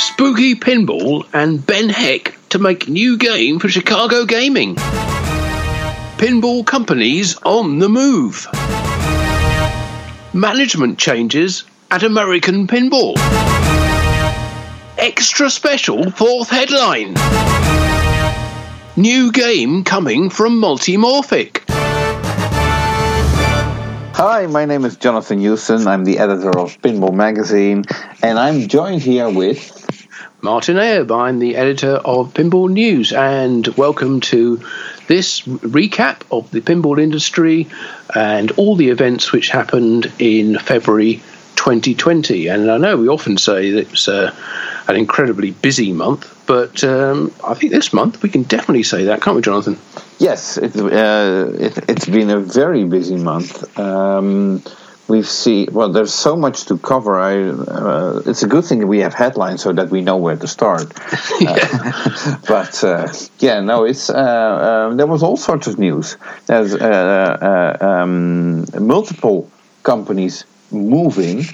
Spooky Pinball and Ben Heck to make new game for Chicago Gaming. Pinball companies on the move. Management changes at American Pinball. Extra special fourth headline. New game coming from Multimorphic. Hi, my name is Jonathan Joosten. I'm the editor of Pinball Magazine, and I'm joined here with Martin Ayub. I'm the editor of Pinball News, and welcome to this recap of the pinball industry and all the events which happened in February 2020. And I know we often say that it's uh, an incredibly busy month, but um, I think this month we can definitely say that, can't we, Jonathan? Yes, it, uh, it, has been a very busy month. Um, we've seen well. There's so much to cover. I, uh, it's a good thing we have headlines so that we know where to start. yeah. Uh, but uh, yeah, no, it's uh, um, there was all sorts of news. There's uh, uh, um, multiple companies moving.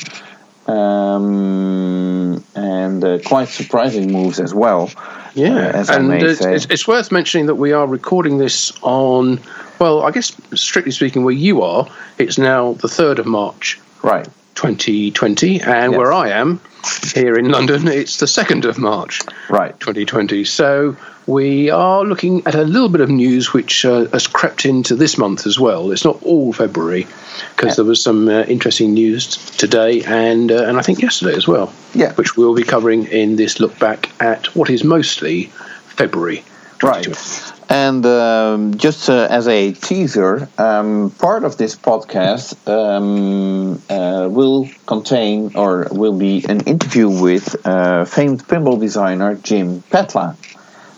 Um, and quite surprising moves as well. Yeah, and it's, it's, worth mentioning that we are recording this on, well, I guess strictly speaking, where you are, it's now the 3rd of March. Right. 2020, and yes. where I am, here in London, it's the 2nd of March. Right. 2020. So we are looking at a little bit of news which uh, has crept into this month as well. It's not all February because yeah. there was some uh, interesting news today and uh, and I think yesterday as well. Yeah, which we'll be covering in this look back at what is mostly February. Right. And um, just uh, as a teaser, um, part of this podcast um, uh, will contain or will be an interview with uh, famed pinball designer Jim Patla.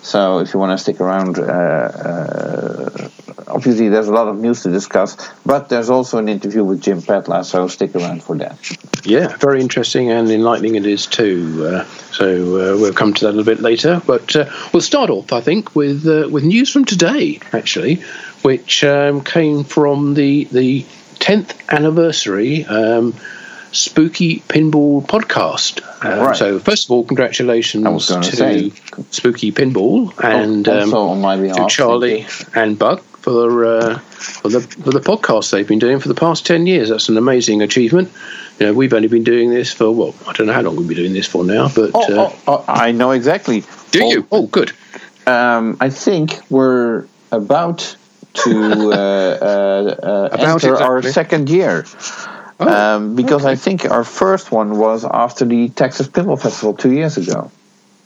So if you want to stick around, uh, uh, obviously there's a lot of news to discuss, but there's also an interview with Jim Patla, so stick around for that. Yeah, very interesting and enlightening it is too. Uh, so uh, we'll come to that a little bit later, but uh, we'll start off, I think, with uh, with news from today, actually, which um, came from the the 10th anniversary. Um, Spooky Pinball podcast. Uh, right. So, first of all, congratulations to. Spooky Pinball and also um, on behalf, to Charlie and Bug for uh, for the for the podcast they've been doing for the past ten years. That's an amazing achievement. You know, we've only been doing this for what I don't know how long we've been doing this for now, but oh, uh, oh, oh, I know exactly. Do oh, you? Oh, good. Um, I think we're about to uh, uh, about enter exactly. our second year. Oh, um, because okay. I think our first one was after the Texas Pinball Festival two years ago.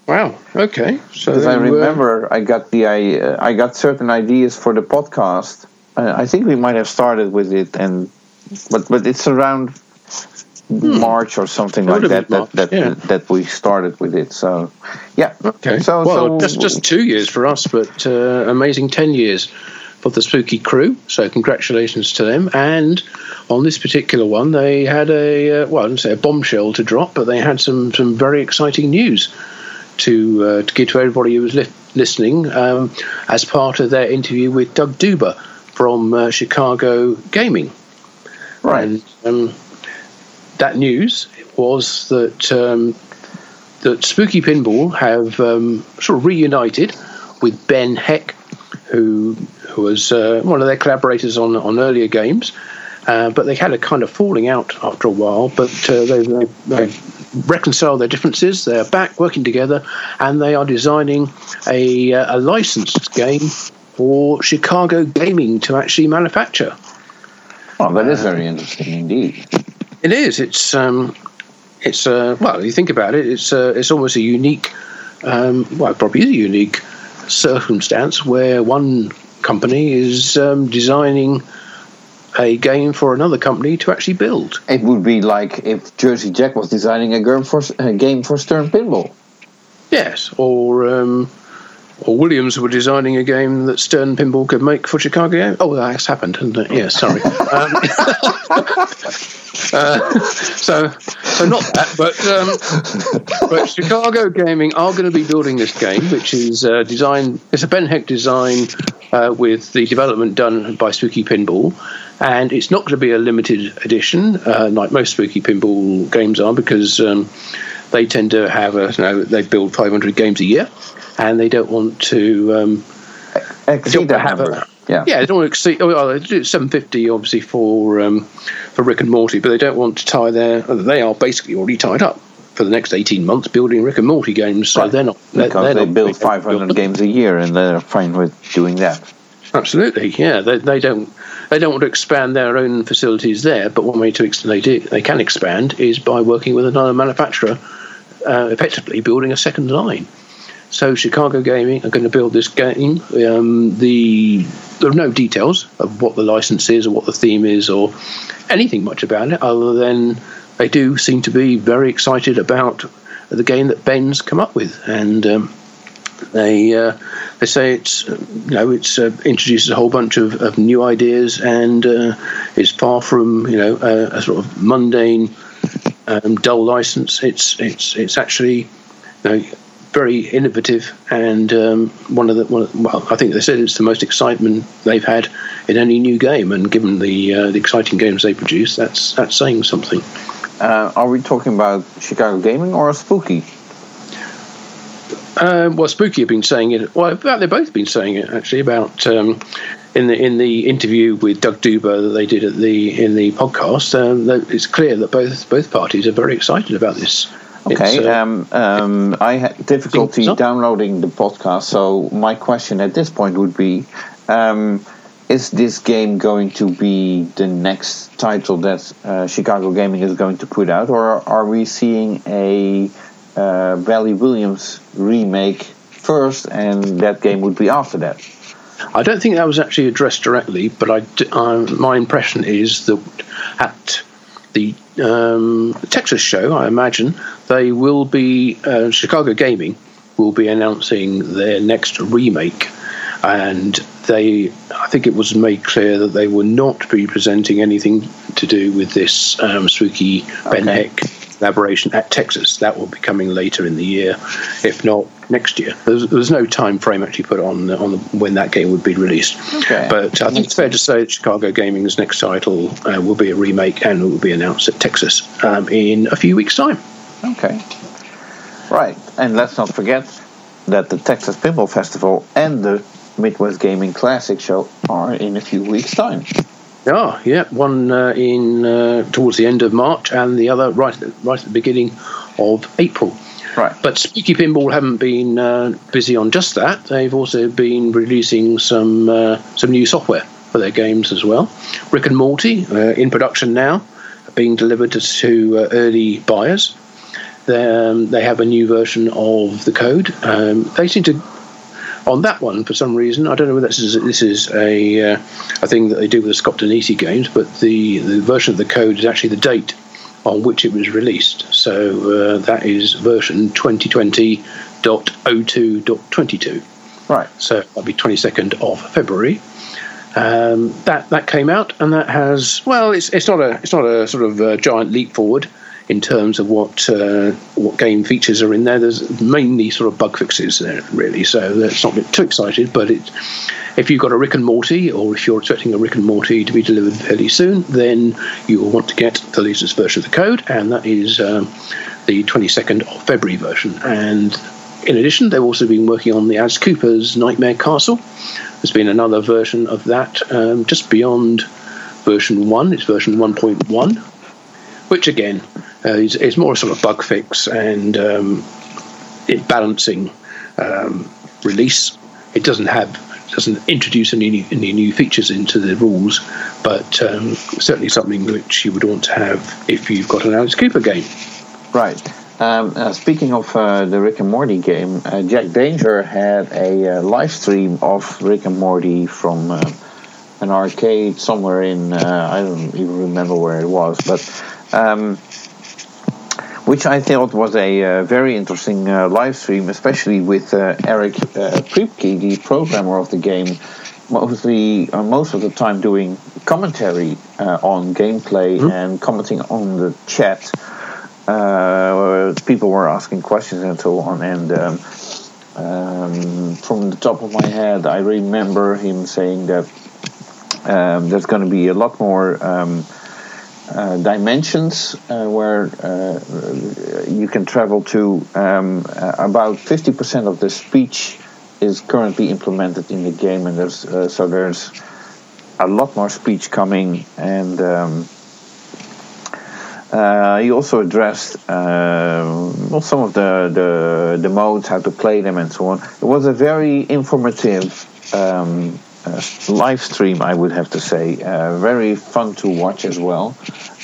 Wow. Okay. So because I uh, remember uh, I got the I, uh, I got certain ideas for the podcast. Uh, I think we might have started with it, and but but it's around hmm. March or something like that that that, yeah. that we started with it. So yeah. Okay. So well, so, just just two years for us, but uh, amazing ten years for the Spooky crew. So congratulations to them. And on this particular one, they had a uh, well, I wouldn't say a bombshell to drop, but they had some some very exciting news to uh, to give to everybody who was li- listening um, as part of their interview with Doug Duber from uh, Chicago Gaming. Right. And, um, that news was that um, that Spooky Pinball have um, sort of reunited with Ben Heck, who who was uh, one of their collaborators on on earlier games. Uh, but they had a kind of falling out after a while. But uh, they, they, they reconcile their differences. They're back working together, and they are designing a, uh, a licensed game for Chicago Gaming to actually manufacture. Oh, that is very interesting indeed. It is. It's um, it's uh, well, you think about it, it's uh, it's almost a unique, um, well, probably is a unique circumstance where one company is um, designing a game for another company to actually build. It would be like if Jersey Jack was designing a game for, a game for Stern Pinball. Yes, or um, or Williams were designing a game that Stern Pinball could make for Chicago. Oh, that's happened, hasn't it? Yeah, sorry. um, uh, so, so not that, but um, but Chicago Gaming are going to be building this game, which is uh, designed. It's a Ben Heck design uh, with the development done by Spooky Pinball, and it's not going to be a limited edition uh, like most Spooky Pinball games are because. Um, they tend to have a you know they build 500 games a year, and they don't want to um, exceed that number. A, yeah, yeah, they don't want to exceed. Oh, well, they do 750 obviously for um, for Rick and Morty, but they don't want to tie their. They are basically already tied up for the next 18 months building Rick and Morty games, so right. they're not. They're, because they're they not, build 500 games a year, and they're fine with doing that. Absolutely, yeah. They, they don't they don't want to expand their own facilities there, but one way to they do they can expand is by working with another manufacturer, uh, effectively building a second line. So Chicago Gaming are going to build this game. Um, the there are no details of what the license is or what the theme is or anything much about it, other than they do seem to be very excited about the game that Ben's come up with, and um, they uh, they say it's uh, you know it's uh, introduces a whole bunch of, of new ideas and uh, is far from you know a, a sort of mundane um, dull license. It's it's it's actually you know very innovative and um, one of the one well I think they said it's the most excitement they've had in any new game and given the uh, the exciting games they produce that's that's saying something. Uh, are we talking about Chicago Gaming or Spooky? Um, well, Spooky have been saying it. Well, they've both been saying it actually about um, in the in the interview with Doug Duber that they did at the in the podcast. Um, it's clear that both both parties are very excited about this. Okay, uh, um, um, I had difficulty downloading the podcast, so my question at this point would be: um, Is this game going to be the next title that uh, Chicago Gaming is going to put out, or are we seeing a uh, Bally Williams remake first, and that game would be after that. I don't think that was actually addressed directly, but I, uh, my impression is that at the um, Texas show, I imagine they will be uh, Chicago Gaming will be announcing their next remake, and they I think it was made clear that they will not be presenting anything to do with this um, spooky okay. Ben Heck collaboration at Texas. That will be coming later in the year, if not next year. There's, there's no time frame actually put on on when that game would be released. Okay. But I think it's fair to say that Chicago Gaming's next title uh, will be a remake and it will be announced at Texas um, in a few weeks' time. Okay. Right, and let's not forget that the Texas Pinball Festival and the Midwest Gaming Classic Show are in a few weeks' time. Yeah, yeah. One uh, in uh, towards the end of March, and the other right right at the beginning of April. Right. But Spooky Pinball haven't been uh, busy on just that. They've also been releasing some uh, some new software for their games as well. Rick and Morty uh, in production now, being delivered to uh, early buyers. Um, they have a new version of the code. Um, they seem to on that one for some reason. I don't know whether this is this is a uh, a thing that they do with the Scott Danesi games, but the the version of the code is actually the date on which it was released. So uh, that is version 2020.02.22. Right. So that'll be 22nd of February. Um, that that came out, and that has well, it's it's not a it's not a sort of a giant leap forward in terms of what uh, what game features are in there. There's mainly sort of bug fixes there, really. So let's not get too excited. But it, if you've got a Rick and Morty, or if you're expecting a Rick and Morty to be delivered fairly soon, then you will want to get the latest version of the code, and that is um, the 22nd of February version. And in addition, they've also been working on the Alice Cooper's Nightmare Castle. There's been another version of that um, just beyond version 1. It's version 1.1, which again uh, is, is, more a sort of bug fix and um, it balancing um, release. It doesn't have doesn't introduce any any new features into the rules, but um, certainly something which you would want to have if you've got an Alice Cooper game. Right. Um, uh, speaking of uh, the Rick and Morty game, uh, Jack Danger had a uh, live stream of Rick and Morty from uh, an arcade somewhere in I don't even remember where it was, but. Um, which I thought was a uh, very interesting uh, live stream, especially with uh, Eric uh, the programmer of the game, mostly uh, most of the time doing commentary uh, on gameplay mm-hmm. and commenting on the chat. people were asking questions and so on, and um, um, from the top of my head, I remember him saying that um, there's going to be a lot more. Um, uh, dimensions uh, where uh, you can travel to. Um, uh, about 50% of the speech is currently implemented in the game, and there's uh, so there's a lot more speech coming. And um, uh, he also addressed well, some of the, the the modes, how to play them, and so on. It was a very informative. Um, uh, live stream, I would have to say. Uh, very fun to watch as well.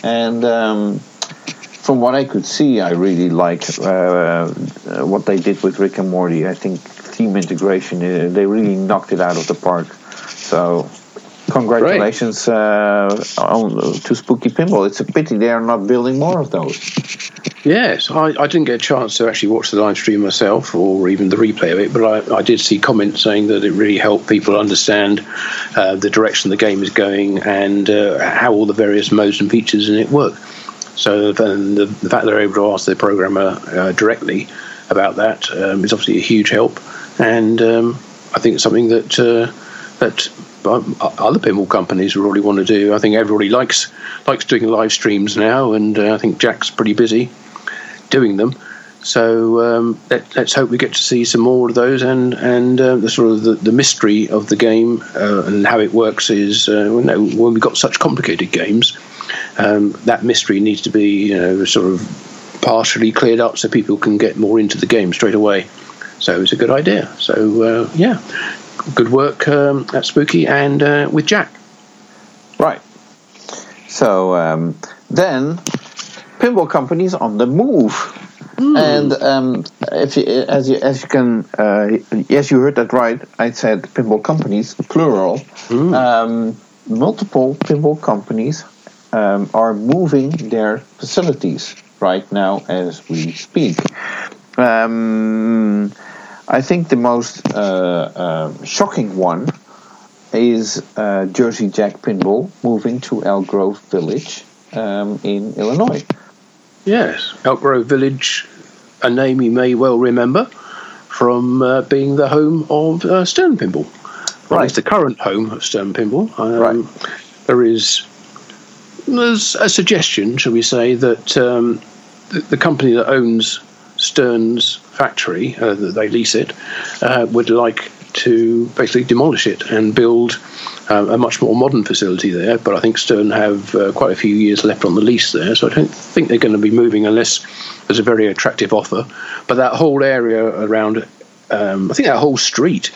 And um, from what I could see, I really like uh, what they did with Rick and Morty. I think team integration, uh, they really knocked it out of the park. So, congratulations uh, on, to Spooky Pinball. It's a pity they are not building more of those. Yes, I, I, didn't get a chance to actually watch the live stream myself or even the replay of it, but I, I did see comments saying that it really helped people understand uh, the direction the game is going and uh, how all the various modes and features in it work. So the, the fact they're able to ask the programmer uh, directly about that um, is obviously a huge help, and um, I think it's something that uh, that other pinball companies really want to do. I think everybody likes likes doing live streams now, and uh, I think Jack's pretty busy doing them. So um, let, us hope we get to see some more of those, and and uh, the sort of the, the mystery of the game uh, and how it works is uh, when we've got such complicated games, um, that mystery needs to be you know sort of partially cleared up so people can get more into the game straight away. So it's a good idea. So uh, yeah, good work um, at Spooky and uh, with Jack. Right. So um, then pinball companies on the move. Mm. And um, if you, as you as you can, uh, yes, you heard that right. I said pinball companies, plural. Mm. Um, multiple pinball companies um, are moving their facilities right now as we speak. Um, I think the most uh, uh, shocking one is uh, Jersey Jack Pinball moving to Elk Grove Village um, in Illinois. Yes, Elk Grove Village, a name you may well remember from uh, being the home of uh, Stern Pinball. Right. It's the current home of Stern Pinball. Um, right. There is there's a suggestion, shall we say, that um, the, the, company that owns Stern's factory, uh, they lease it, uh, would like to basically demolish it and build um, a much more modern facility there. But I think Stern have uh, quite a few years left on the lease there, so I don't think they're going to be moving unless there's a very attractive offer. But that whole area around, um, I think that whole street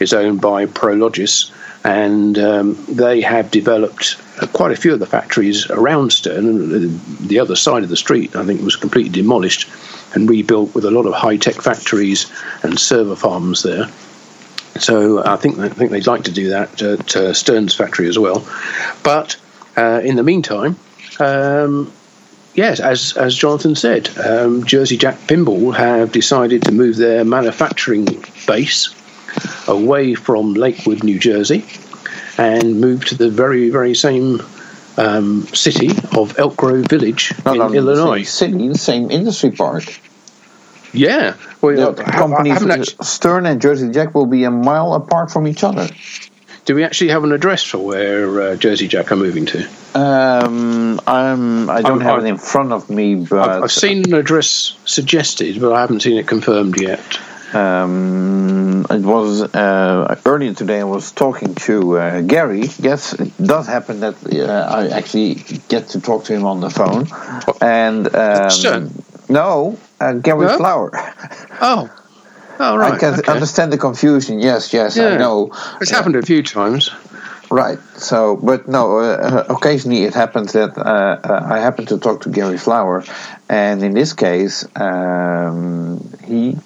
is owned by Prologis, and um, they have developed uh, quite a few of the factories around Stern. The other side of the street, I think, was completely demolished and rebuilt with a lot of high tech factories and server farms there. So I think I think they'd like to do that at uh, Stern's factory as well. But uh, in the meantime, um, yes, as as Jonathan said, um, Jersey Jack Pinball have decided to move their manufacturing base away from Lakewood, New Jersey, and move to the very very same um, city of Elk Grove Village in Illinois. City, the same industry park. Yeah, well, the companies actually, Stern and Jersey Jack will be a mile apart from each other. Do we actually have an address for where uh, Jersey Jack are moving to? Um, I'm, I don't I'm, have i it in front of me, but I've, I've, seen an address suggested, but I haven't seen it confirmed yet. Um, it was uh, earlier today. I was talking to uh, Gary. Yes, it does happen that uh, I actually get to talk to him on the phone. And um, Stern. No, uh, Gary no? Flower. Oh. Oh, right. I can okay. understand the confusion. Yes, yes, yeah. I know. It's happened a few times. Right. So, but no, uh, occasionally it happens that uh, uh, I happen to talk to Gary Flower, and in this case, um, he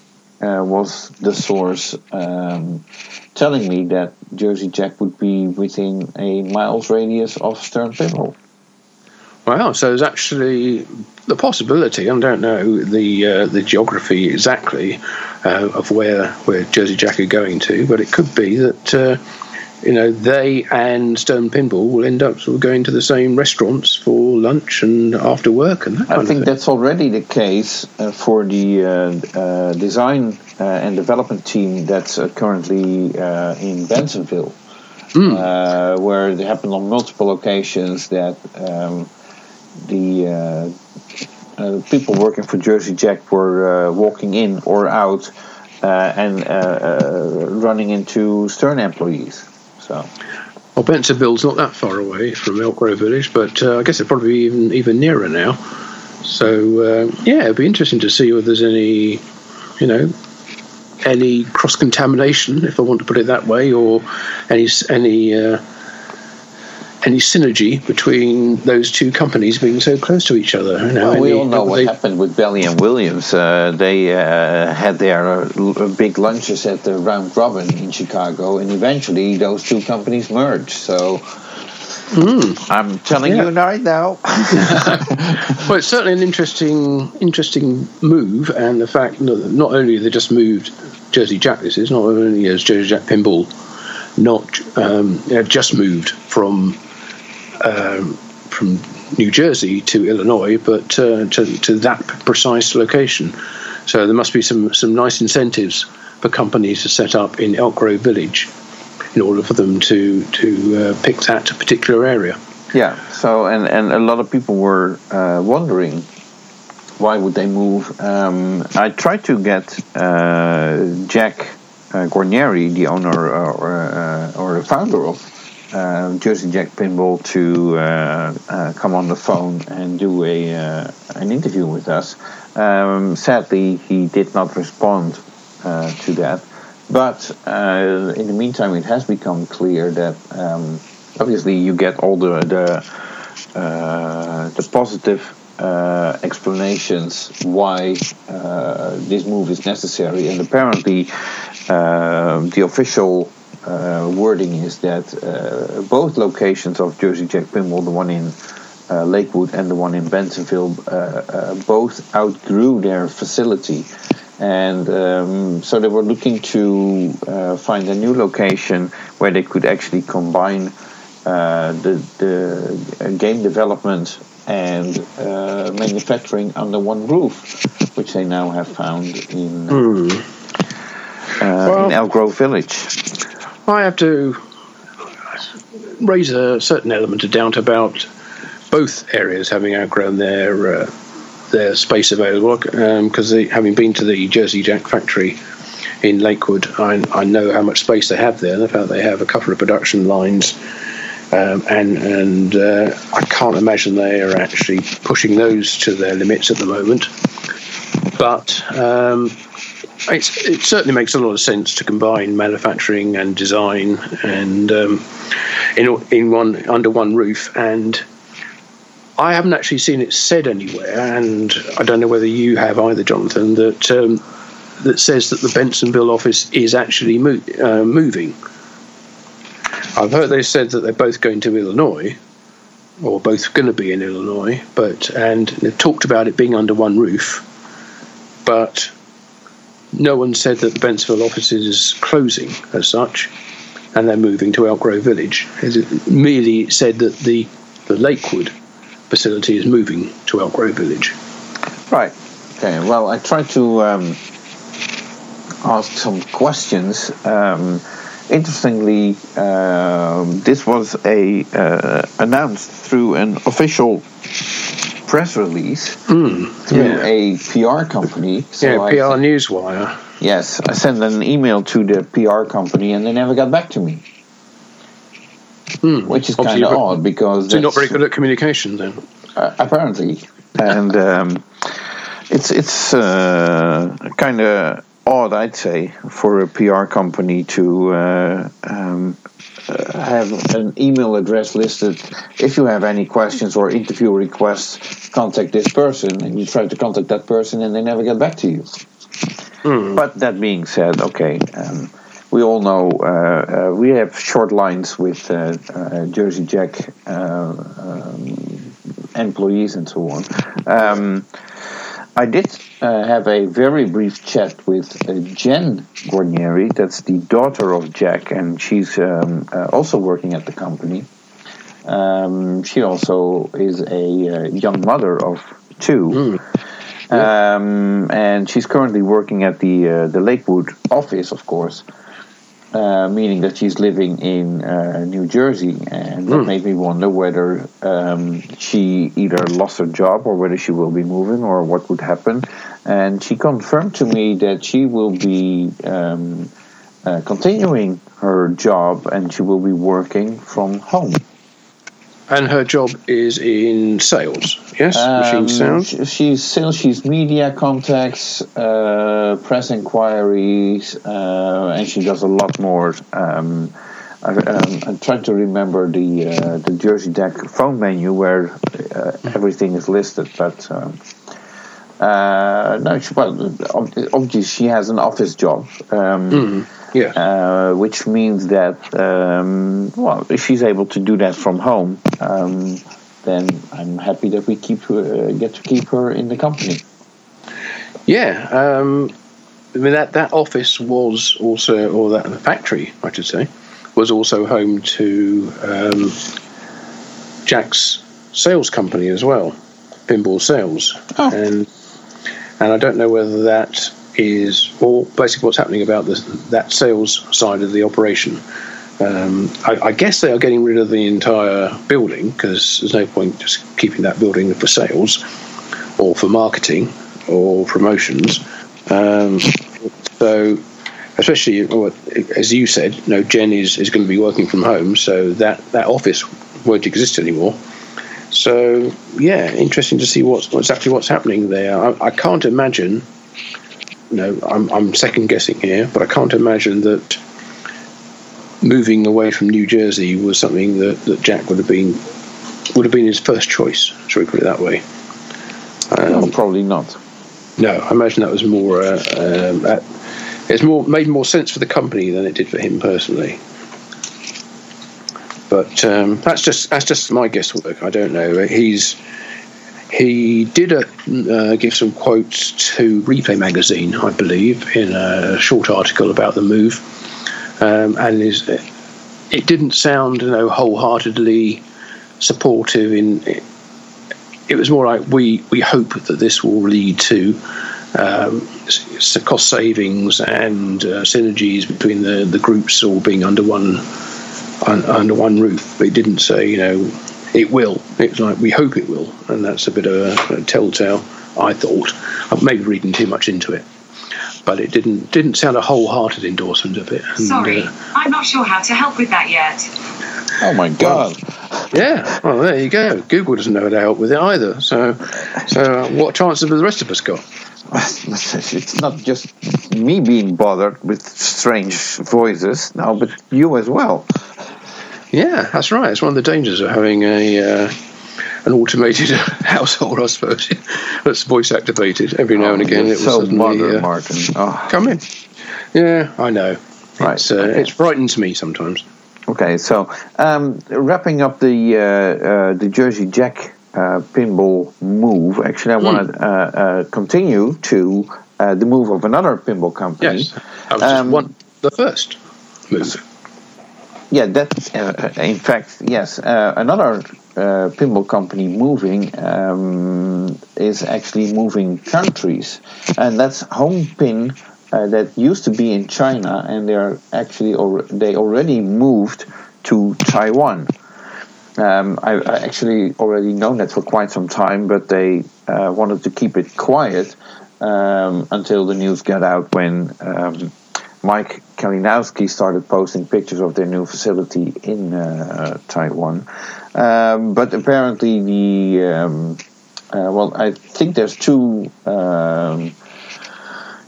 uh, was the source um, telling me that Jersey Jack would be within a miles radius of Stern Pinball. Wow, so there's actually the possibility. I don't know the uh, the geography exactly uh, of where where Jersey Jack are going to, but it could be that uh, you know they and Stern Pinball will end up sort of going to the same restaurants for lunch and after work and I think that's already the case uh, for the uh, uh, design and development team that's currently in Bensenville, Mm. where it happened on multiple occasions that um, the uh, uh, people working for Jersey Jack were uh, walking in or out uh, and uh, uh, running into Stern employees. So. Well, Bensenville's not that far away from Elk Grove Village, but I guess it'd probably be even even nearer now. So yeah, it'd be interesting to see whether there's any, you know, any cross contamination, if I want to put it that way, or any any uh, any synergy between those two companies being so close to each other. You know, well, we all know what they, happened with Bally and Williams. Uh, they uh, had their uh, big lunches at the Round Robin in Chicago, and eventually those two companies merged. So. Mm. I'm telling yeah. you right now. well, it's certainly an interesting, interesting move, and the fact that not only they just moved Jersey Jack, this is not only as Jersey Jack Pinball, not um, just moved from um, from New Jersey to Illinois, but uh, to, to that precise location. So there must be some, some nice incentives for companies to set up in Elk Grove Village in order for them to to uh, pick that particular area. Yeah. So and and a lot of people were uh, wondering why would they move. Um, I tried to get uh, Jack uh, Guarnieri, the owner or uh, or the founder of uh, Jersey Jack Pinball to uh, uh, come on the phone and do a uh, an interview with us. Um, sadly, he did not respond uh, to that. But uh, in the meantime, it has become clear that um, obviously you get all the the, the positive explanations why this move is necessary, and apparently the official uh, wording is that uh, both locations of Jersey Jack Pinball, the one in uh, Lakewood and the one in Bensenville, uh, uh, both outgrew their facility. And um, so they were looking to uh, find a new location where they could actually combine the, the game development and manufacturing under one roof, which they now have found in, mm. well, in Elk Grove Village. I have to raise a certain element of doubt about both areas having outgrown their uh, their space available because um, having been to the Jersey Jack factory in Lakewood, I, I know how much space they have there. The fact they have a couple of production lines, um, and and uh, I can't imagine they are actually pushing those to their limits at the moment. But um, it certainly makes a lot of sense to combine manufacturing and design and um, in in one under one roof. And I haven't actually seen it said anywhere, and I don't know whether you have either, Jonathan, that um, that says that the Bensenville office is actually mo- uh, moving. I've heard they said that they're both going to Illinois, or both going to be in Illinois, but and they've talked about it being under one roof, but no one said that the Bensenville office is closing as such, and they're moving to Elk Grove Village. It merely said that the the Lakewood facility is moving to Elk Grove Village. Right. Okay. Well, I tried to um, ask some questions. Um, interestingly, uh, this was a uh, announced through an official press release mm, through yeah. a PR company. So yeah, I PR Newswire. Yes, I sent an email to the PR company and they never got back to me. Mm, which is kind of odd because. So you're not very good at communication then? Uh, apparently. And um, it's, it's uh, kind of odd, I'd say, for a PR company to uh, um, uh, have an email address listed. If you have any questions or interview requests, contact this person, and you try to contact that person, and they never get back to you. Mm. But that being said, okay. Um, we all know uh, uh, we have short lines with uh, uh Jersey Jack uh, um, employees and so on. Um, I did uh, have a very brief chat with uh, Jen Guarnieri. That's the daughter of Jack, and she's um, uh, also working at the company. Um, she also is a uh, young mother of two. Mm. Um, and she's currently working at the uh, the Lakewood office, of course. Uh, meaning that she's living in uh, New Jersey, and that Mm. made me wonder whether um, she either lost her job or whether she will be moving or what would happen. And she confirmed to me that she will be um, uh, continuing her job and she will be working from home. And her job is in sales, yes? Um, Machine sound? sh- She's sales, she's media contacts, uh, press inquiries, uh, and she does a lot more. Um, I, um, I'm trying to remember the uh, the Jersey Deck phone menu where uh, everything is listed, but. Um, uh, no, she, well, obviously she has an office job, um, Mm, yeah. uh, which means that um, well, if she's able to do that from home, um, then I'm happy that we keep her, get to keep her in the company. Yeah, um, I mean that that office was also, or that the factory, I should say, was also home to um, Jack's sales company as well, Pinball Sales, Oh. and and I don't know whether that is or basically what's happening about the, that sales side of the operation. Um, I, I guess they are getting rid of the entire building because there's no point just keeping that building for sales or for marketing or promotions. Um, so, especially as you said, you know, Jen is, is going to be working from home, so that, that office won't exist anymore. So, yeah, interesting to see what's exactly what's happening there. I, I can't imagine. You know, I'm, I'm second guessing here, but I can't imagine that moving away from New Jersey was something that, that Jack would have been would have been his first choice. Shall we put it that way? no, Um, probably not. no, I imagine that was more. Uh, um, it's more made more sense for the company than it did for him personally. But um, that's just that's just my guesswork. I don't know. He's he did uh uh, give some quotes to Replay magazine, I believe, in a short article about the move, um, and it didn't sound you know wholeheartedly supportive in it was more like we we hope that this will lead to um, cost savings and uh, synergies between the, the groups all being under one un, under one roof. But it didn't say you know it will. It's like we hope it will, and that's a bit of a, a telltale. I thought I may be reading too much into it, but it didn't didn't sound a wholehearted endorsement of it. And, Sorry, uh, I'm not sure how to help with that yet. Oh my God! Yeah, well, there you go. Google doesn't know how to help with it either. So, so uh, what chances have the rest of us got? it's not just me being bothered with strange voices, now, but you as well. Yeah, that's right. It's one of the dangers of having a uh, an automated household, I suppose. that's voice activated. Every now and again, You're it will so suddenly bothered, uh, Martin. Oh, come in. Yeah, I know. Right, It's, uh, okay. It frightens me sometimes. okay, so um, wrapping up the uh, uh, the Jersey Jack uh, pinball move. Actually, I Hmm. want to uh, uh, continue to uh, the move of another pinball company. Yes, I was just Um, one the first move. Yeah, that uh, in fact, yes. Uh, another uh, pinball company moving um, is actually moving countries, and that's Home Pin. Uh, that used to be in China, and they are actually al- they already moved to Taiwan. Um, I, I actually already known that for quite some time, but they uh, wanted to keep it quiet um, until the news got out when um, Mike Kalinowski started posting pictures of their new facility in uh, Taiwan. Um, but apparently, the um, uh, well, I think there's two um,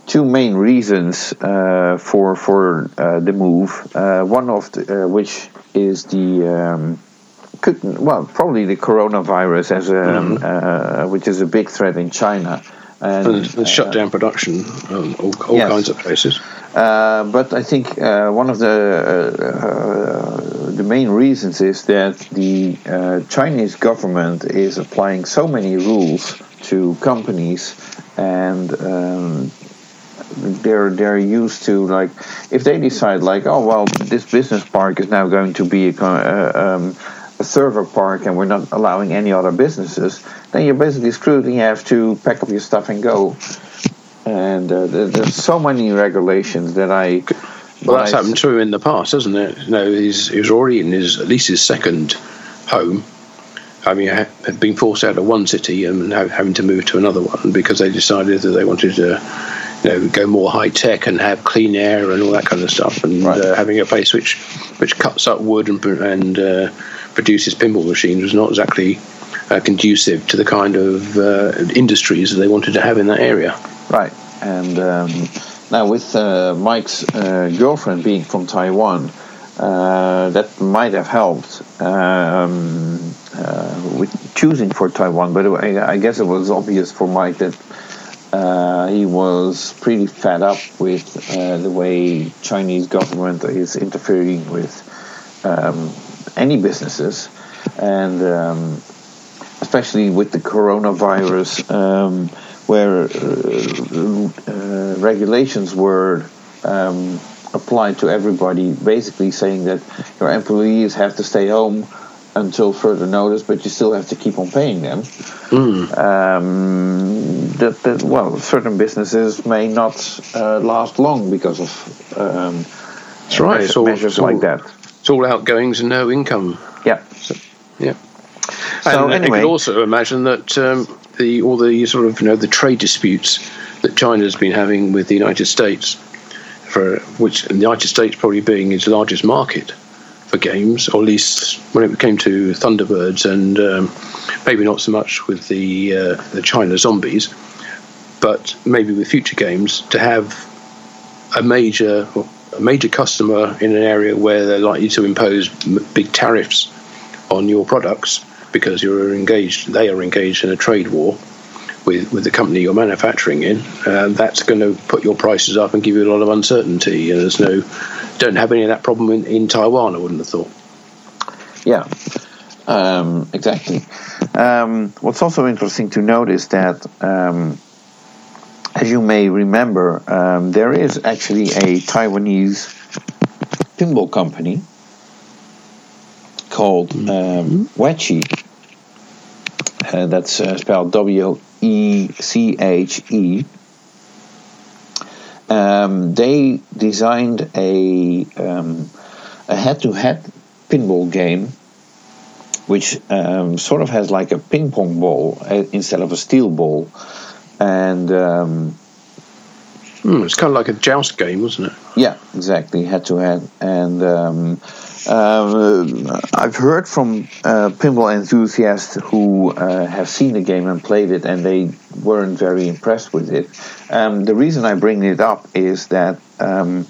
two main reasons uh, for for uh, the move. Uh, one of the, uh, which is the um, could, well probably the coronavirus as a um, uh, which is a big threat in China. And, And they shut down production, um, all, all Yes. kinds of places. uh, but I think uh, one of the uh, uh, the main reasons is that the uh, Chinese government is applying so many rules to companies, and um, they're they're used to like if they decide like oh well this business park is now going to be a, uh, um, a server park and we're not allowing any other businesses, then you're basically screwed and you have to pack up your stuff and go and uh, there's so many regulations that I Well, that's I happened s- to him in the past, hasn't it? You know, he's, he was already in his at least his second home. I mean, had been forced out of one city and ha- having to move to another one because they decided that they wanted to, you know, go more high tech and have clean air and all that kind of stuff. And Right. uh, having a place which which cuts up wood and and uh, produces pinball machines was not exactly uh, conducive to the kind of uh, industries that they wanted to have in that area. Right, and um, now with uh, Mike's uh, girlfriend being from Taiwan, uh, that might have helped um, uh, with choosing for Taiwan. But I, guess it was obvious for Mike that he was pretty fed up with the way Chinese government is interfering with um, any businesses, and um, especially with the coronavirus, um, where uh, uh, regulations were um, applied to everybody, basically saying that your employees have to stay home until further notice, but you still have to keep on paying them. Um, that, that well, certain businesses may not uh, last long because of um, That's right. measures, all- measures all- like that. It's all outgoings and no income. Yeah. Yeah. So and anyway- you could also imagine that um, the all the sort of you know the trade disputes that China's been having with the United States, for which the United States probably being its largest market for games, or at least when it came to Thunderbirds, and um, maybe not so much with the uh, the China zombies, but maybe with future games to have a major a major customer in an area where they're likely to impose big tariffs on your products because you're engaged they are engaged in a trade war with with the company you're manufacturing in that's going to put your prices up and give you a lot of uncertainty. And there's no don't have any of that problem in, in Taiwan I wouldn't have thought. Yeah, um, exactly. Um, what's also interesting to note is that, um, as you may remember, um, there is actually a Taiwanese pinball company called um, Wechi. Uh, that's uh, spelled W E C H E. Um, they designed a um, a head-to-head pinball game, which um, sort of has like a ping pong ball uh, instead of a steel ball, and um, Hmm, it's kind of like a joust game wasn't it yeah, exactly, head-to-head. And um, um, I've heard from uh, pinball enthusiasts who uh, have seen the game and played it, and they weren't very impressed with it. Um, the reason I bring it up is that. Um,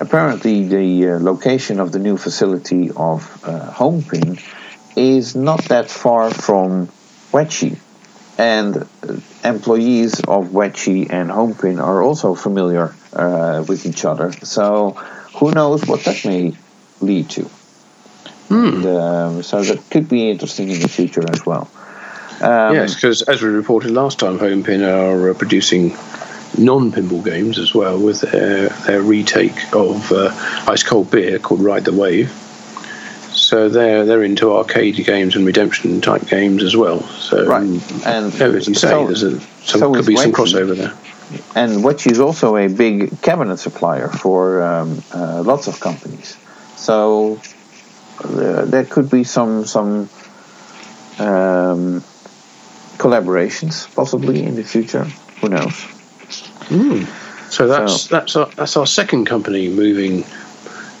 apparently the uh, location of the new facility of uh, Homepin is not that far from Wechi. And employees of Wechi and Homepin are also familiar uh, with each other. So who knows what that may lead to. And, um, so that could be interesting in the future as well. Um, yes because as we reported last time Homepin are uh, producing non-pinball games as well with their, their retake of uh, ice cold beer called Ride the Wave. So they're they're into arcade games and redemption type games as well. So Right. And yeah, as you say, so- there's a, some, so could be some crossover there. And Wechi is also a big cabinet supplier for um, uh, lots of companies. So uh, there could be some some um, collaborations possibly in the future. Who knows? So that's So- that's our, that's our second company moving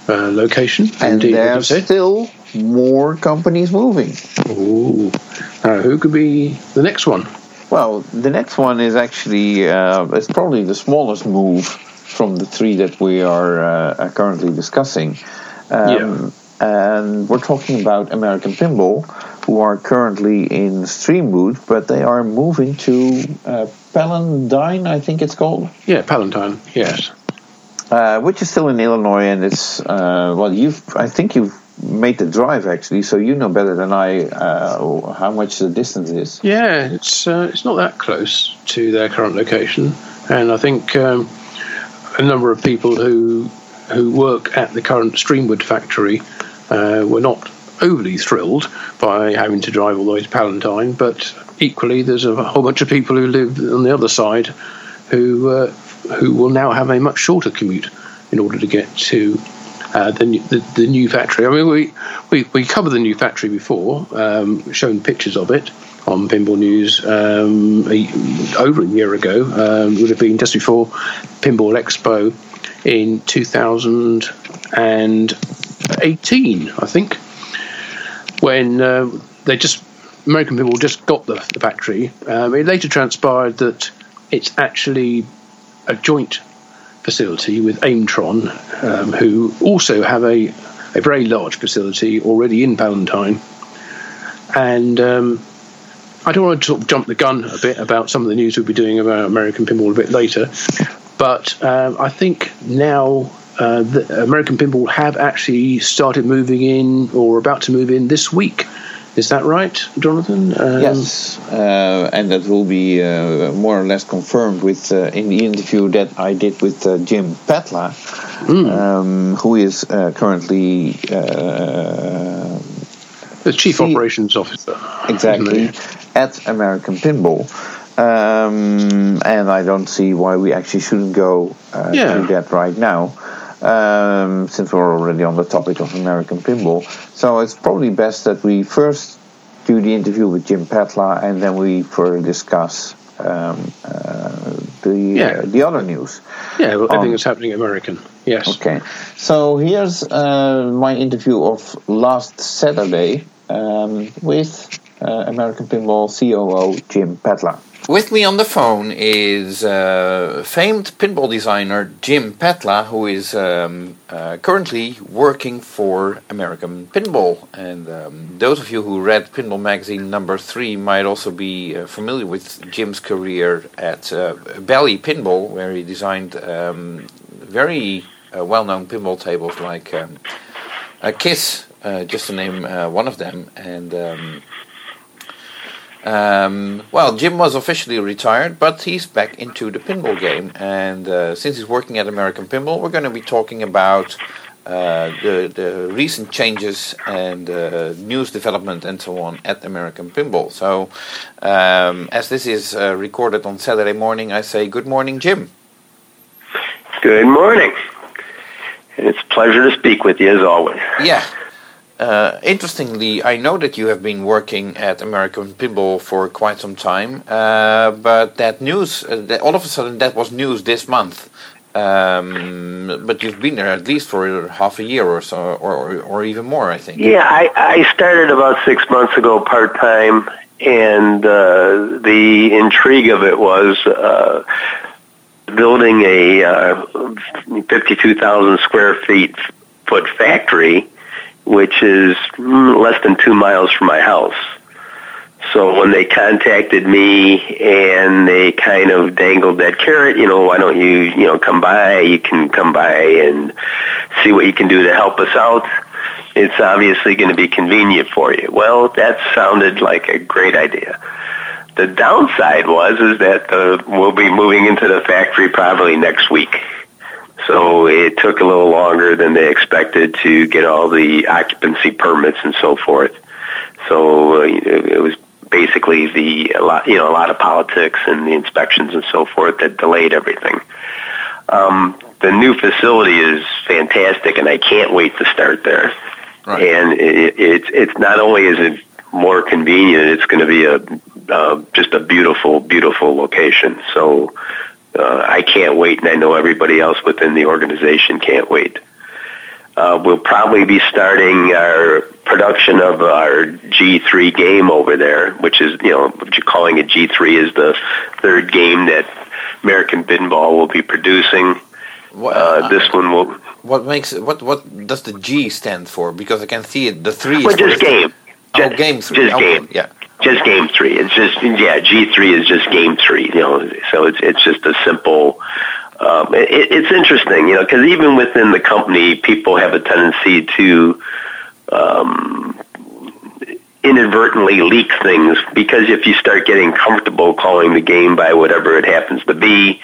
uh, location. And Indeed, what you still more companies moving. Ooh. Now, who could be the next one? Well, the next one is actually uh, it's probably the smallest move from the three that we are uh, are currently discussing. Um, And we're talking about American Pinball, who are currently in Streamwood, but they are moving to uh, Paladine, I think it's called, Yeah, Palatine. Yes. Uh, which is still in Illinois, and it's uh, well, you've I think you've made the drive actually, so you know better than I uh, how much the distance is. Yeah, it's uh, it's not that close to their current location, and I think um, a number of people who who work at the current Streamwood factory uh, were not overly thrilled by having to drive all the way to Palatine, but equally there's a whole bunch of people who live on the other side who uh, who will now have a much shorter commute in order to get to uh, the, the, the new factory. I mean, we we, we covered the new factory before, um, shown pictures of it on Pinball News um, a, over a year ago. Um, would have been just before Pinball Expo in 2018, I think, when uh, they just American Pinball just got the, the factory. Um, it later transpired that it's actually a joint facility with Aimtron, um, who also have a, a very large facility already in Palatine. And um, I don't want to sort of jump the gun a bit about some of the news we'll be doing about American Pinball a bit later, but um, I think now uh, American Pinball have actually started moving in or about to move in this week is that right, Jonathan? Um, yes, uh, and that will be uh, more or less confirmed with uh, in the interview that I did with uh, Jim Patla, mm. um, who is uh, currently uh, the chief operations officer. Exactly at American Pinball. Um, and I don't see why we actually shouldn't go yeah. to that right now um, since we're already on the topic of American pinball. So it's probably best that we first do the interview with Jim Patla and then we further discuss um, uh, the yeah. uh, the other news. Yeah, well, everything that's happening American. Yes. Okay. So here's uh, my interview of last Saturday um, with uh, American Pinball COO Jim Patla. With me on the phone is uh, famed pinball designer Jim Patla, who is um, uh, currently working for American Pinball. And um, those of you who read Pinball Magazine number three might also be uh, familiar with Jim's career at uh, Bally Pinball, where he designed um, very uh, well-known pinball tables like um, Kiss, uh, just to name one of them, and um, well, Jim was officially retired, but he's back into the pinball game. And uh, since he's working at American Pinball, we're going to be talking about uh, the, the recent changes and uh, news development and so on at American Pinball. So, um, as this is uh, recorded on Saturday morning, I say good morning, Jim. Good morning. It's a pleasure to speak with you as always. Yeah, uh, interestingly, I know that you have been working at American Pinball for quite some time, uh, but that news, uh, that all of a sudden, that was news this month. Um, but you've been there at least for half a year or so, or, or even more, I think. Yeah, I, I started about six months ago part time, and uh, the intrigue of it was uh, building a uh, 52,000 square feet foot factory which is less than two miles from my house. So when they contacted me and they kind of dangled that carrot, you know, why don't you, you know, come by? You can come by and see what you can do to help us out. It's obviously going to be convenient for you. Well, that sounded like a great idea. The downside was is that uh, we'll be moving into the factory probably next week. So it took a little longer than they expected to get all the occupancy permits and so forth. So uh, it was basically the a lot, you know, a lot of politics and the inspections and so forth that delayed everything. Um, the new facility is fantastic, and I can't wait to start there. Right. And it, it's it's not only is it more convenient, it's going to be a uh, just a beautiful, beautiful location. So uh, I can't wait, and I know everybody else within the organization can't wait. Uh, we'll probably be starting our production of our G3 game over there, which is, you know, what you're calling it G3 is the third game that American Pinball will be producing. What, uh, this one will. What makes what what does the G stand for? Because I can see it. The three. Well, just game. Oh, game three. Just okay. game. Yeah just game three. It's just yeah, G three is just game three. You know, so it's it's just a simple. Um, it, it's interesting, you know, because even within the company, people have a tendency to um, inadvertently leak things because if you start getting comfortable calling the game by whatever it happens to be,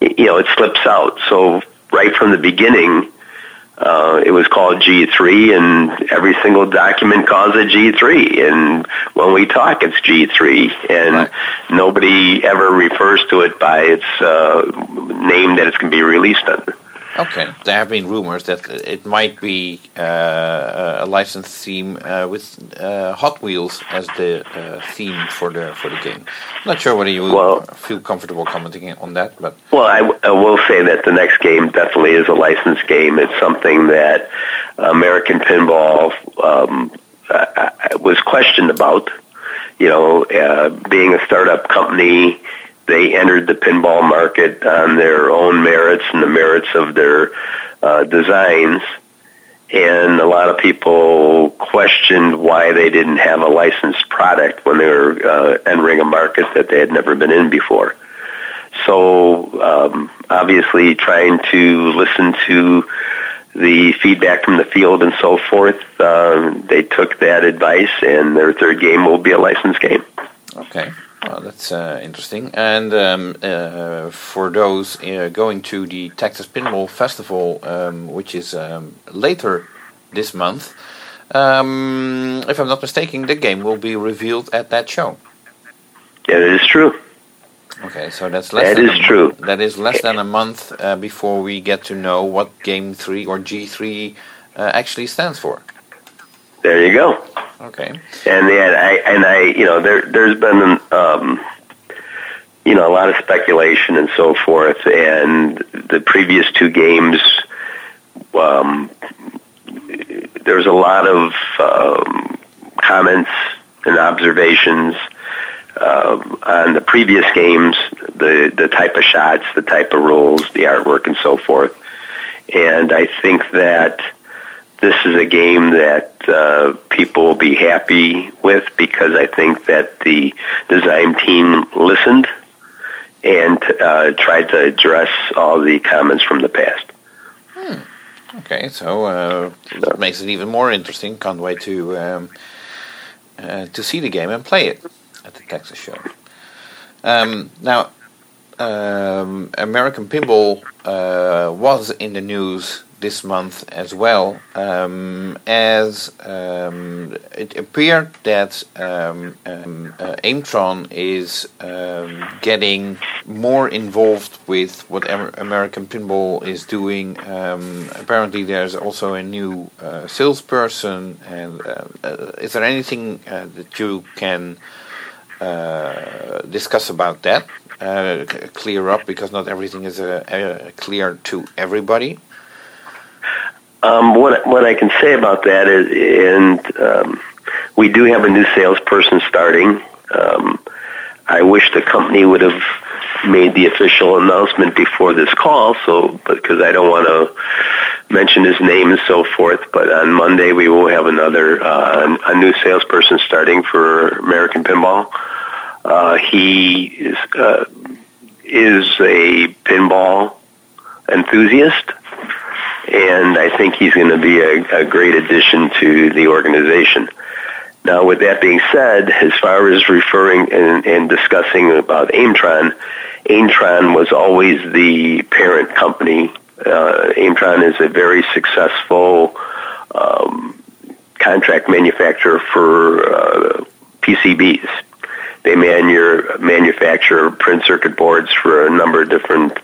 you know, it slips out. So right from the beginning, uh, it was called G3, and every single document calls it G3. And when we talk, it's G3, and right. nobody ever refers to it by its uh, name that it's going to be released under. Okay, there have been rumors that it might be uh, a licensed theme uh, with uh, Hot Wheels as the uh, theme for the for the game. I'm not sure whether you Well- feel comfortable commenting on that, but Well, I, w- I will say that the next game definitely is a licensed game. It's something that American Pinball um, uh, uh, was questioned about. You know, uh, being a startup company, they entered the pinball market on their own merits and the merits of their uh, designs. And a lot of people questioned why they didn't have a licensed product when they were uh, entering a market that they had never been in before. So um, obviously, trying to listen to the feedback from the field and so forth, um, they took that advice, and their third game will be a licensed game. Okay, well, that's uh, interesting. And um, uh, for those uh, going to the Texas Pinball Festival, um, which is um, later this month, um, if I'm not mistaken, the game will be revealed at that show. Yeah, it is true. Okay, so that's less That than is a true. Month, that is less than a month uh, before we get to know what Game Three or G Three uh, actually stands for. There you go. Okay. And yeah, I and I, you know, there there's been um, you know a lot of speculation and so forth, and the previous two games, um, there's a lot of um, comments and observations um, on the previous games, the the type of shots, the type of rules, the artwork, and so forth. And I think that this is a game that uh, people will be happy with because I think that the design team listened and uh, tried to address all the comments from the past. Okay, so uh, that makes it even more interesting. Can't wait to um, uh, to see the game and play it at the Texas show. Um, now, um, American Pinball uh, was in the news this month as well, um, as um, it appeared that um, um, uh, Aimtron is um, getting more involved with what Amer- American Pinball is doing. Um, apparently, there's also a new uh, salesperson. And uh, uh, is there anything uh, that you can uh, discuss about that? Clear up because not everything is clear to everybody. Um, what what I can say about that is, and um, we do have a new salesperson starting. Um, I wish the company would have made the official announcement before this call, so because I don't want to mention his name and so forth. But on Monday we will have another uh, a new salesperson starting for American Pinball. Uh, he is uh, is a pinball enthusiast and I think he's going to be a, a great addition to the organization. Now, with that being said, as far as referring and, and discussing about Aimtron, Aimtron was always the parent company. Uh, Aimtron is a very successful um, contract manufacturer for uh, PCBs. They manu- manufacture print circuit boards for a number of different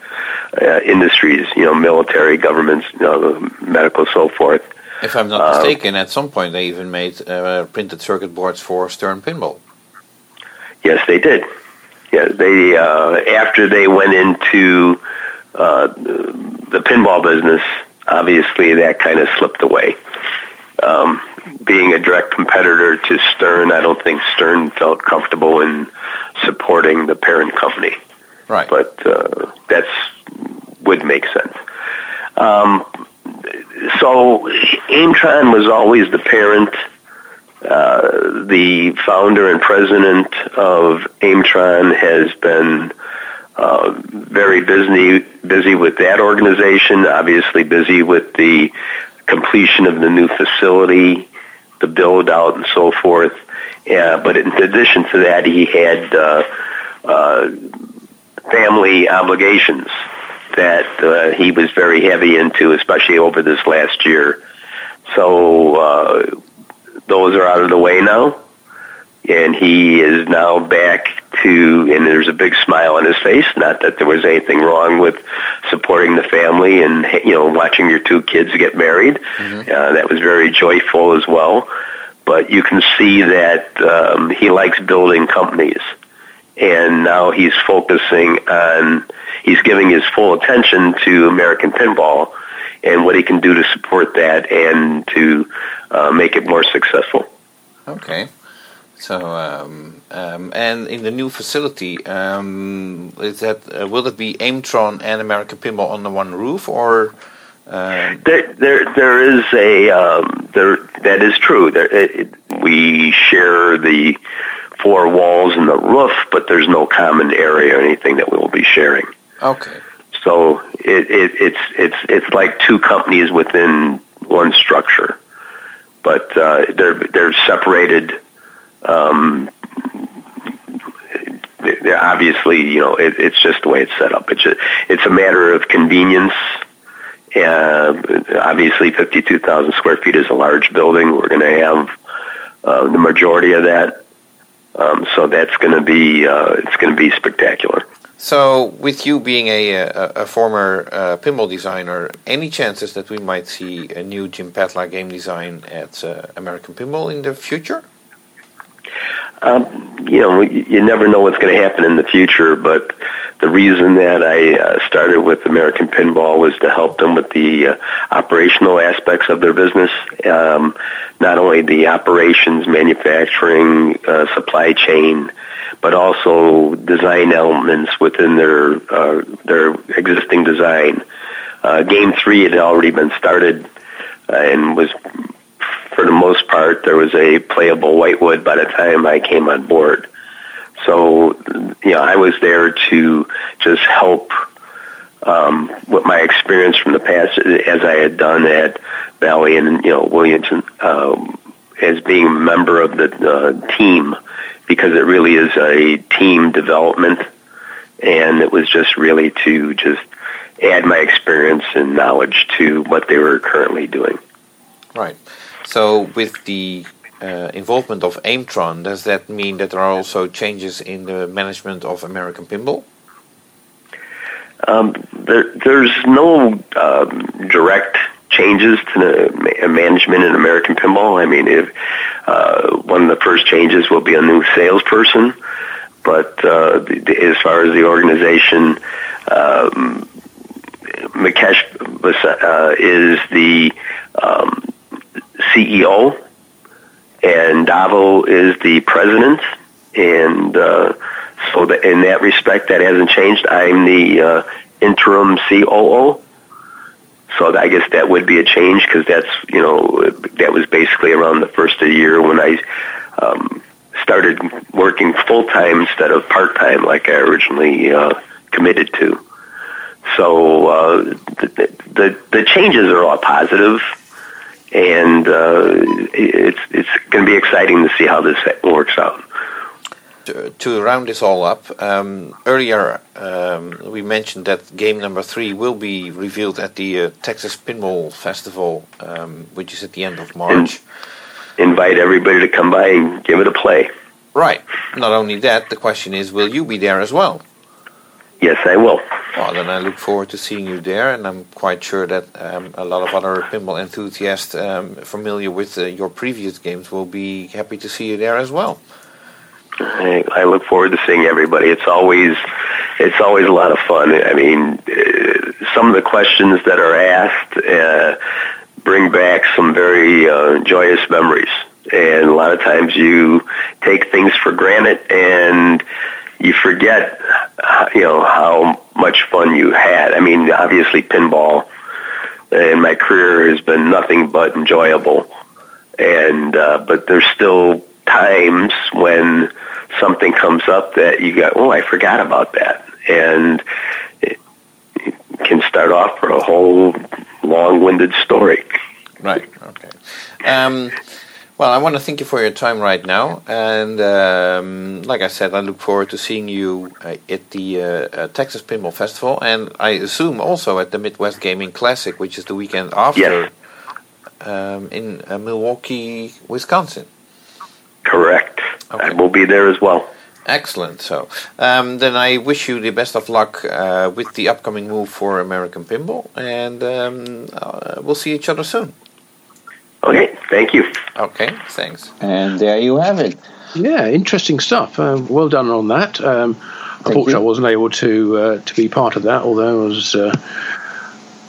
uh, industries, you know, military, governments, you know, medical, so forth. If I'm not Uh, mistaken, at some point they even made uh, printed circuit boards for Stern Pinball. Yes, they did. Yeah, they uh, after they went into uh, the pinball business, obviously that kind of slipped away. Um, being a direct competitor to Stern, I don't think Stern felt comfortable in supporting the parent company. Right. but uh, that's would make sense. Um, so Aimtron was always the parent. Uh, the founder and president of Aimtron has been uh, very busy busy with that organization. Obviously, busy with the completion of the new facility, the build out, and so forth. But in addition to that, he had uh, uh, family obligations that uh, he was very heavy into, especially over this last year. So uh, those are out of the way now, and he is now back to. And there's a big smile on his face. Not that there was anything wrong with supporting the family and you know watching your two kids get married. Uh, that was very joyful as well. But you can see that um, he likes building companies, and now he's focusing on he's giving his full attention to American pinball and what he can do to support that and to uh, make it more successful. Okay. So, um, um, and in the new facility, um, is that uh, will it be Aimtron and American Pinball under one roof, or? Um, There, there, there is a um, there. That is true. There, it, it- we share the four walls and the roof, but there's no common area or anything that we will be sharing. okay. So it, it, it's it's it's like two companies within one structure, but uh, they're they're separated. Um, they're obviously, you know, it, it's just the way it's set up. It's a, it's a matter of convenience. Uh, obviously, fifty-two thousand square feet is a large building. We're going to have uh, the majority of that, um, so that's going to be uh, it's going to be spectacular. So, with you being a, a, a former uh, pinball designer, any chances that we might see a new Jim Patla game design at uh, American Pinball in the future? Um, you know, you, never know what's going to happen in the future, but the reason that I uh, started with American Pinball was to help them with the uh, operational aspects of their business. Um, not only the operations, manufacturing, uh, supply chain, but also design elements within their uh, their existing design. Uh, game three had already been started uh, and was for the most part, there was a playable Whitewood by the time I came on board. So, you know, I was there to just help um, with my experience from the past, as I had done at Bally and you know Williamson, um, as being a member of the uh, team, because it really is a team development, and it was just really to just add my experience and knowledge to what they were currently doing. Right. So, with the uh, involvement of Aimtron, does that mean that there are also changes in the management of American Pinball? Um, there, there's no um, direct changes to the ma- management in American Pinball. I mean, if uh, one of the first changes will be a new salesperson, but uh, the, the, as far as the organization, um, Mukesh uh, is the um, CEO, and Davo is the president, and uh, so that in that respect, that hasn't changed. I'm the uh, interim COO, so I guess that would be a change because that's you know that was basically around the first of the year when I um, started working full time instead of part time like I originally uh, committed to. So uh, the, the the changes are all positive, and uh, it's it's going to be exciting to see how this works out. To, to round this all up, um, earlier um, we mentioned that game number three will be revealed at the uh, Texas Pinball Festival, um, which is at the end of March. Invite everybody to come by and give it a play. Right. Not only that, the question is, will you be there as well? Yes, I will. Well, then I look forward to seeing you there, and I'm quite sure that um, a lot of other pinball enthusiasts um, familiar with uh, your previous games will be happy to see you there as well. I, I look forward to seeing everybody. It's always it's always a lot of fun. I mean, uh, some of the questions that are asked uh, bring back some very uh, joyous memories, and a lot of times you take things for granted and you forget, uh, you know, how much fun you had. I mean, obviously, pinball in my career has been nothing but enjoyable, and uh, but there's still times when something comes up that you go, oh, I forgot about that, and it, it can start off for a whole long-winded story. Right. Okay. Um, well, I want to thank you for your time right now, and um, like I said, I look forward to seeing you uh, at the uh, uh, Texas Pinball Festival, and I assume also at the Midwest Gaming Classic, which is the weekend after, Yes. um, in uh, Milwaukee, Wisconsin. Correct. Okay. we'll be there as well. Excellent. So um, then I wish you the best of luck uh, with the upcoming move for American Pinball, and um, uh, we'll see each other soon. Okay, thank you. Okay, thanks. And there you have it. Yeah, interesting stuff. Uh, well done on that. Um, unfortunately, you. I wasn't able to uh, to be part of that, although I was uh,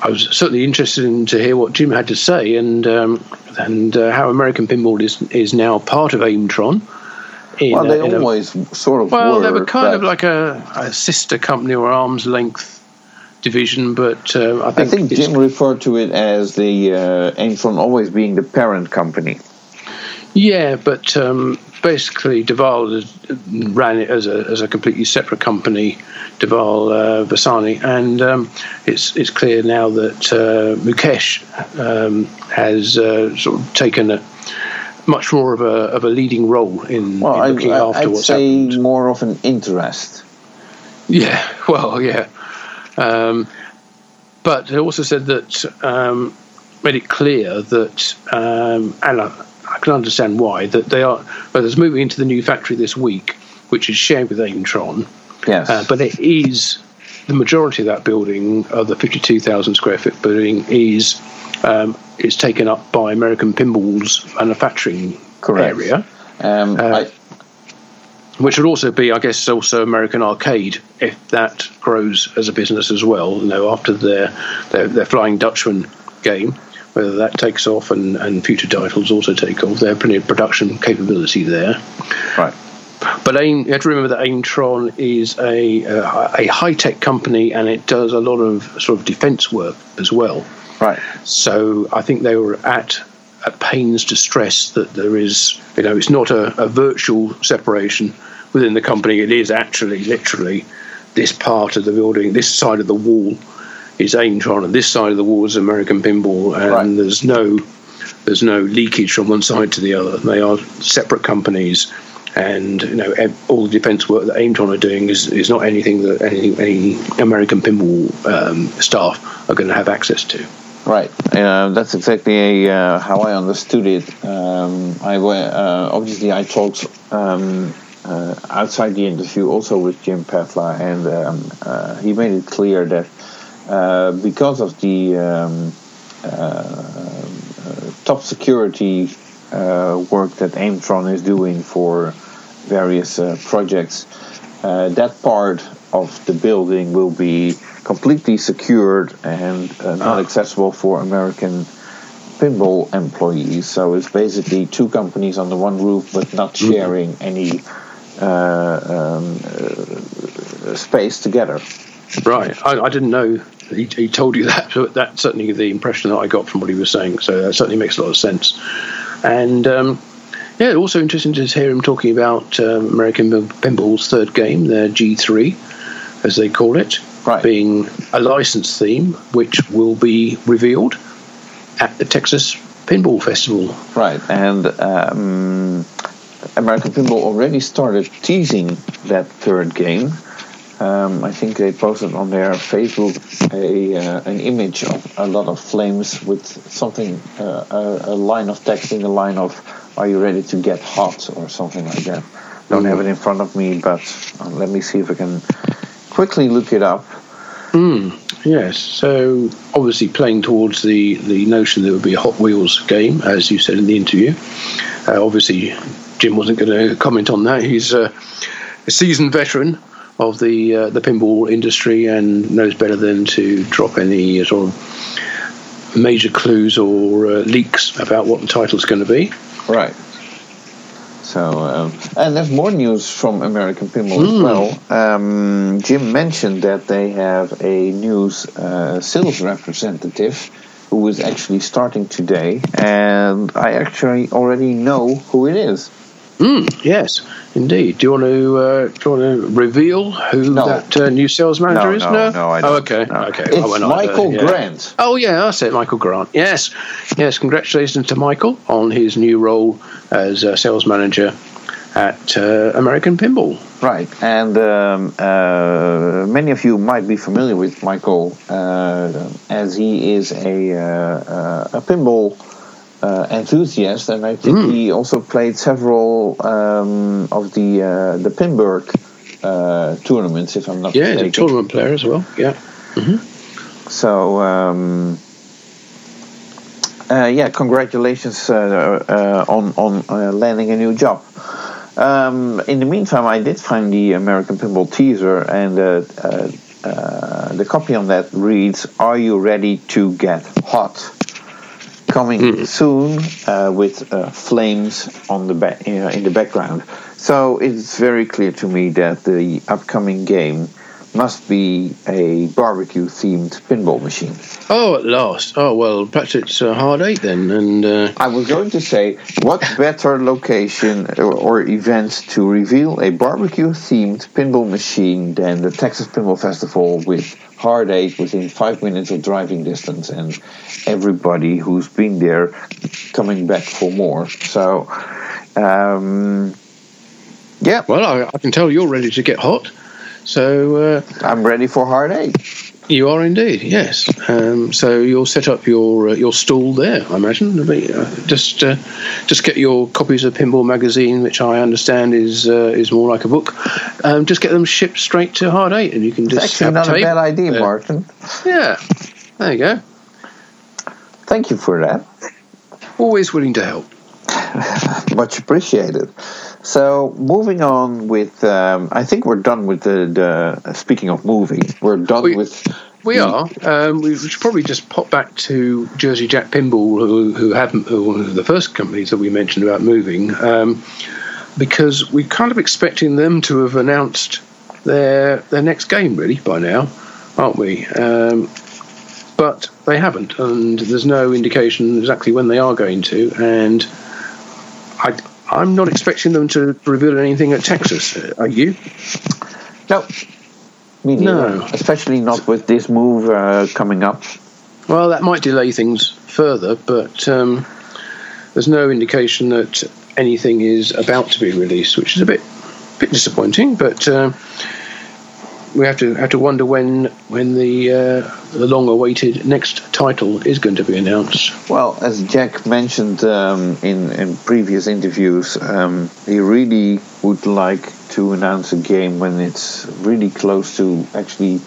I was certainly interested in to hear what Jim had to say and um, and uh, how American Pinball is is now part of Aimtron. in Well, a- they in a- always sort of well, were. they were kind of like a, a sister company or arm's length division, but uh, I I think, think it's- Jim referred to it as the uh, Aimtron always being the parent company. Yeah, but um, basically, Deval ran it as a as a completely separate company, Deval uh, Vasani, and um, it's it's clear now that uh, Mukesh um, has uh, sort of taken a much more of a of a leading role in, Well, in I, looking I, after I'd what's say happened. more of an interest. Yeah, well, yeah. Um, but they also said that um, made it clear that, um, and I, I can understand why, that they are. Well, there's moving into the new factory this week, which is shared with Aimtron, Yes. uh, but it is the majority of that building, of the 52,000 square foot building, is um, is taken up by American Pinball's manufacturing Correct. area um, uh, I, which would also be, I guess, also American Arcade if that grows as a business as well. You know, after their their, their Flying Dutchman game, whether that takes off and, and future titles also take off, they have plenty of production capability there. right. But AIM, you have to remember that Aimtron is a uh, a, a high tech company and it does a lot of sort of defence work as well. Right. So I think they were at at pains to stress that there is, you know, it's not a, a virtual separation within the company. It is actually, literally, this part of the building, this side of the wall is Aimtron, and this side of the wall is American Pinball, and Right. there's no there's no leakage from one side to the other. They are separate companies. And you know all the defence work that Aimtron are doing is, is not anything that any, any American pinball um, staff are going to have access to. Right. Uh, that's exactly uh, how I understood it. Um, I uh, obviously I talked um, uh, outside the interview also with Jim Patla, and um, uh, he made it clear that uh, because of the um, uh, uh, top security uh, work that Aimtron is doing for various uh, projects, uh, that part of the building will be completely secured and uh, not Ah. accessible for American pinball employees. So it's basically two companies under one roof, but not sharing any um, uh, space together. Right. I, I didn't know he, he told you that, but that's certainly the impression that I got from what he was saying. So that certainly makes a lot of sense. And um, yeah, also interesting to hear him talking about um, American Pinball's third game, their G3, as they call it, Right. being a licensed theme, which will be revealed at the Texas Pinball Festival. Right, and um, American Pinball already started teasing that third game. Um, I think they posted on their Facebook a uh, an image of a lot of flames with something, uh, a, a line of text in the line of "Are you ready to get hot?" or something like that. Don't have it in front of me, but uh, let me see if I can quickly look it up. Mm, yes. So obviously playing towards the, the notion that it would be a Hot Wheels game, as you said in the interview. Uh, obviously, Jim wasn't going to comment on that. He's a seasoned veteran of the uh, the pinball industry and knows better than to drop any sort of major clues or uh, leaks about what the title's going to be. Right. So, um, and there's more news from American Pinball as Hmm. well. Um, Jim mentioned that they have a new uh, sales representative who is actually starting today, and I actually already know who it is. Mm, yes, indeed. Do you want to uh, do you want to reveal who No. that uh, new sales manager No, is? no, no, I Oh, don't. okay, No. okay. It's I went on, Michael uh, yeah. Grant. Oh yeah, that's it, Michael Grant. Yes, yes. Congratulations to Michael on his new role as uh, sales manager at uh, American Pinball. Right, and um, uh, many of you might be familiar with Michael uh, as he is a, uh, uh, a pinball uh, enthusiast, and I think Mm. he also played several um, of the uh, the Pinburgh uh, tournaments, if I'm not Yeah, he's a mistaken. tournament player as well. Yeah. So, um, uh, yeah, congratulations uh, uh, on on uh, landing a new job. Um, in the meantime, I did find the American Pinball teaser, and uh, uh, uh, the copy on that reads, "Are you ready to get hot?" Coming soon uh, with uh, flames on the ba- in the background. So it's very clear to me that the upcoming game must be a barbecue themed pinball machine. Oh, at last. Oh well, perhaps it's a hard eight then, and uh, I was going to say, what better location or, or event to reveal a barbecue themed pinball machine than the Texas Pinball Festival with eight within five minutes of driving distance and everybody who's been there coming back for more. So, um, yeah, well, I, I can tell you're ready to get hot. So uh, I'm ready for hard eight. you are indeed, yes. Um, so you'll set up your uh, your stall there, I imagine. Uh, Just uh, just get your copies of Pinball magazine, which I understand is uh, is more like a book. Um, just get them shipped straight to Hard Eight, and you can It's just actually not a bad idea. Martin. Yeah, there you go. Thank you for that. Always willing to help. Much appreciated. So moving on with, um, I think we're done with the, the. Speaking of movie, we're done We- with. We are. Um, we should probably just pop back to Jersey Jack Pinball, who, who haven't, who were the first companies that we mentioned about moving, um, because we're kind of expecting them to have announced their their next game really by now, aren't we? Um, but they haven't, and there's no indication exactly when they are going to. And I, I'm not expecting them to reveal anything at Texas. Are you? No. Me neither. No. Especially not with this move uh, coming up. Well, that might delay things further, but um, there's no indication that anything is about to be released, which is a bit bit disappointing. But uh, we have to have to wonder when when the uh, the long-awaited next title is going to be announced. Well, as Jack mentioned um, in, in previous interviews, um, he really would like to announce a game when it's really close to actually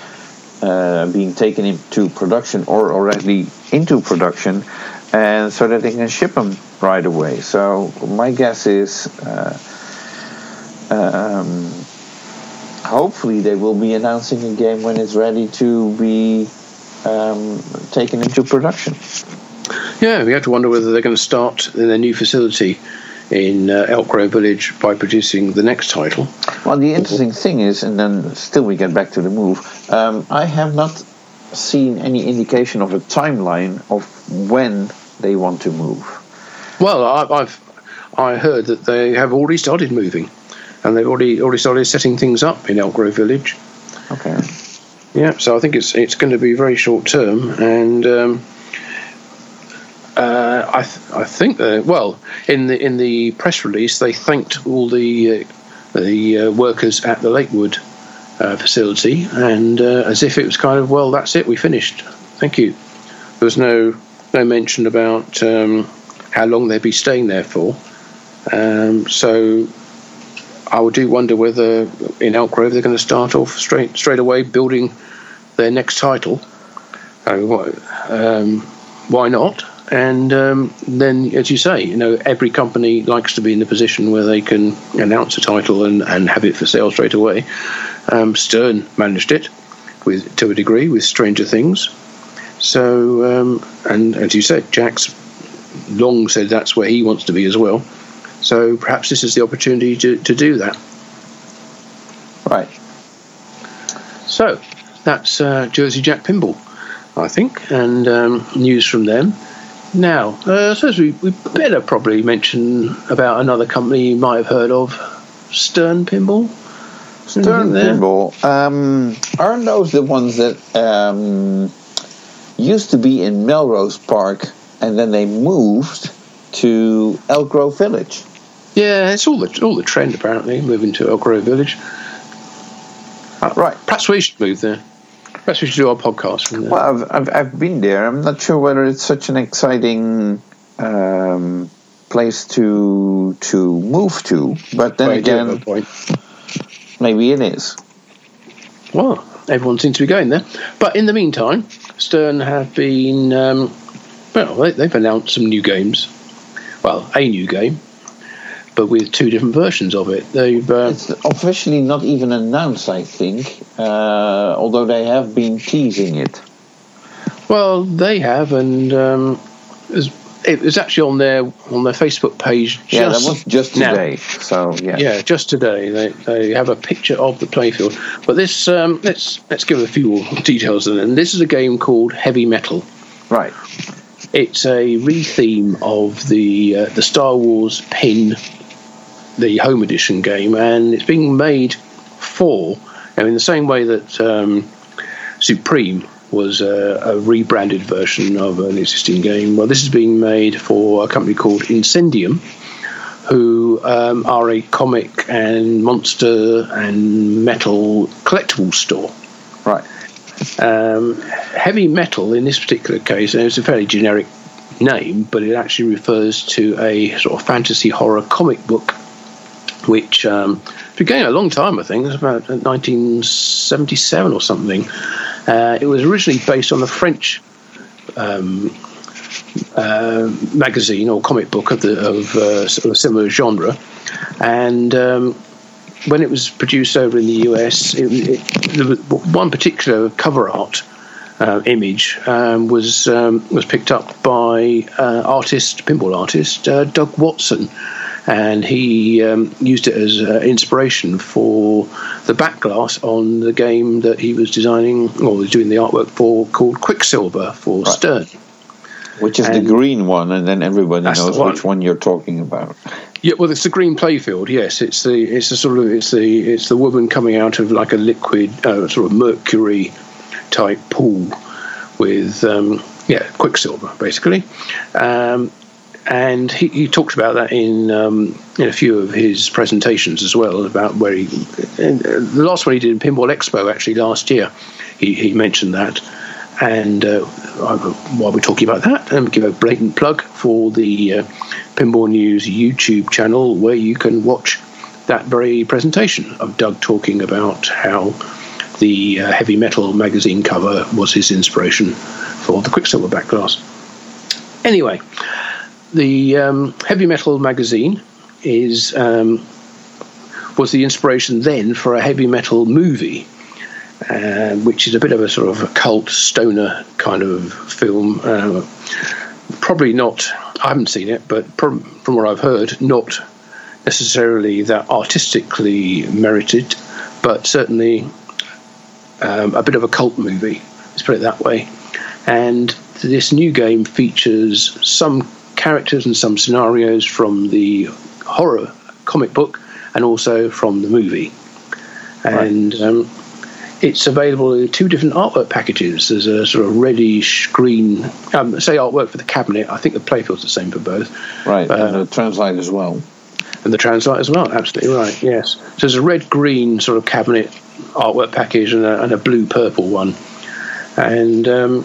uh, being taken into production or already into production, and so that they can ship them right away. So my guess is. Uh, um, hopefully, they will be announcing a game when it's ready to be um, taken into production. Yeah, we have to wonder whether they're going to start in their new facility in uh, Elk Grove Village by producing the next title. Well, the interesting thing is, and then still we get back to the move. Um, I have not seen any indication of a timeline of when they want to move. Well, I, I've I heard that they have already started moving, and they've already already started setting things up in Elk Grove Village. Okay. Yeah, so I think it's it's going to be very short term, and um, uh, I th- I think well in the in the press release they thanked all the uh, the uh, workers at the Lakewood uh, facility, and uh, as if it was kind of well that's it we finished, thank you. There was no no mention about um, how long they'd be staying there for, um, so I do wonder whether in Elk Grove they're going to start off straight straight away building their next title. Um, why not? And um, then, as you say, you know, every company likes to be in the position where they can announce a title and, and have it for sale straight away. Um, Stern managed it with to a degree with Stranger Things. So, um, and as you said, Jack's long said that's where he wants to be as well. So perhaps this is the opportunity to, to do that. Right. So that's uh, Jersey Jack Pinball, I think, and um, news from them. Now, uh, I suppose we, we better probably mention about another company you might have heard of, Stern Pinball. Stern Anything there? Pinball. Um, aren't those the ones that um, used to be in Melrose Park and then they moved to Elk Grove Village? Yeah, it's all the all the trend apparently, moving to Elk Grove Village. Right. Perhaps we should move there. Perhaps we should do our podcast from there. Well, I've, I've, I've been there. I'm not sure whether it's such an exciting um, place to to move to. But then Well, you do have again, maybe it is. Well, everyone seems to be going there. But in the meantime, Stern have been, um, well, they, they've announced some new games. Well, a new game, but with two different versions of it. They've, uh, It's officially not even announced, I think. Uh, although they have been teasing it. well, they have, and um, it's- it was actually on their on their Facebook page. Just yeah, that was just now. today. So yeah. Yeah, just today they, they have a picture of the playfield. But this um, let's let's give a few more details. And this is a game called Heavy Metal. Right. It's a retheme of the uh, the Star Wars Pin, the home edition game, and it's being made for. In the same way that um, Supreme was a, a rebranded version of an existing game, well, this is being made for a company called Incendium, who um, are a comic and monster and metal collectible store. Right. Um, heavy metal, in this particular case, and it's a fairly generic name, but it actually refers to a sort of fantasy horror comic book, which um, began a long time, I think. It was about 1977 or something. Uh, it was originally based on a French um, uh, magazine or comic book of the of uh, a similar genre, and um, when it was produced over in the US, it, it, one particular cover art uh, image um, was um, was picked up by uh, artist, pinball artist uh, Doug Watson, and he um, used it as uh, inspiration for the back glass on the game that he was designing or was doing the artwork for, called Quicksilver for Right. Stern. Which is And- the green one, and then everybody knows one. which one you're talking about. Yeah, well, it's the green playfield. Yes, it's the it's the sort of it's the it's the woman coming out of like a liquid uh, sort of mercury type pool with um, yeah quicksilver basically, um, and he, he about that in um, in a few of his presentations as well about where he uh, the last one he did in Pinball Expo actually last year. He he mentioned that. And uh, while we're talking about that, um, give a blatant plug for the uh, Pinball News YouTube channel where you can watch that very presentation of Doug talking about how the uh, heavy metal magazine cover was his inspiration for the Quicksilver back glass. Anyway, the um, heavy metal magazine is um, was the inspiration then for a heavy metal movie uh, which is a bit of a sort of a cult stoner kind of film. Uh, probably not. I haven't seen it, but from, from what I've heard, not necessarily that artistically merited, but certainly um, a bit of a cult movie. Let's put it that way. And this new game features some characters and some scenarios from the horror comic book and also from the movie. And um, it's available in two different artwork packages. There's a sort of reddish green, um, say artwork for the cabinet. I think the playfield's the same for both, Right, Uh, and the translite as well. and the translite as well. Absolutely right. Yes. So there's a red green sort of cabinet artwork package and a, and a blue purple one, and um,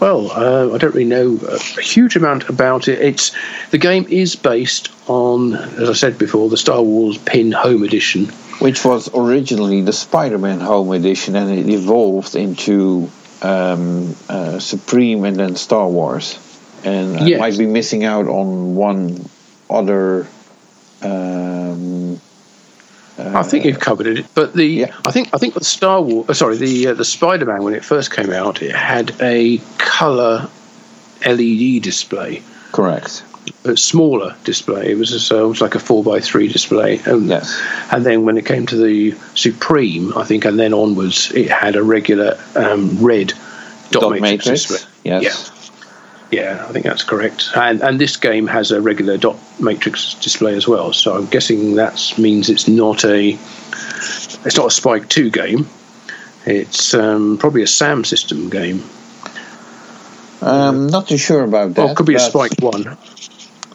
well, uh, I don't really know a, a huge amount about it. It's the game is based on, as I said before, the Star Wars Pin Home Edition. Which was originally the Spider-Man Home Edition, and it evolved into um, uh, Supreme and then Star Wars. And I Yes. might be missing out on one other. Um, I think you've covered it, but the Yeah. I think I think the Star Wars, uh, sorry, the uh, the Spider-Man when it first came out, it had a color LED display, correct. a smaller display. It was a, so it was like a four by three display. And, Yes. And then when it came to the Supreme, I think, and then onwards, it had a regular um, red dot, Dot matrix, matrix. display. Yes. Yeah, I think that's correct. And and this game has a regular dot matrix display as well. So I'm guessing that means it's not a it's not a Spike Two game. It's um, probably a SAM system game. I'm not too sure about that. Or it could be a Spike One.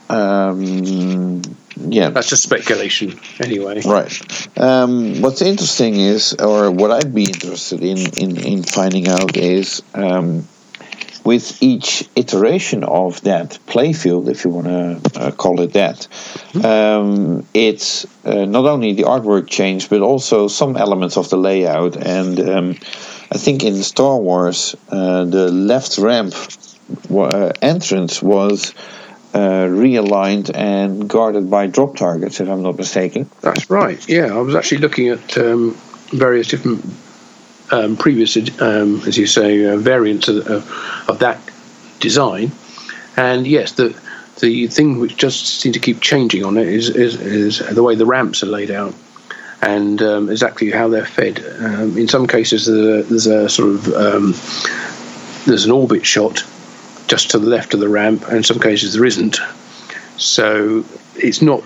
Um, yeah. That's just speculation, anyway. Right. Um, what's interesting is, or what I'd be interested in in, in finding out is, um, with each iteration of that playfield, if you want to uh, call it that, um, it's uh, not only the artwork changed, but also some elements of the layout. And um, I think in Star Wars, uh, the left ramp uh, entrance was uh, realigned and guarded by drop targets, if I'm not mistaken. That's right. Yeah, I was actually looking at um, various different um, previous, um, as you say, uh, variants of, of, that design, and yes, the the thing which just seems to keep changing on it is is, is the way the ramps are laid out. And um, exactly how they're fed. Um, in some cases, there's a sort of um, there's an orbit shot just to the left of the ramp, and in some cases there isn't. So it's not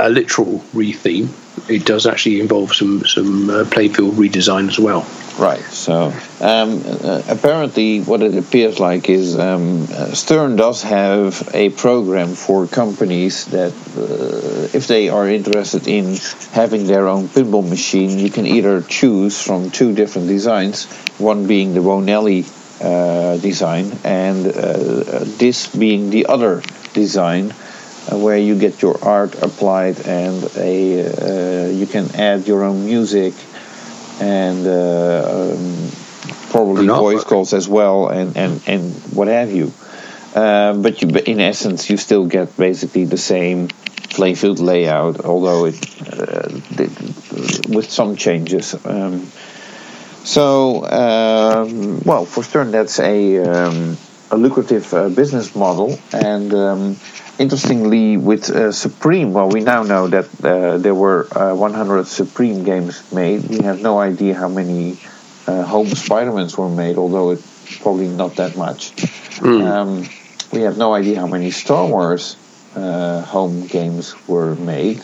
a literal retheme. It does actually involve some some uh, playfield redesign as well. Right. So um, uh, apparently, what it appears like is um, uh, Stern does have a program for companies that, uh, if they are interested in having their own pinball machine, you can either choose from two different designs. One being the Wonelli uh, design, and this being the other design, where you get your art applied and a you can add your own music and um, probably voice calls as well, and and and what have you. Uh, but you, in essence, you still get basically the same playfield layout, although it uh, with some changes. Um, so, um, well, for Stern, that's a, um, a lucrative uh, business model. And um, interestingly, with uh, Supreme, well, we now know that uh, there were uh, 100 Supreme games made. We have no idea how many uh, home Spider-Mans were made, although it's probably not that much. Mm. we have no idea how many Star Wars uh, home games were made.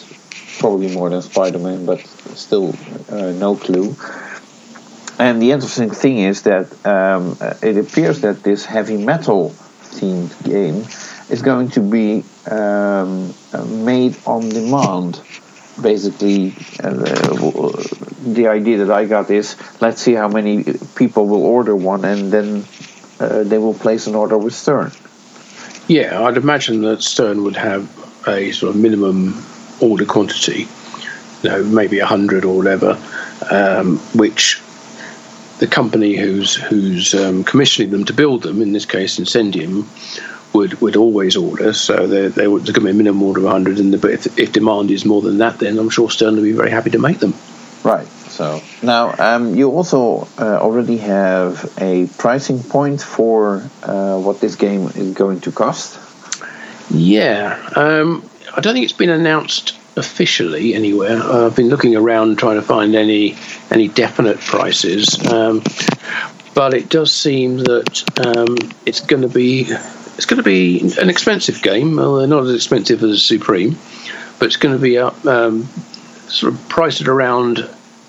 Probably more than Spider-Man, but still no clue. And the interesting thing is that um, it appears that this heavy metal themed game is going to be um, made on demand. Basically, uh, the idea that I got is let's see how many people will order one, and then uh, they will place an order with Stern. Yeah, I'd imagine that Stern would have a sort of minimum order quantity, you know, maybe hundred or whatever, um, which the company who's who's um, commissioning them to build them, in this case Incendium, would would always order. So they they would me a minimum order of 100, and the, but if, if demand is more than that, then I'm sure Stern will be very happy to make them. Right. So now um, you also uh, already have a pricing point for uh, what this game is going to cost. Yeah, um, I don't think it's been announced officially anywhere. Uh, I've been looking around trying to find any any definite prices, um, but it does seem that um, it's going to be it's going to be an expensive game. Well, not as expensive as Supreme, but it's going to be up um, sort of priced at around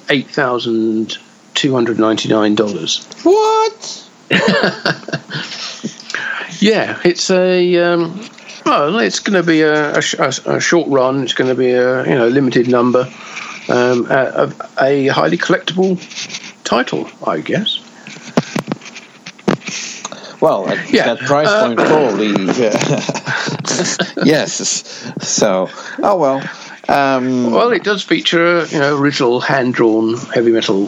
eight thousand two hundred ninety nine dollars. What? yeah, it's a um, well, it's going to be a, a, a, short run. It's going to be a you know limited number, um, a, a, highly collectible title, I guess. Well, at yeah. that price uh, point, uh, probably yes. So, oh well. Um, well, it does feature you know original hand drawn heavy metal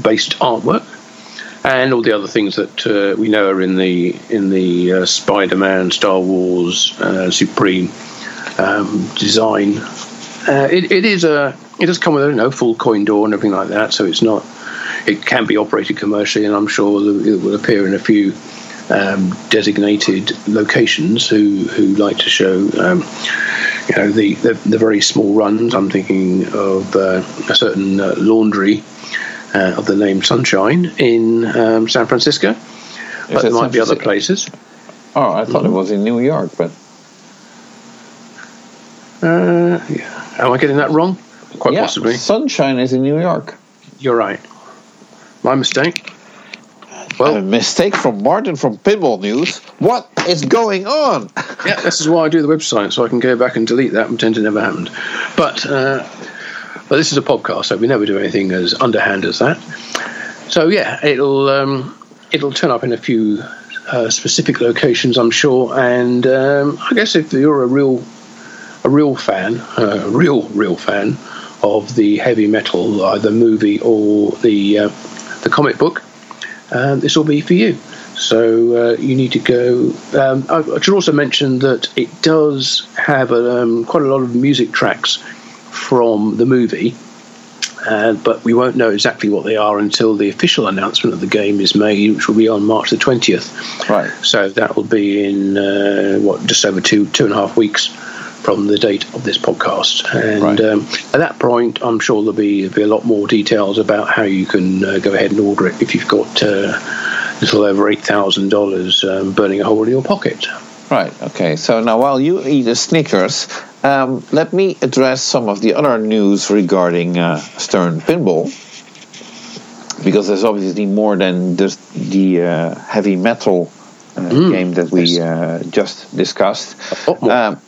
based artwork and all the other things that uh, we know are in the in the uh, Spider-Man, Star Wars, uh, Supreme um, design. Uh, it, it is a it does come with a you know, full coin door and everything like that, so it's not. It can be operated commercially, and I'm sure it will appear in a few um, designated locations who who like to show. Um, you know the, the, the very small runs. I'm thinking of uh, a certain uh, laundry uh, of the name Sunshine in um, San Francisco, Is but there might be other places. Oh, I thought mm-hmm. it was in New York, but. Uh, yeah. Am I getting that wrong? Quite yeah, possibly. Sunshine is in New York. You're right. My mistake. Well, a mistake from Martin from Pinball News. What is going on? yeah, this is why I do the website, so I can go back and delete that and pretend it never happened. But uh, but this is a podcast, so we never do anything as underhand as that. So yeah, it'll um, it'll turn up in a few uh, specific locations, I'm sure. And um, I guess if you're a real a real fan, a real real fan of the heavy metal, either movie or the uh, the comic book, um, this will be for you. So uh, you need to go. Um, I, I, should also mention that it does have a, um, quite a lot of music tracks from the movie, uh, but we won't know exactly what they are until the official announcement of the game is made, which will be on March the twentieth. Right. So that will be in uh, what just over two two and a half weeks from the date of this podcast. And right. um, at that point, I'm sure there'll be, there'll be, a lot more details about how you can uh, go ahead and order it if you've got uh, a little over $8,000 um, burning a hole in your pocket. Right, okay. So now while you eat a Snickers, um, let me address some of the other news regarding uh, Stern Pinball. Because there's obviously more than just the uh, heavy metal uh, mm, game that we. Uh, just discussed. Um,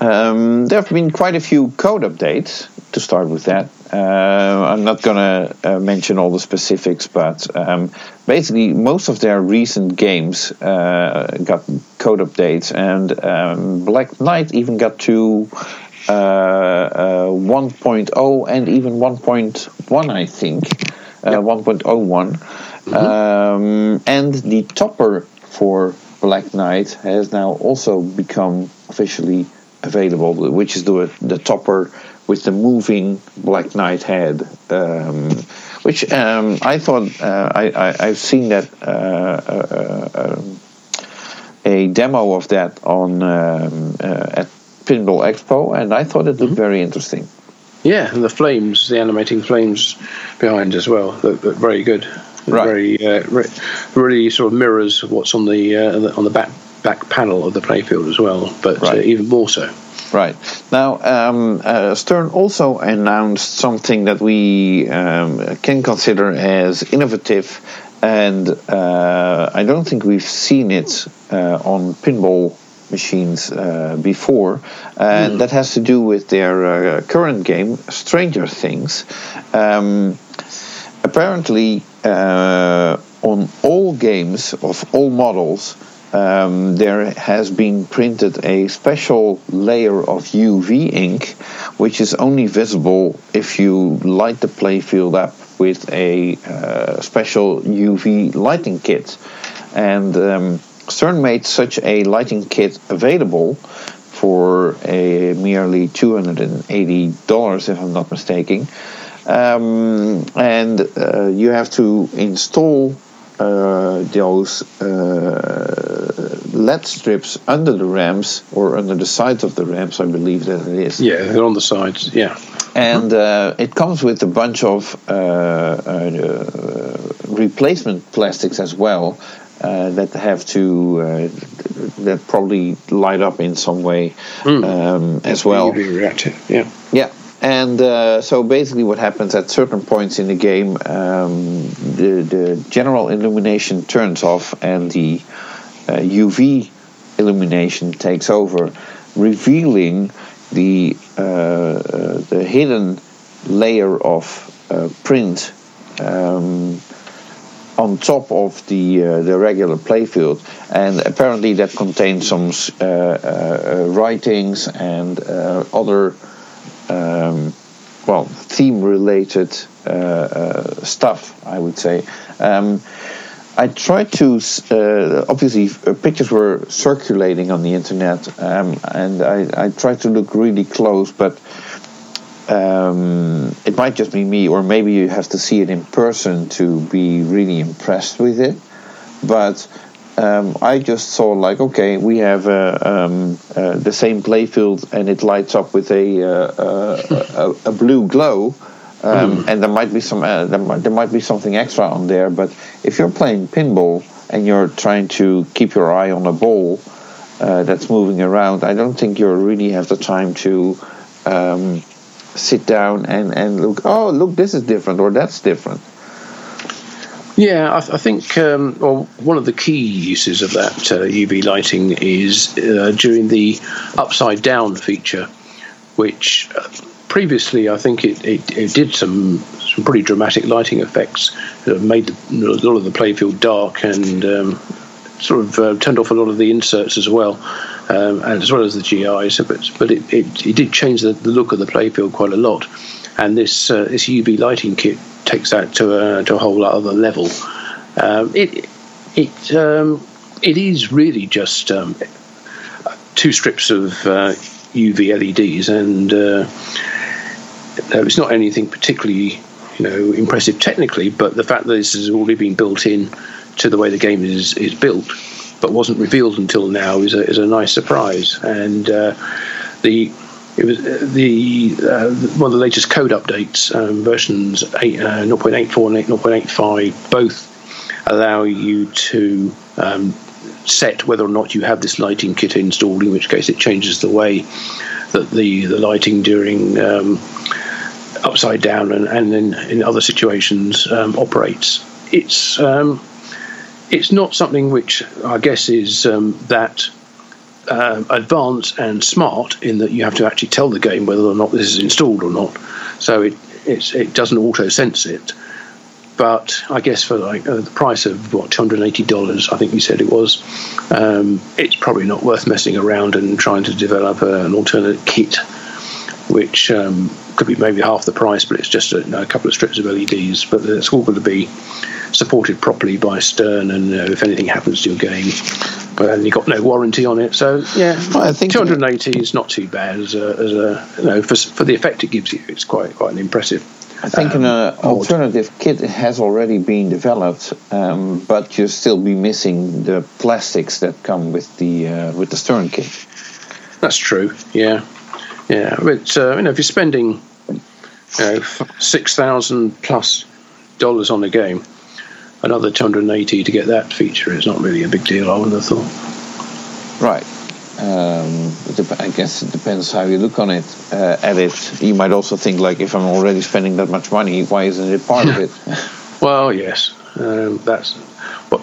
um, there have been quite a few code updates to start with that. Uh, I'm not going to uh, mention all the specifics, but um, basically, most of their recent games uh, got code updates, and um, Black Knight even got to uh, uh, 1.0 and even 1.1, I think. Uh, 1.01. Mm-hmm. Um, and the topper for Black Knight has now also become officially available, which is the the topper with the moving Black Knight head. Um, which um, I thought uh, I, I have seen that uh, uh, uh, a demo of that on um, uh, at Pinball Expo, and I thought it looked mm-hmm. very interesting. Yeah, and the flames, the animating flames behind as well, look, look very good. Right. Very, uh, re- really sort of mirrors what's on the, on the back back panel of the playfield as well, but uh, right. uh, even more so. Right. Now, um, uh, Stern also announced something that we um, can consider as innovative, and uh, I don't think we've seen it uh, on pinball machines uh, before, and mm. that has to do with their current game, Stranger Things. Um, apparently, on all games of all models, um, there has been printed a special layer of UV ink, which is only visible if you light the playfield up with a uh, special UV lighting kit. And um, Stern made such a lighting kit available for a merely $280, if I'm not mistaken. Um, and uh, you have to install those uh, LED strips under the ramps or under the sides of the ramps, I believe that it is. Yeah, they're on the sides, yeah. And uh, it comes with a bunch of uh, uh, replacement plastics as well uh, that have to that probably light up in some way mm. um, as well. Reactive, yeah. Yeah. And uh, so basically, what happens at certain points in the game, um, the, the general illumination turns off and the uh, UV illumination takes over, revealing the uh, uh, the hidden layer of uh, print um, on top of the uh, the regular playfield, and apparently that contains some writings and other um, well theme related uh, uh, stuff, I would say. Um, I tried to uh, obviously uh, pictures were circulating on the internet, um, and I, I, tried to look really close, but um, it might just be me, or maybe you have to see it in person to be really impressed with it. But um, I just saw like, okay, we have uh, um, uh, the same playfield and it lights up with a uh, a, a, blue glow, um, mm. and there might be some uh, there might, there, might, be something extra on there. But if you're playing pinball and you're trying to keep your eye on a ball uh, that's moving around, I don't think you really have the time to um, sit down and and look. Oh, look, this is different or that's different. Yeah, I, I think um, well, one of the key uses of that uh, UV lighting is uh, during the upside down feature, which uh, previously I think it, it, it, did some some pretty dramatic lighting effects. It made the, a lot of the playfield dark and um, sort of uh, turned off a lot of the inserts as well, um, and as well as the GIs. But but it, it, it did change the, the, look of the playfield quite a lot. And this uh, this UV lighting kit takes that to a to a whole other level. Um, it it um, it is really just um, two strips of UV uh, LEDs, and uh, it's not anything particularly you know impressive technically, but the fact that this has already been built in to the way the game is is built, but wasn't revealed until now, is a is a nice surprise. And uh, the it was uh, the uh, one of the latest code updates, um, versions 8, uh, 0.84 and 0.85, both allow you to um, set whether or not you have this lighting kit installed. In which case, it changes the way that the the lighting during um, upside down and, and in, in other situations um, operates. It's um, it's not something which I guess is um, that uh, advanced and smart in that you have to actually tell the game whether or not this is installed or not. So it it doesn't auto sense it. But I guess for like uh, the price of what two hundred eighty dollars, I think you said it was, um, it's probably not worth messing around and trying to develop a, an alternate kit, which um, could be maybe half the price, but it's just a, you know, a couple of strips of LEDs. But it's all going to be supported properly by Stern, and uh, if anything happens to your game, but you got no warranty on it. So yeah, well, I think 280 is not too bad as a, as a you know for, for the effect it gives you. It's quite quite an impressive. I think um, an uh, alternative kit has already been developed, um, but you'll still be missing the plastics that come with the uh, with the Stern kit. That's true. Yeah, yeah. But uh, you know, if you're spending you know six thousand plus dollars on a game, another 280 to get that feature is not really a big deal. I would have thought. Right. Um, I guess it depends how you look on it. Uh, at it, you might also think like, if I'm already spending that much money, why isn't it part of it? well, yes, um, that's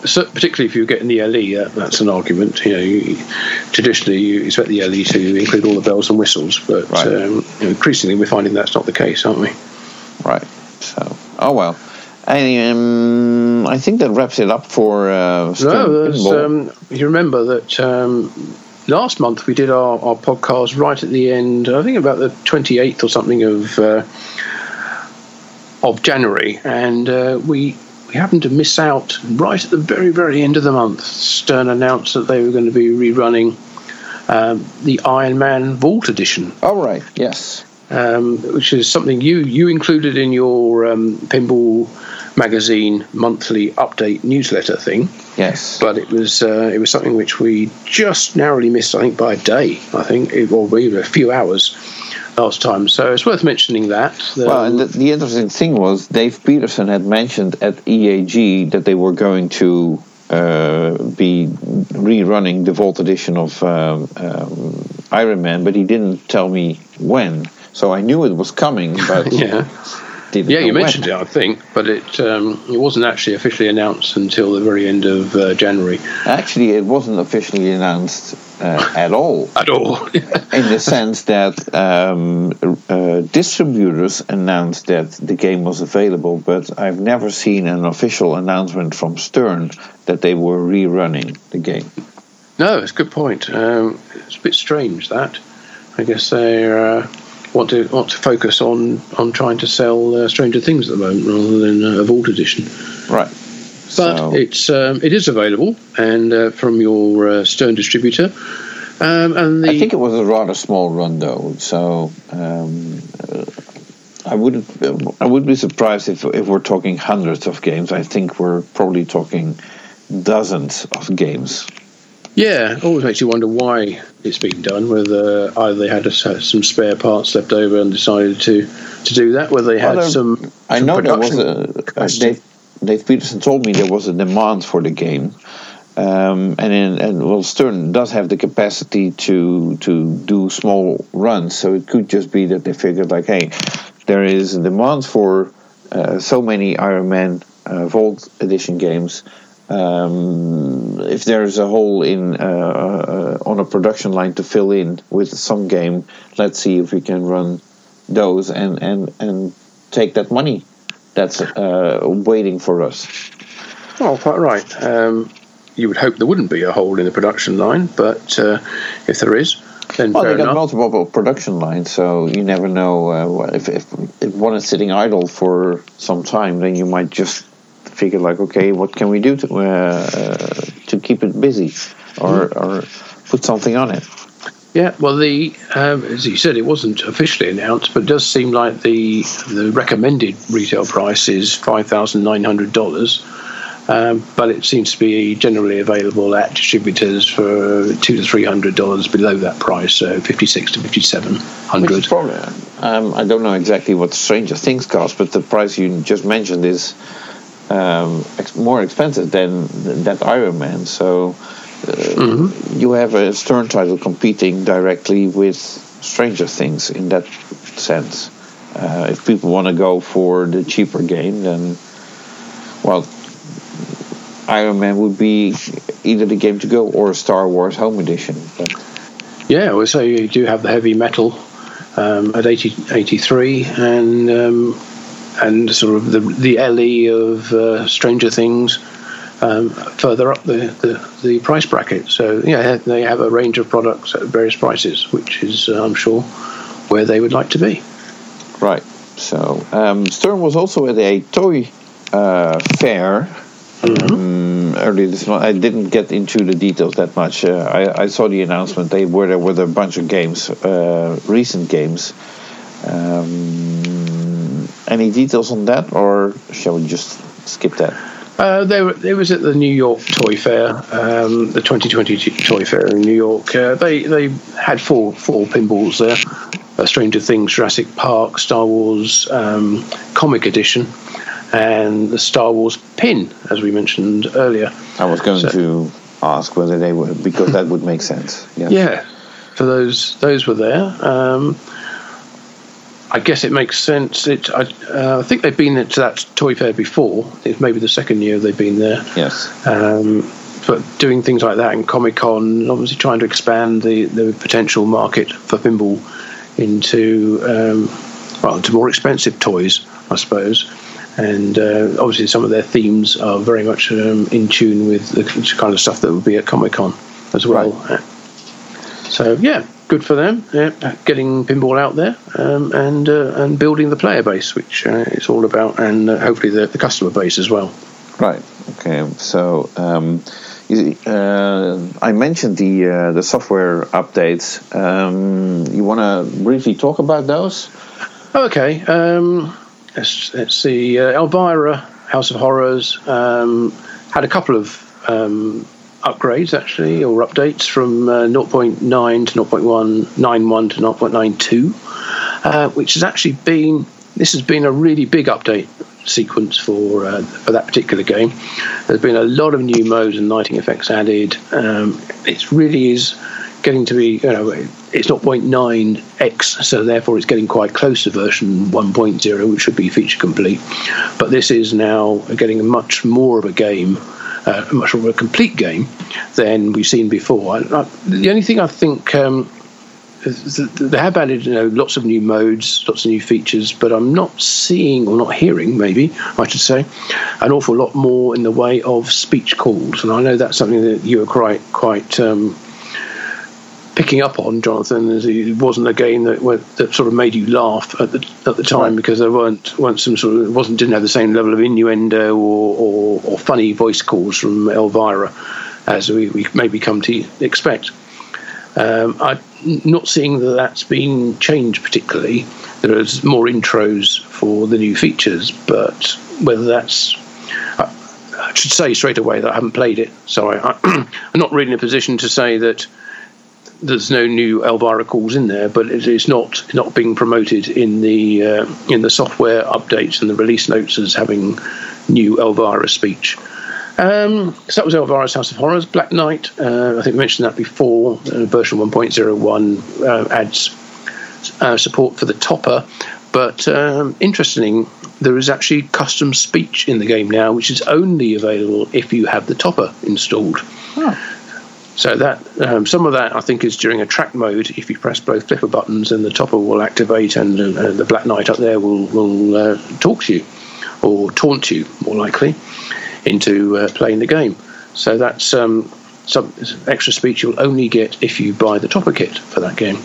so particularly if you're getting the LE, uh, that's an argument. You know, you, traditionally you expect the LE to include all the bells and whistles, but right. um, you increasingly we're finding that's not the case, aren't we? Right. So, oh well. I, um, I think that wraps it up for. Uh, no, um, you remember that um, last month we did our, our podcast right at the end. I think about the twenty eighth or something of uh, of January, and uh, we we happened to miss out right at the very very end of the month. Stern announced that they were going to be rerunning um, the Iron Man Vault edition. Oh right, yes. Um, which is something you you included in your um, pinball magazine monthly update newsletter thing. Yes, but it was uh, it was something which we just narrowly missed. I think by a day. I think it, or even a few hours last time. So it's worth mentioning that. well, and the, the, interesting thing was Dave Peterson had mentioned at EAG that they were going to uh, be rerunning the Vault edition of um, um, Iron Man, but he didn't tell me when. So I knew it was coming, but yeah. yeah, you mentioned when. it, I think, but it um, it wasn't actually officially announced until the very end of uh, January. Actually, it wasn't officially announced uh, at all. at all, in the sense that um, uh, distributors announced that the game was available, but I've never seen an official announcement from Stern that they were rerunning the game. No, it's a good point. Um, it's a bit strange that. I guess they're uh, want to want to focus on on trying to sell uh, Stranger Things at the moment rather than uh, a Vault edition. Right. But so. it's um, it is available and uh, from your uh, Stern distributor. Um, and the I think it was a rather small run though, so um, I wouldn't I would be surprised if if we're talking hundreds of games. I think we're probably talking dozens of games. Yeah, always makes you wonder why it's been done. Whether either they had some spare parts left over and decided to, to do that, whether they had well, some, some. I know there was a. Uh, Dave, Dave Peterson told me there was a demand for the game, um, and in, and well, Stern does have the capacity to to do small runs, so it could just be that they figured like, hey, there is a demand for uh, so many Iron Man uh, Vault Edition games. Um, if there's a hole in uh, uh, on a production line to fill in with some game, let's see if we can run those and and and take that money that's uh, waiting for us. Oh, quite right. Um, you would hope there wouldn't be a hole in the production line, but uh, if there is, then Well, they got enough. multiple production lines, so you never know uh, if, if if one is sitting idle for some time, then you might just figure like, okay, what can we do to uh, uh, to keep it busy, or or put something on it. Yeah, well, the um, as you said, it wasn't officially announced, but does seem like the the recommended retail price is five thousand nine hundred dollars. Um, but it seems to be generally available at distributors for two to three hundred dollars below that price, so fifty six to fifty seven hundred. Probably, um, I don't know exactly what Stranger Things cost, but the price you just mentioned is um, ex- more expensive than that Iron Man. So uh, you have a Stern title competing directly with Stranger Things in that sense. Uh, if people want to go for the cheaper game, then well, Iron Man would be either the game to go or Star Wars Home Edition. But Yeah, well, so you do have the heavy metal um, at 80, 83 and um, and sort of the the LE of uh, Stranger Things um, further up the, the, the price bracket. So yeah, they have a range of products at various prices, which is uh, I'm sure where they would like to be. Right. So um, Stern was also at a toy uh, fair um, earlier this month. I didn't get into the details that much. Uh, I, I saw the announcement. They were there with a bunch of games, uh, recent games. Um, any details on that, or shall we just skip that? Uh, they were, it was at the New York Toy Fair, um, the 2020 Toy Fair in New York. Uh, they they had four four pinballs there: uh, Stranger Things, Jurassic Park, Star Wars um, Comic Edition, and the Star Wars pin, as we mentioned earlier. I was going So- to ask whether they were because that would make sense. Yeah. Yeah, so those those were there. Um, I guess it makes sense. It I, uh, I think they've been to that toy fair before. It's maybe the second year they've been there. Yes. Um, but doing things like that in Comic Con, obviously trying to expand the, the potential market for pinball into um, well into more expensive toys, I suppose. And uh, obviously, some of their themes are very much um, in tune with the kind of stuff that would be at Comic Con as well. Right. So yeah, good for them. Yeah, getting pinball out there um, and uh, and building the player base, which uh, it's all about, and uh, hopefully the, the customer base as well. Right. Okay. So um, uh, I mentioned the uh, the software updates. Um, you want to briefly talk about those? Okay, um, let's, let's see. Uh, Elvira, House of Horrors, um, had a couple of um, upgrades actually, or updates from uh, 0.9 to 0.191 to 0.92, uh, which has actually been this has been a really big update sequence for uh, for that particular game. There's been a lot of new modes and lighting effects added. Um, it really is getting to be, you know, it's not 0.9x, so therefore it's getting quite close to version 1.0, which should be feature complete. But this is now getting much more of a game, uh, much more of a complete game than we've seen before. I, I, the only thing I think. Um, they have added you know, lots of new modes, lots of new features, but I'm not seeing or not hearing, maybe I should say, an awful lot more in the way of speech calls. And I know that's something that you were quite quite um, picking up on, Jonathan. As it wasn't a game that that sort of made you laugh at the at the time Right. because there weren't weren't some sort of it wasn't didn't have the same level of innuendo or or, or funny voice calls from Elvira as we, we maybe come to expect. Um, I'm not seeing that that's been changed particularly. There's more intros for the new features, but whether that's I, I should say straight away that I haven't played it, so I, I'm not really in a position to say that there's no new Elvira calls in there, but it is not not being promoted in the uh, in the software updates and the release notes as having new Elvira speech. Um, so that was Elvira's House of Horrors. Black Knight, uh, I think we mentioned that before. Uh, version 1.01 uh, adds uh, support for the topper, but um, interestingly, there is actually custom speech in the game now, which is only available if you have the topper installed. So that um, some of that I think is during a track mode. If you press both flipper buttons, then the topper will activate, and uh, the Black Knight up there will will uh, talk to you or taunt you, more likely, into uh, playing the game. So that's um, some extra speech you'll only get if you buy the topper kit for that game.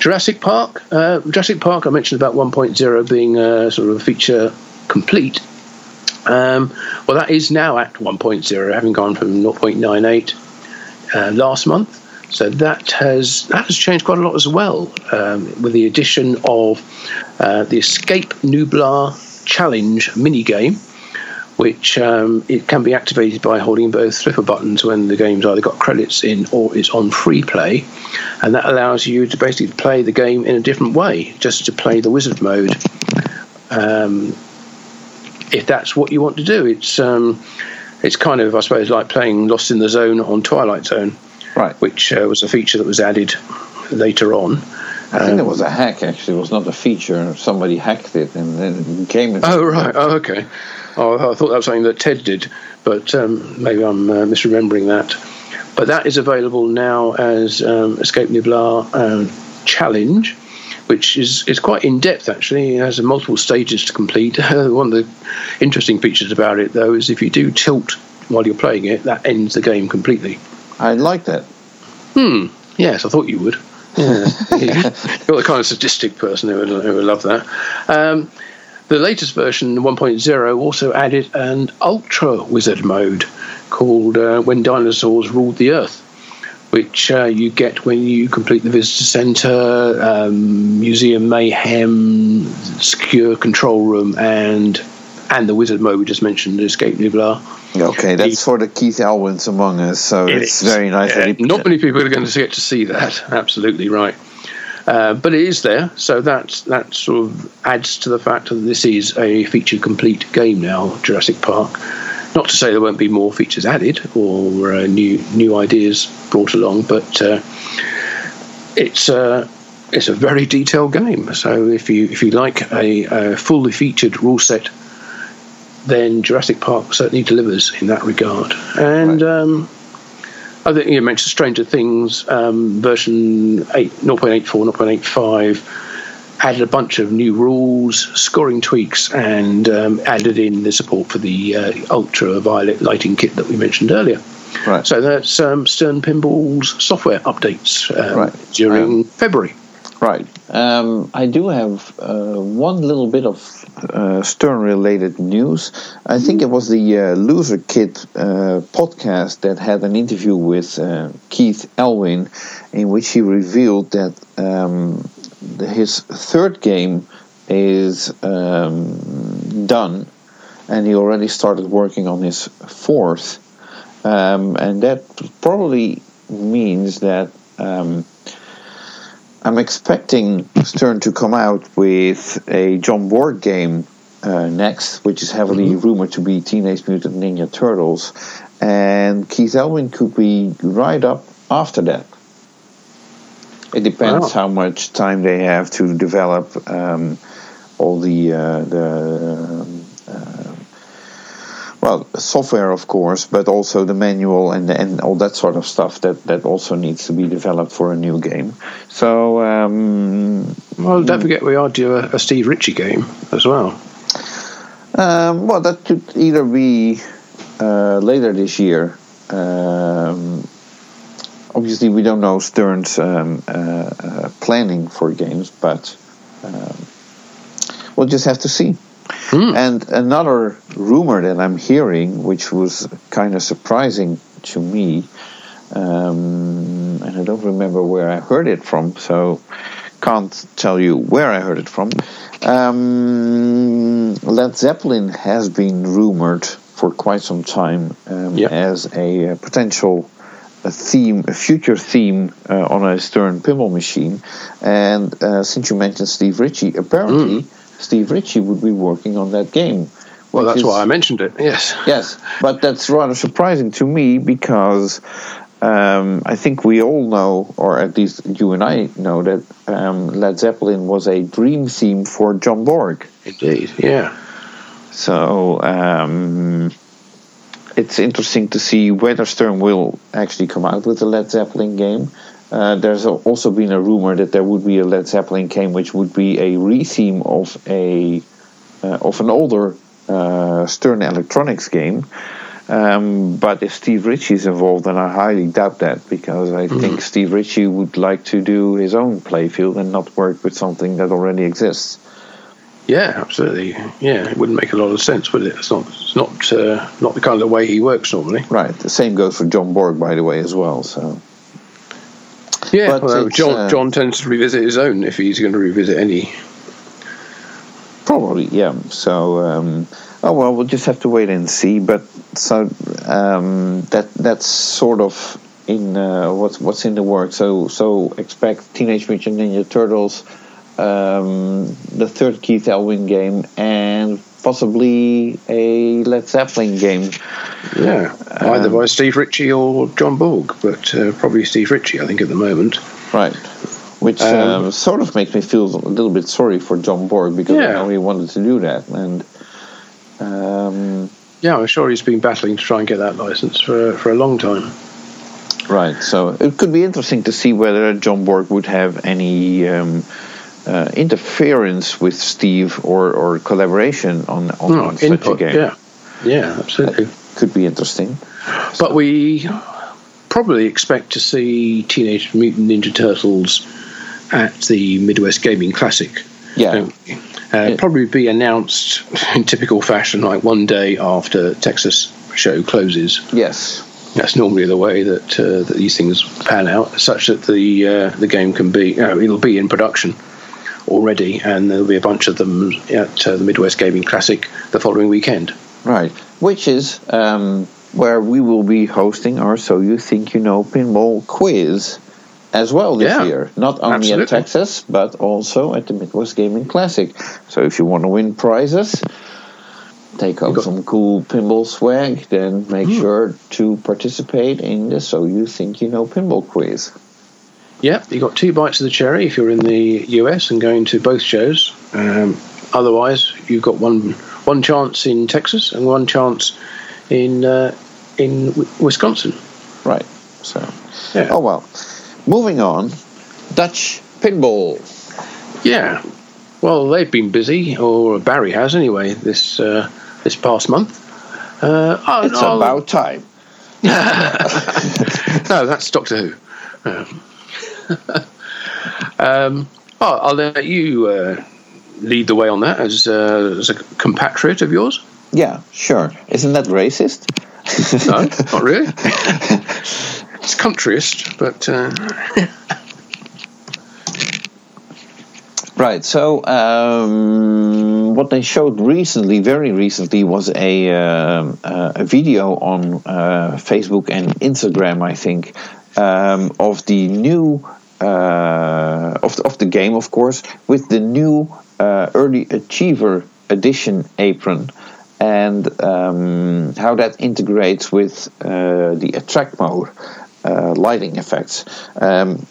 Jurassic Park. Uh, Jurassic Park. I mentioned about 1.0 being uh, sort of a feature complete. Um, well, that is now at 1.0, having gone from 0.98 uh, last month. So that has that has changed quite a lot as well, um, with the addition of uh, the Escape Nublar Challenge mini game, which um, it can be activated by holding both flipper buttons when the game's either got credits in or is on free play, and that allows you to basically play the game in a different way, just to play the wizard mode. Um, if that's what you want to do, it's um, it's kind of I suppose like playing Lost in the Zone on Twilight Zone Right. which uh, was a feature that was added later on. I think there was a hack actually. It was not a feature. Somebody hacked it and then it became. A Oh right, oh okay. Oh, I thought that was something that Ted did, but um, maybe I'm uh, misremembering that. But that is available now as um, Escape Nublar um, Challenge, which is, is quite in depth actually. It has multiple stages to complete. One of the interesting features about it, though, is if you do tilt while you're playing it, that ends the game completely. I like that. Hmm. Yes, I thought you would. Yeah. You're the kind of sadistic person who would, who would love that. Um, the latest version, 1.0, also added an ultra wizard mode called uh, When Dinosaurs Ruled the Earth, which uh, you get when you complete the visitor centre, um, museum mayhem, secure control room, and and the wizard mode we just mentioned, Escape Nublar. Okay, that's for the Keith Elwins among us. So It it's is. very nice. Yeah, not many people are going to get to see that. Absolutely right. Uh, but it is there, so that that sort of adds to the fact that this is a feature complete game now, Jurassic Park. Not to say there won't be more features added or uh, new new ideas brought along, but uh, it's uh, it's a very detailed game. So if you if you like a, a fully featured rule set, then Jurassic Park certainly delivers in that regard. And um, I think you mentioned Stranger Things um, version 8, 0.84, 0.85 added a bunch of new rules, scoring tweaks, and um, added in the support for the uh, ultraviolet lighting kit that we mentioned earlier. Right. So that's um, Stern Pinball's software updates um, Right. during February. Right. Um, I do have uh, one little bit of uh, Stern related news. I think it was the uh, Loser Kid uh, podcast that had an interview with uh, Keith Elwin, in which he revealed that um, his third game is um, done, and he already started working on his fourth. Um, and that probably means that. Um, I'm expecting Stern to come out with a John Borg game uh, next, which is heavily rumored to be Teenage Mutant Ninja Turtles, and Keith Elwin could be right up after that. It depends Wow. how much time they have to develop um, all the uh, the um, uh, well software, of course, but also the manual and and all that sort of stuff that that also needs to be developed for a new game. So um, Well, don't forget we are due a, a Steve Ritchie game as well. um, well, that could either be uh, later this year. Um, obviously, we don't know Stern's um, uh, uh, planning for games, but um, we'll just have to see. And another rumor that I'm hearing, which was kind of surprising to me, um, and I don't remember where I heard it from, so can't tell you where I heard it from. Um, Led Zeppelin has been rumored for quite some time um, Yep. as a, uh potential a theme, a future theme uh, on a Stern pinball machine. And uh, since you mentioned Steve Ritchie, apparently Steve Ritchie would be working on that game. Well, that's is- why I mentioned it. Yes. Yes, but that's rather surprising to me because um, I think we all know, or at least you and I know, that um, Led Zeppelin was a dream theme for John Borg. Indeed. Yeah. So um, it's interesting to see whether Stern will actually come out with a Led Zeppelin game. Uh, there's also been a rumor that there would be a Led Zeppelin game, which would be a re-theme of a uh, of an older uh, Stern Electronics game. Um, but if Steve Ritchie is involved, then I highly doubt that because I Mm-hmm. think Steve Ritchie would like to do his own playfield and not work with something that already exists. Yeah, absolutely. Yeah, it wouldn't make a lot of sense, would it? It's not. It's not. Uh, not the kind of way he works normally. Right. The same goes for John Borg, by the way, as well. So Yeah, But although John uh, John tends to revisit his own if he's going to revisit any. probably, yeah. So um, oh well, we'll just have to wait and see. But so um, that that's sort of in uh, what's what's in the works. So so expect Teenage Mutant Ninja Turtles, um, the third Keith Elwin game, and possibly a Led Zeppelin game. Yeah, either by Steve Ritchie or John Borg, but uh, probably Steve Ritchie, I think, at the moment. Right. Which Um, um, sort of makes me feel a little bit sorry for John Borg because I Yeah. know he wanted to do that, and um, Yeah, I'm sure he's been battling to try and get that license for for a long time. right. So it could be interesting to see whether John Borg would have any um, uh, interference with Steve or, or collaboration on on Oh, such a game. yeah, yeah, absolutely. Could be interesting. But we probably expect to see Teenage Mutant Ninja Turtles at the Midwest Gaming Classic. Yeah. Uh. Probably be announced in typical fashion, like one day after Texas show closes. Yes. That's normally the way that uh, that these things pan out, such that the uh, the game can be you it'll be in production already, and there'll be a bunch of them at uh, the Midwest Gaming Classic the following weekend. Right. Which is um, where we will be hosting our So You Think You Know Pinball quiz as well this Yeah, year. Not only absolutely. at Texas, but also at the Midwest Gaming Classic. So if you want to win prizes, take home some cool pinball swag, then make Hmm. sure to participate in the So You Think You Know Pinball quiz. Yeah, you got two bites of the cherry if you're in the US and going to both shows. Um, otherwise, you've got one one chance in Texas and one chance in uh, in Wi- Wisconsin. Right. So, Yeah. oh well. Moving on, Dutch pinball. Yeah. Well, they've been busy, or Barry has anyway. This uh, this past month. Uh, oh, It's no, about time. no, that's Doctor Who. Um, um, oh, I'll let you uh, lead the way on that as, uh, as a compatriot of yours. Yeah, sure. Isn't that racist? No, not really. It's countryist, but uh, Right. So um, what they showed recently, very recently, was a um uh, a video on uh, Facebook and Instagram, I think, um, of the new uh, of the, of the game, of course, with the new uh, early achiever edition apron. And um, how that integrates with uh, the attract mode uh, lighting effects. Um,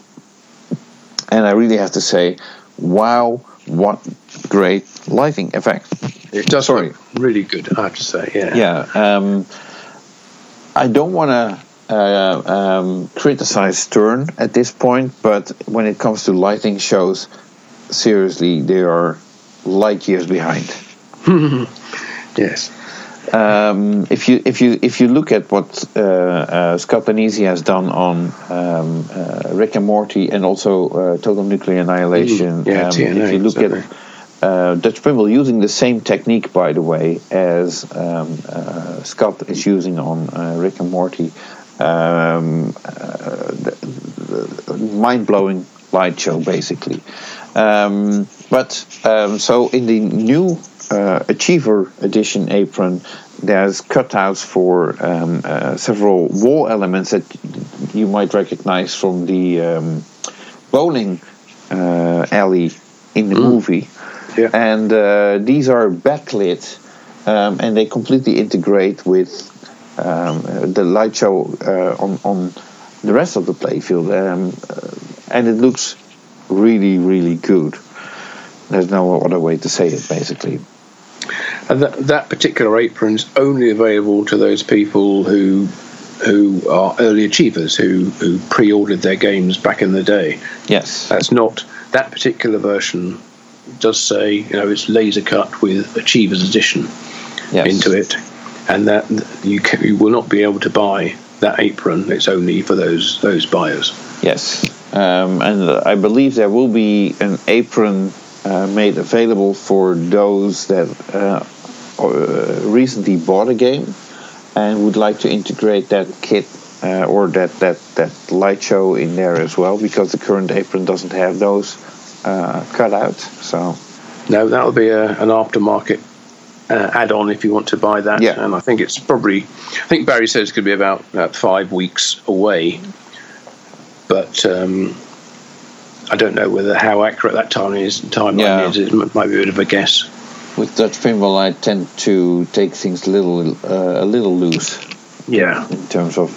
and I really have to say, wow, what great lighting effect. it does Sorry. look really good. I have to say, yeah. Yeah, um, I don't want to uh, um, criticize Stern at this point, but when it comes to lighting shows, seriously, they are light years behind. Yes. Um, if you if you if you look at what uh, uh, Scott Danesi has done on um, uh, Rick and Morty and also uh, Total Nuclear Annihilation, Mm, yeah, um, TNA, if you look at uh, Dutch Pinball using the same technique, by the way, as um, uh, Scott is using on uh, Rick and Morty, um, uh, mind blowing light show basically. Um, but um, so in the new uh, Achiever Edition apron, there's cutouts for um, uh, several wall elements that you might recognize from the um, bowling uh, alley in the movie. Yeah. And uh, these are backlit um, and they completely integrate with um, the light show uh, on, on the rest of the playfield. Um, uh, and it looks really, really good. There's no other way to say it, basically. And that, that particular apron's only available to those people who who are early achievers who, who pre-ordered their games back in the day. Yes. That's not that particular version. Does say you know it's laser cut with Achievers Edition yes. into it, and that you can, you will not be able to buy that apron. It's only for those those buyers. Yes, um, and I believe there will be an apron uh, made available for those that uh, uh, recently bought a game and would like to integrate that kit uh, or that, that, that light show in there as well because the current apron doesn't have those uh, cut out. So no, that'll be a, an aftermarket uh, add-on if you want to buy that. Yeah. and I think it's probably. I think Barry says it's going to be about, about five weeks away, but um, I don't know whether how accurate that time is. Timeline Yeah. is. It might be a bit of a guess. with Dutch pinball, I tend to take things a little uh, a little loose. Yeah, in terms of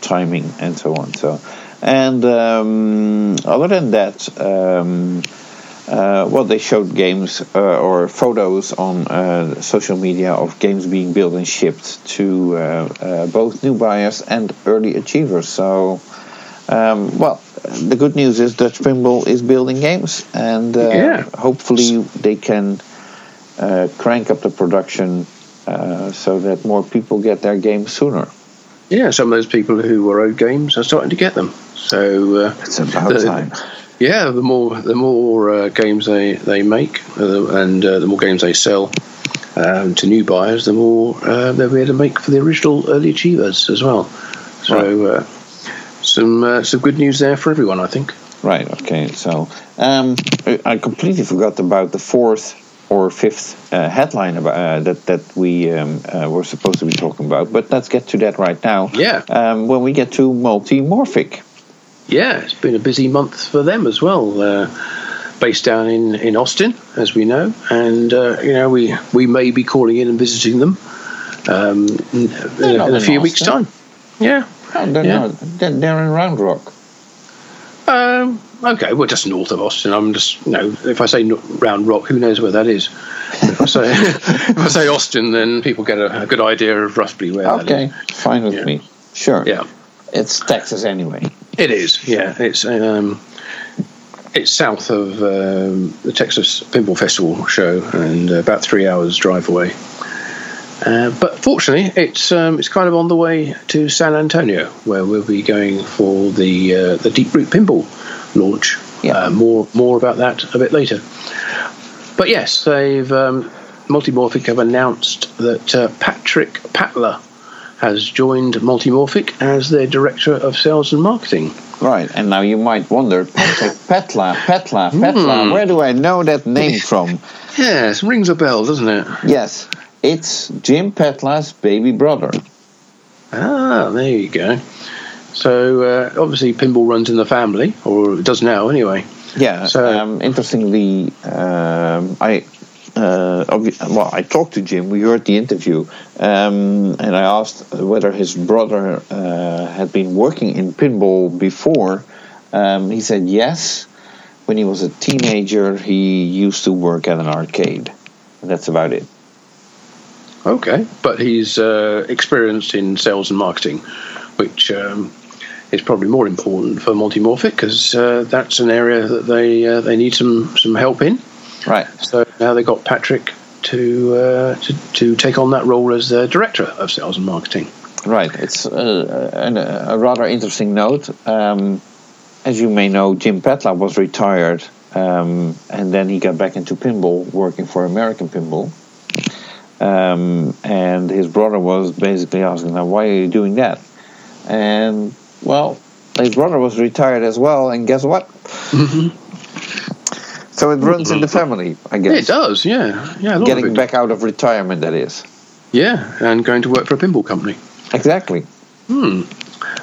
timing and so on. So, and um, other than that, um, uh, well, they showed games uh, or photos on uh, social media of games being built and shipped to uh, uh, both new buyers and early achievers. So, um, well, the good news is Dutch Pinball is building games, and uh, Yeah. hopefully they can uh, crank up the production. Uh, so that more people get their games sooner. yeah. Some of those people who were owed games are starting to get them. So uh, It's about the- time. Yeah, the more the more uh, games they they make, uh, and uh, the more games they sell um, to new buyers, the more uh, they'll be able to make for the original early achievers as well. So uh, some uh, some good news there for everyone, I think. Right. Okay. So um, I completely forgot about the fourth or fifth uh, headline about, uh, that that we um, uh, were supposed to be talking about. But let's get to that right now. Yeah. Um, when we get to multimorphic. Yeah, it's been a busy month for them as well. Uh, based down in, in Austin, as we know, and uh, you know we we may be calling in and visiting them um, in, in, not in a few weeks' time. Yeah. Oh, they're, Yeah. they're, they're in Round Rock. Um, okay, well, just north of Austin. I'm just, you know, if I say Round Rock, who knows where that is? If I say, if I say Austin, then people get a, a good idea of roughly where that Okay, fine with Yeah. me. Sure. Yeah, It's Texas anyway. it is. Yeah, it's um, it's south of um, the Texas Pinball Festival show, and uh, about three hours drive away. Uh, but fortunately, it's um, it's kind of on the way to San Antonio, where we'll be going for the uh, the Deep Root Pinball launch. Yeah. Uh, more more about that a bit later. But yes, they've um, Multimorphic have announced that uh, Patrick Patla has joined Multimorphic as their director of sales and marketing. Right, and now you might wonder, Patla, Patla, Patla, Hmm. where do I know that name from? Yes, rings a bell, doesn't it? Yes, it's Jim Patla's baby brother. Ah, there you go. So uh, obviously, pinball runs in the family, or it does now anyway. Yeah. So- um, interestingly, um, I uh, well, I talked to Jim. We heard the interview, um, and I asked whether his brother uh, had been working in pinball before. Um, he said yes. When he was a teenager, he used to work at an arcade. And that's about it. Okay, but he's uh, experienced in sales and marketing, which um, is probably more important for Multimorphic because uh, that's an area that they uh, they need some some help in. Right. So now they got Patrick to uh, to to take on that role as the director of sales and marketing. Right. It's uh, an, a rather interesting note. Um, as you may know, Jim Patla was retired, um, and then he got back into pinball, working for American Pinball. Um, and his brother was basically asking him, "Why are you doing that?" And well, his brother was retired as well, and guess what? So it runs in the family, I Yeah, guess. it does. Yeah, yeah. A lot of Getting back out of retirement, that is. Yeah, and going to work for a pinball company. Exactly. Hmm.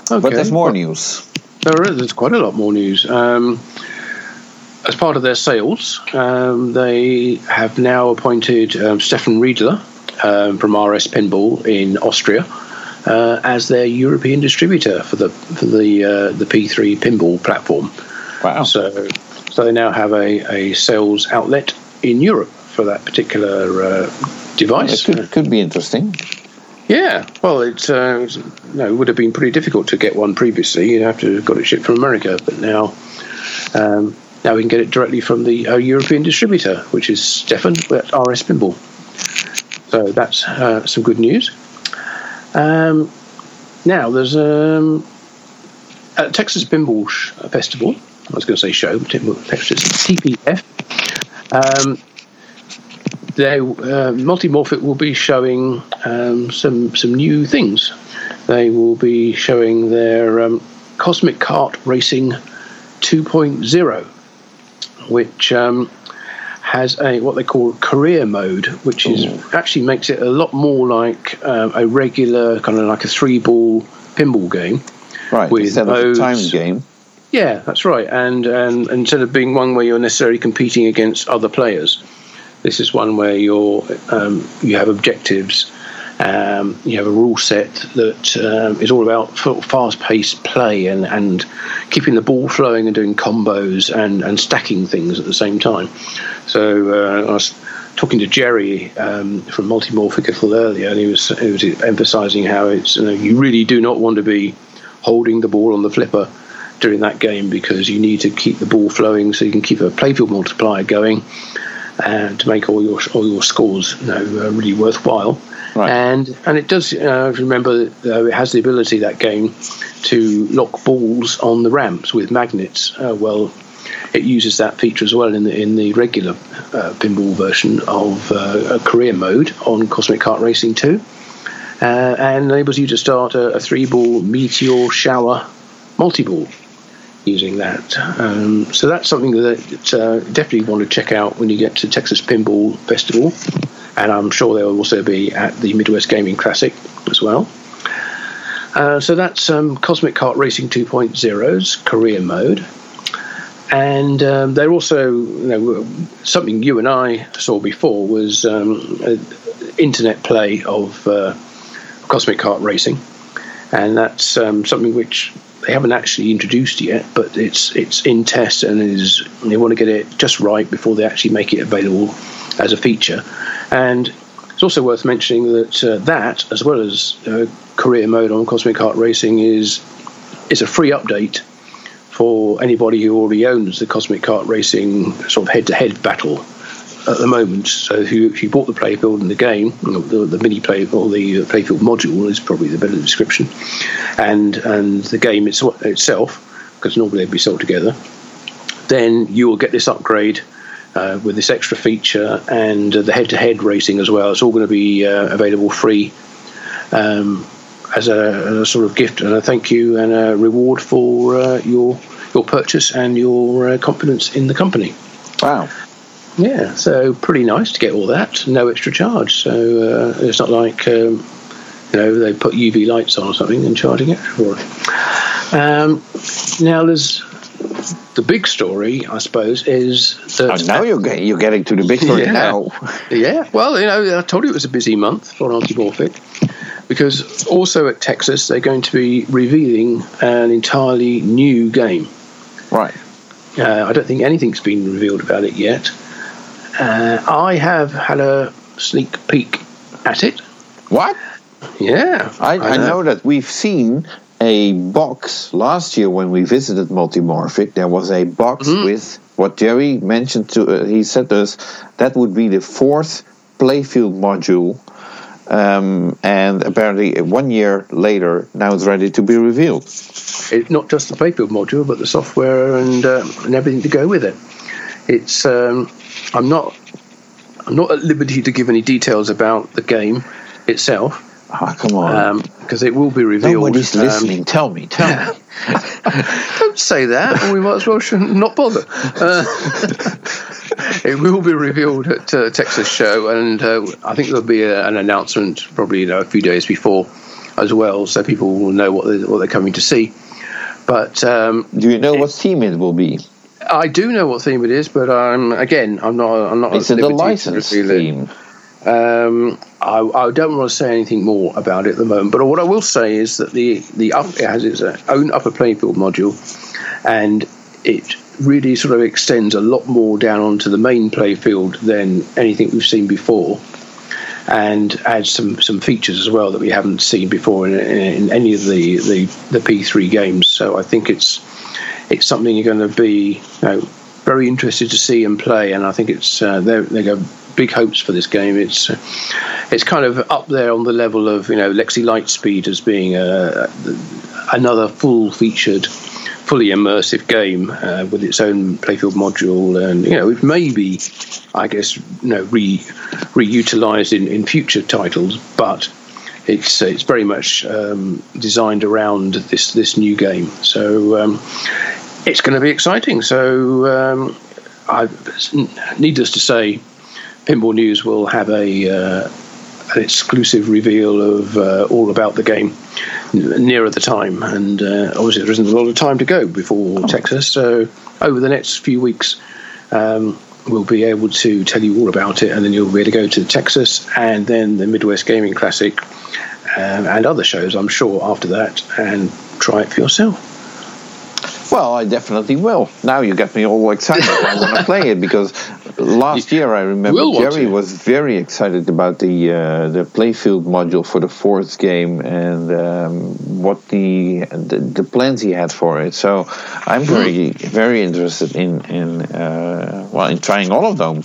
Okay. But there's more Well, news. There is. There's quite a lot more news. Um, as part of their sales, um, they have now appointed um, Stefan Riedler um, from RS Pinball in Austria uh, as their European distributor for the for the uh, the P3 pinball platform. Wow. So, so they now have a, a sales outlet in Europe for that particular uh, It device. could, could be interesting. Yeah, well, it's, uh, know, it would have been pretty difficult to get one previously. You'd have to have got it shipped from America, but now, um, now we can get it directly from the uh, European distributor, which is Stefan at RS Pinball. So that's uh, some good news. Um, now there's um, a Texas Pinball Festival. I was going to say show, but it- Texas TPF. Um, they uh, Multimorphic will be showing um, some some new things. They will be showing their um, Cosmic Kart Racing 2.0, which um, has a what they call career mode, which is actually makes it a lot more like um, a regular kind of like a three ball pinball game. Right, With instead of a modes. timed game. Yeah, that's right. And, and instead of being one where you're necessarily competing against other players, this is one where you're um, you have objectives. Um, you have a rule set that um, is all about fast paced play and, and keeping the ball flowing and doing combos and, and stacking things at the same time. So uh, I was talking to Jerry um, from Multimorphic a little earlier, and he was, he was emphasizing how it's you, know, you really do not want to be holding the ball on the flipper during that game because you need to keep the ball flowing so you can keep a playfield multiplier going and to make all your all your scores you know, uh, really worthwhile. Right. And and it does uh, remember uh, it has the ability that game to lock balls on the ramps with magnets. Uh, well, it uses that feature as well in the in the regular uh, pinball version of uh, a career mode on Cosmic Kart Racing 2. Uh, and enables you to start a, a three ball meteor shower multi ball using that. Um, so that's something that uh, definitely want to check out when you get to Texas Pinball Festival, and I'm sure they'll also be at the Midwest Gaming Classic as well. Uh, so that's um, Cosmic Kart Racing 2.0's career mode. And um, they're also, you know, something you and I saw before was um, internet play of uh, Cosmic Kart Racing, and that's um, something which they haven't actually introduced yet, but it's it's in test and is they want to get it just right before they actually make it available as a feature. And it's also worth mentioning that uh, that, as well as uh, career mode on Cosmic Kart Racing, is is a free update for anybody who already owns the Cosmic Kart Racing sort of head-to-head battle at the moment. So if you, if you bought the playfield and the game, the, the mini play or the playfield module is probably the better description, and and the game it's, itself, because normally they'd be sold together, then you will get this upgrade. Uh, with this extra feature and uh, the head-to-head racing as well, it's all going to be uh, available free um, as, a, as a sort of gift and a thank you and a reward for uh, your your purchase and your uh, confidence in the company. Wow. Yeah, so pretty nice to get all that, no extra charge. So uh, it's not like um, you know they put UV lights on or something and charging extra for it. Um, now there's the big story, I suppose, is that Oh, now you're, get, you're getting to the big story Yeah. now. yeah, well, you know, I told you it was a busy month for Multimorphic because also at Texas they're going to be revealing an entirely new game. Right. Uh, I don't think anything's been revealed about it yet. Uh, I have had a sneak peek at it. What? Yeah, I, I know that we've seen a box last year when we visited Multimorphic. There was a box Mm-hmm. with what Jerry mentioned to. Uh, he said to us that would be the fourth playfield module, um, and apparently one year later, now it's ready to be revealed. It's not just the playfield module, but the software and uh, and everything to go with it. It's um, I'm not I'm not at liberty to give any details about the game itself Ah, come on. because it will be revealed. Nobody's um, listening. Tell me. Tell me. Don't say that, or we might as well sh- not bother. Uh, it will be revealed at uh, Texas Show, and uh, I think there'll be a, an announcement probably you know, a few days before as well, so people will know what they're, what they're coming to see. But um, Do you know what theme it will be? I do know what theme it is, but um, again, I'm not. I'm not. Is at it the license theme? Um, I, I don't want to say anything more about it at the moment, but what I will say is that the the up, it has its own upper playfield module, and it really sort of extends a lot more down onto the main playfield than anything we've seen before, and adds some some features as well that we haven't seen before in, in, in any of the, the the P3 games. So I think it's it's something you're going to be you know, very interested to see and play, and I think it's uh, they're going to big hopes for this game. It's it's kind of up there on the level of you know Lexi Lightspeed as being a, another full featured, fully immersive game uh, with its own playfield module, and you know it may be, I guess, you know, re reutilized in, in future titles, but it's it's very much um, designed around this this new game. So um, it's going to be exciting. So um, I, needless to say, Pinball News will have a uh, an exclusive reveal of uh, all about the game nearer the time. And uh, obviously, there isn't a lot of time to go before Texas. So over the next few weeks. Um, we'll be able to tell you all about it, and then you'll be able to go to Texas and then the Midwest Gaming Classic um, and other shows, I'm sure, after that, and try it for yourself. Well, I definitely will. Now you get me all excited. I want to play it because last year I remember Jerry was very excited about the uh, the playfield module for the fourth game and um, what the, the, the plans he had for it. So I'm hmm. very very interested in in uh, well in trying all of them.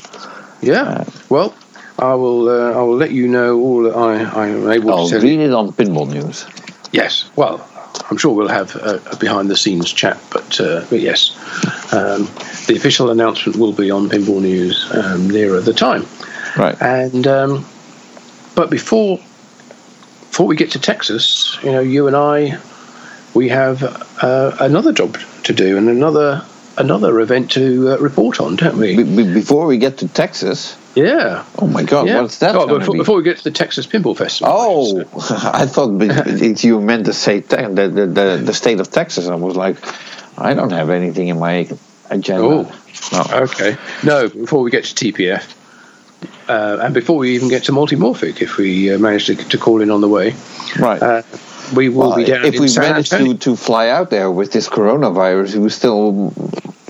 Yeah. Uh, well, I will. Uh, I will let you know all that I, I am able I'll to. I'll read it on Pinball News. Yes. Well, I'm sure we'll have a, a behind the scenes chat, but, uh, but yes, um, the official announcement will be on Pinball News um, nearer the time. Right. And um, but before before we get to Texas, you know, you and I, we have uh, another job to do and another another event to uh, report on, don't we? Be- before we get to Texas. Yeah. Oh my God! Yeah. What's that? Oh, before, before, we get to the Texas Pinball Festival. Oh, I thought you meant to say te- the, the, the the state of Texas. I was like, I don't have anything in my agenda. Oh, no. okay. No, before we get to TPF, uh, and before we even get to Multimorphic, if we uh, manage to, to call in on the way, right? Uh, we will well, be down. If we San manage to, to fly out there with this coronavirus, we still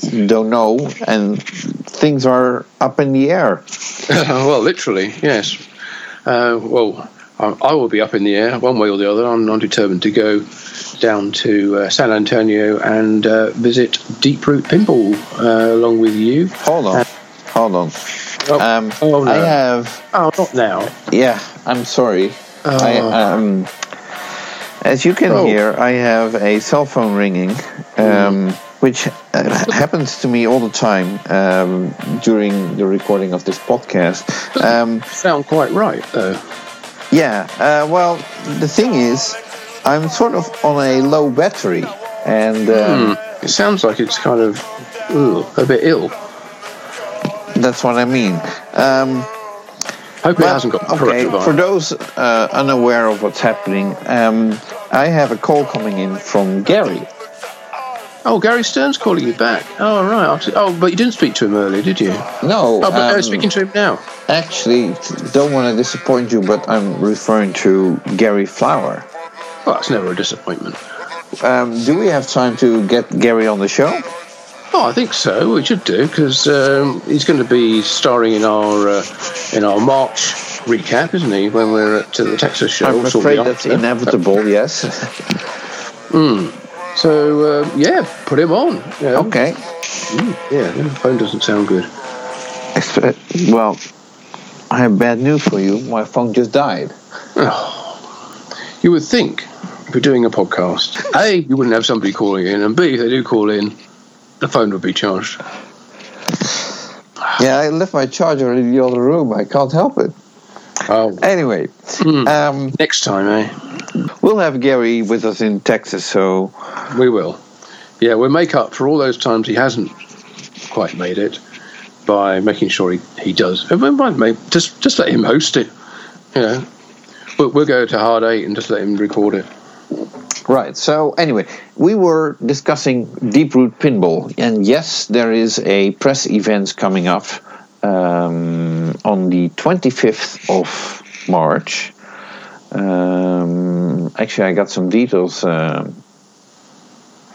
don't know, and things are up in the air. well, literally, yes. Uh, well, I, I, will be up in the air one way or the other. I'm, not determined to go down to uh, San Antonio and uh, visit Deep Root Pinball uh, along with you. Hold on, hold on. Oh, um, oh, no. I have. Oh, not now. Yeah, I'm sorry. Oh. I, um, as you can oh. hear, I have a cell phone ringing. Um, mm which uh, happens to me all the time um, during the recording of this podcast. Um, sound quite right, though. Yeah. Uh, well, the thing is, I'm sort of on a low battery, and um, mm, it sounds like it's kind of ugh, a bit ill. That's what I mean. Um, Hope it hasn't got okay. For those uh, unaware of what's happening, um, I have a call coming in from Gary. Oh, Gary Stern's calling you back. Oh, right. Oh, but you didn't speak to him earlier, did you? No. Oh, but um, I'm speaking to him now. Actually, don't want to disappoint you, but I'm referring to Gary Flower. Well, that's never a disappointment. Um, do we have time to get Gary on the show? Oh, I think so. We should do because um, he's going to be starring in our uh, in our March recap, isn't he? When we're at the Texas show. I'm afraid that's inevitable. yes. Hmm. So uh, yeah, put him on. You know. Okay. Mm, yeah, the phone doesn't sound good. Well, I have bad news for you. My phone just died. Oh, you would think if you're doing a podcast, A, you wouldn't have somebody calling in, and B, if they do call in, the phone would be charged. Yeah, I left my charger in the other room. I can't help it. Oh. Anyway, mm. um, next time, eh? We'll have Gary with us in Texas, so we will. Yeah, we'll make up for all those times he hasn't quite made it by making sure he, he does. Just just let him host it. You know, we'll, we'll go to Hard Eight and just let him record it. Right. So anyway, we were discussing Deep Root Pinball, and yes, there is a press event coming up um, on the 25th of March. Um, actually, I got some details uh,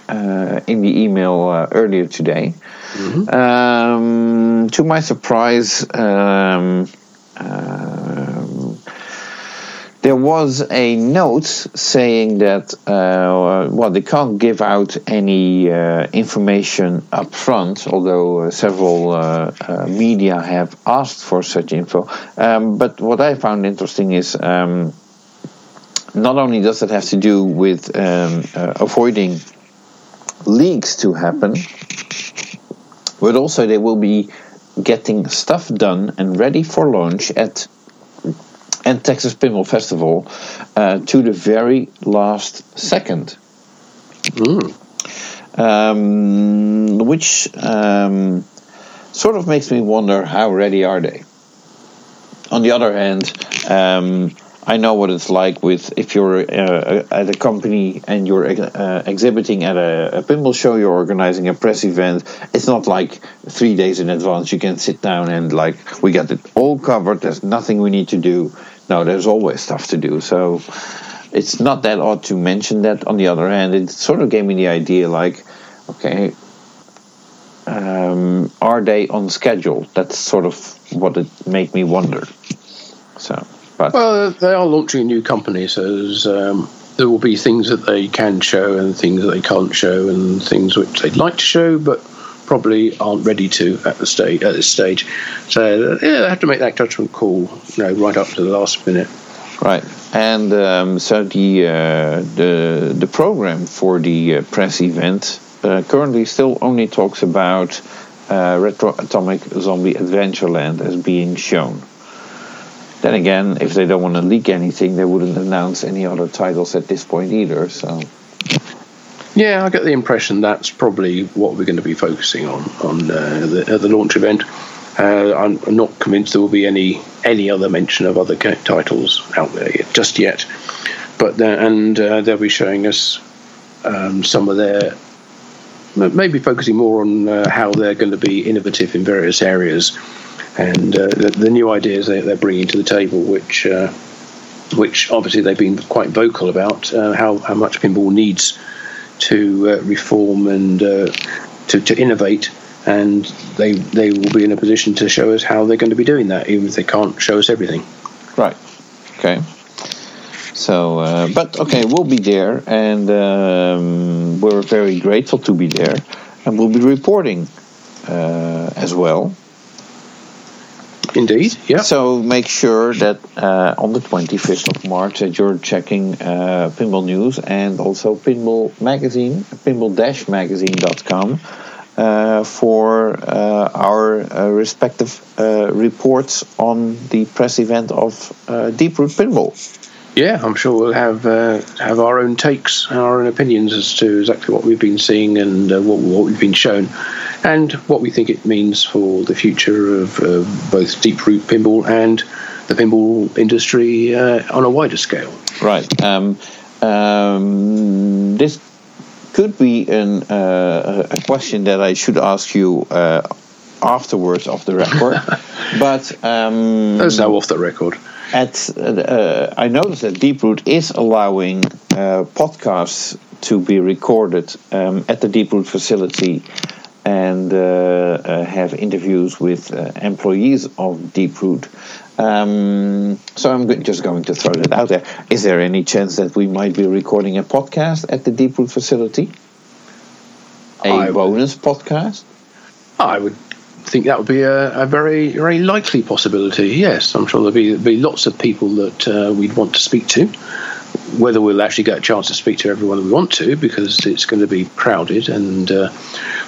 uh, in the email uh, earlier today. Mm-hmm. Um, to my surprise, um, um There was a note saying that uh, well they can't give out any uh, information up front, although uh, several media have asked for such info. Um, but what I found interesting is. Not only does it have to do with um, uh, avoiding leaks to happen, but also they will be getting stuff done and ready for launch at and Texas Pinball Festival uh, to the very last second. Mm. Um, which um, sort of makes me wonder how ready are they? On the other hand, um, I know what it's like with if you're uh, at a company and you're uh, exhibiting at a, a, pinball show, you're organizing a press event. It's not like three days in advance you can sit down and like we got it all covered. There's nothing we need to do. No, there's always stuff to do. So it's not that odd to mention that. On the other hand, it sort of gave me the idea like, okay, um, are they on schedule? That's sort of what it made me wonder. So. But well, they are launching a new company, so um, there will be things that they can show and things that they can't show, and things which they'd like to show but probably aren't ready to at the stage at this stage. So yeah, they have to make that judgment call, you know, right up to the last minute. Right, and um, so the uh, the the program for the uh, press event uh, currently still only talks about uh, Retro Atomic Zombie Adventureland as being shown. Then again, if they don't want to leak anything, they wouldn't announce any other titles at this point either. So. Yeah, I get the impression that's probably what we're going to be focusing on on uh, the, the launch event. Uh, I'm, not convinced there will be any any other mention of other titles out there yet, just yet. But and uh, they'll be showing us um, some of their maybe focusing more on uh, how they're going to be innovative in various areas and uh, the, the, new ideas they, are bringing to the table, which uh, which obviously they've been quite vocal about uh, how how much pinball needs to uh, reform and uh, to, to innovate, and they they will be in a position to show us how they're going to be doing that, even if they can't show us everything. Right. Okay. So, uh, but okay, we'll be there, and um, we're very grateful to be there, and we'll be reporting as well. Indeed, yeah. So make sure that uh, on the 25th of March that you're checking uh, Pinball News and also Pinball Magazine, pinball-magazine.com uh, for uh, our uh, respective uh, reports on the press event of Deep Root Pinball. Yeah, I'm sure we'll have have our own takes and our own opinions as to exactly what we've been seeing and what, what we've been shown and what we think it means for the future of uh, both deep root pinball and the pinball industry uh, on a wider scale. Right. Um, um, this could be an, uh, a question that I should ask you uh, afterwards of the record, but um, there's no off the record. At uh, I noticed that Deeproot is allowing uh, podcasts to be recorded um, at the Deeproot facility and uh, uh, have interviews with uh, employees of Deeproot. Um, so I'm just going to throw that out there. Is there any chance that we might be recording a podcast at the Deeproot facility? A I bonus would, podcast? I would think that would be a, a, very very likely possibility. Yes, I'm sure there'll be, be lots of people that uh, we'd want to speak to. Whether we'll actually get a chance to speak to everyone we want to because it's going to be crowded and uh,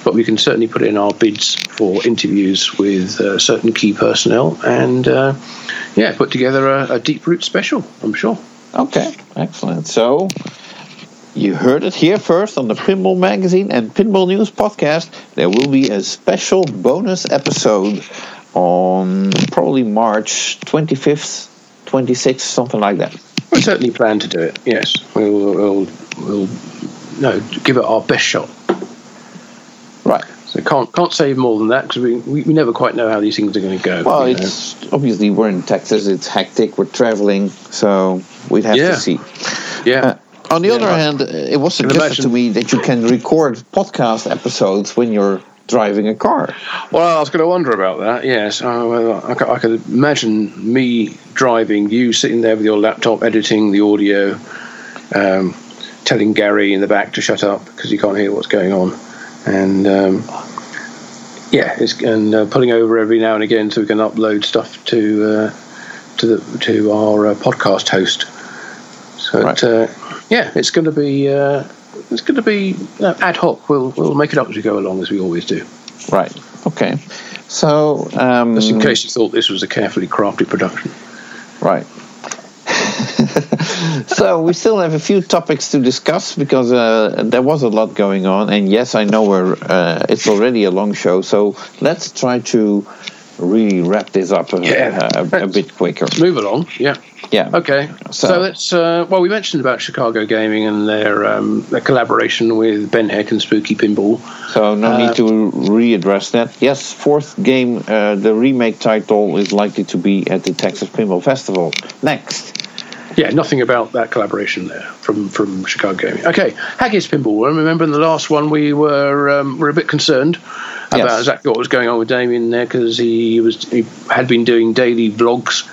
but we can certainly put in our bids for interviews with uh, certain key personnel and uh, yeah put together a, a, deep root special i'm sure. Okay excellent. So you heard it here first on the pinball magazine and pinball news podcast there will be a special bonus episode on probably march 25th 26th something like that we certainly plan to do it. Yes, we'll we'll, we'll no give it our best shot. Right. So can't can't say more than that because we, we, we never quite know how these things are going to go. Well, it's know. obviously we're in Texas. It's hectic. We're traveling, so we'd have yeah. to see. Yeah. Uh, on the yeah, other hand, it was suggested to me that you can record podcast episodes when you're driving a car. Well, I was going to wonder about that. Yes, I, I, I could imagine me driving, you sitting there with your laptop editing the audio, um, telling Gary in the back to shut up because he can't hear what's going on, and um, yeah, and uh, pulling over every now and again so we can upload stuff to uh, to the to our uh, podcast host. So right. it, uh, yeah, it's going to be uh, it's going to be uh, ad hoc. We'll we'll make it up as we go along, as we always do. Right. Okay. So, um, just in case you thought this was a carefully crafted production. Right. so we still have a few topics to discuss because uh, there was a lot going on, and yes, I know we're uh, it's already a long show. So let's try to really wrap this up a, yeah. a, a bit quicker. Let's move along. Yeah. Yeah. Okay. So, so let's. Uh, well, we mentioned about Chicago Gaming and their um, their collaboration with Ben Heck and Spooky Pinball. So no uh, need to readdress that. Yes, fourth game, uh, the remake title is likely to be at the Texas Pinball Festival next. Yeah, nothing about that collaboration there from, from Chicago Gaming. Okay, Haggis Pinball. I remember in the last one we were um, were a bit concerned about yes. exactly what was going on with Damien there because he was he had been doing daily vlogs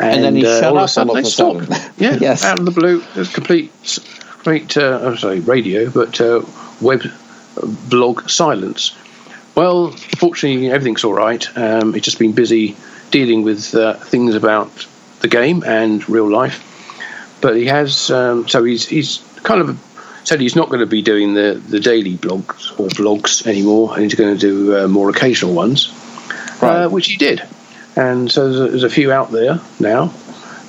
and, and then he uh, shut up sudden they stopped. yeah, yes. out of the blue, there's complete, complete uh, I'm sorry, radio, but uh, web blog silence. Well, fortunately, everything's all right. Um, he's just been busy dealing with uh, things about the game and real life. But he has, um, so he's he's kind of said he's not going to be doing the, the daily blogs or vlogs anymore, and he's going to do uh, more occasional ones, right. uh, which he did and so there's a, there's a few out there now.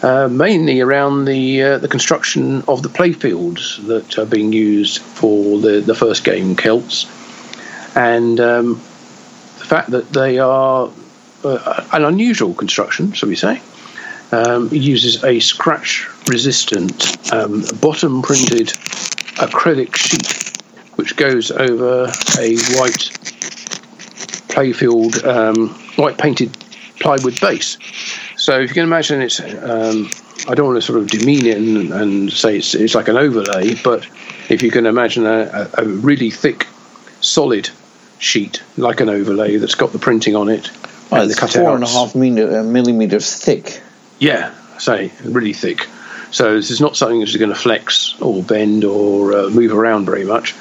Uh, mainly around the uh, the construction of the playfields that are being used for the, the first game, Celts, and um, the fact that they are uh, an unusual construction, shall we say. Um, it uses a scratch resistant um, bottom printed acrylic sheet which goes over a white playfield, um, white painted plywood base. So if you can imagine, it's um, I don't want to sort of demean it and, and, say it's, it's like an overlay, but if you can imagine a, a, really thick, solid sheet like an overlay that's got the printing on it. Well, and it's the cutouts. four and a half uh, millimeters thick. Yeah, say really thick. So this is not something that's going to flex or bend or uh, move around very much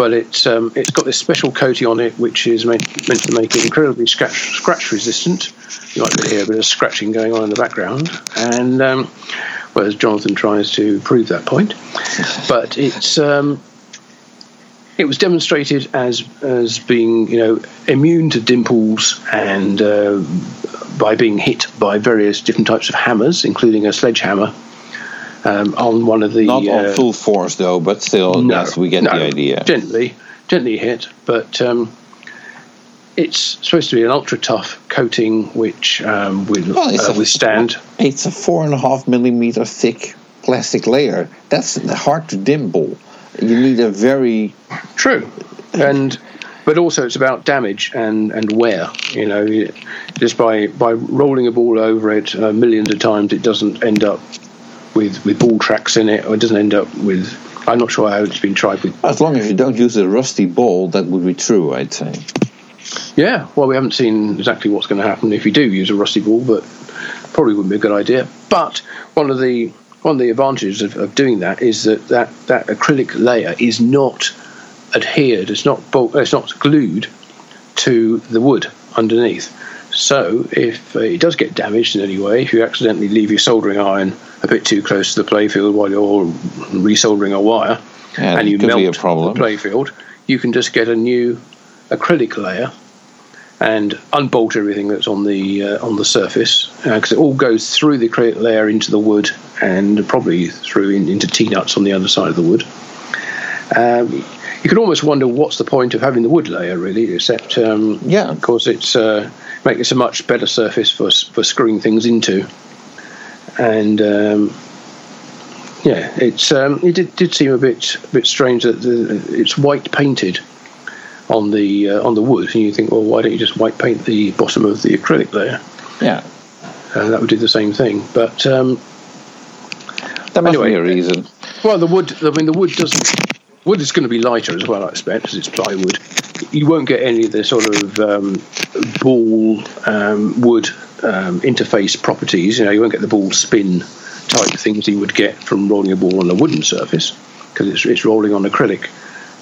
but it's um, it's got this special coating on it which is meant, meant to make it incredibly scratch scratch resistant. You might hear a bit of scratching going on in the background, and um, well, as Jonathan tries to prove that point, but it's. Um, it was demonstrated as as being, you know, immune to dimples and uh, by being hit by various different types of hammers, including a sledgehammer, um, on one of the not on uh, full force though, but still, no, yes, we get no, the idea. Gently, gently hit, but um, it's supposed to be an ultra tough coating which um, will well, uh, withstand. it's a four and a half millimeter thick plastic layer. That's hard to dimple. You need a very true, and but also it's about damage and, and wear. You know, just by by rolling a ball over it uh, millions of times, it doesn't end up with with ball tracks in it, or it doesn't end up with. I'm not sure how it's been tried with. As long as you don't use a rusty ball, that would be true, I'd say. Yeah, well, we haven't seen exactly what's going to happen if you do use a rusty ball, but probably wouldn't be a good idea. But one of the one of the advantages of, of doing that is that, that that acrylic layer is not adhered, it's not it's not glued to the wood underneath. So if it does get damaged in any way, if you accidentally leave your soldering iron a bit too close to the playfield while you're resoldering a wire yeah, and you melt the playfield, you can just get a new acrylic layer and unbolt everything that's on the uh, on the surface because uh, it all goes through the acrylic layer into the wood and probably through in, into T-nuts on the other side of the wood. Um, you can almost wonder what's the point of having the wood layer, really, except um, yeah, of course, it's uh, makes a much better surface for for screwing things into and um, yeah, it's um, it did, did seem a bit a bit strange that the, it's white painted on the uh, on the wood, and you think, well, why don't you just white paint the bottom of the acrylic layer? Yeah, uh, that would do the same thing. But um, there must anyway, be a reason. Well, the wood. I mean, the wood doesn't wood is going to be lighter as well, I expect, because it's plywood. You won't get any of the sort of um, ball um, wood um, interface properties. You know, you won't get the ball spin type things you would get from rolling a ball on a wooden surface because it's, it's rolling on acrylic.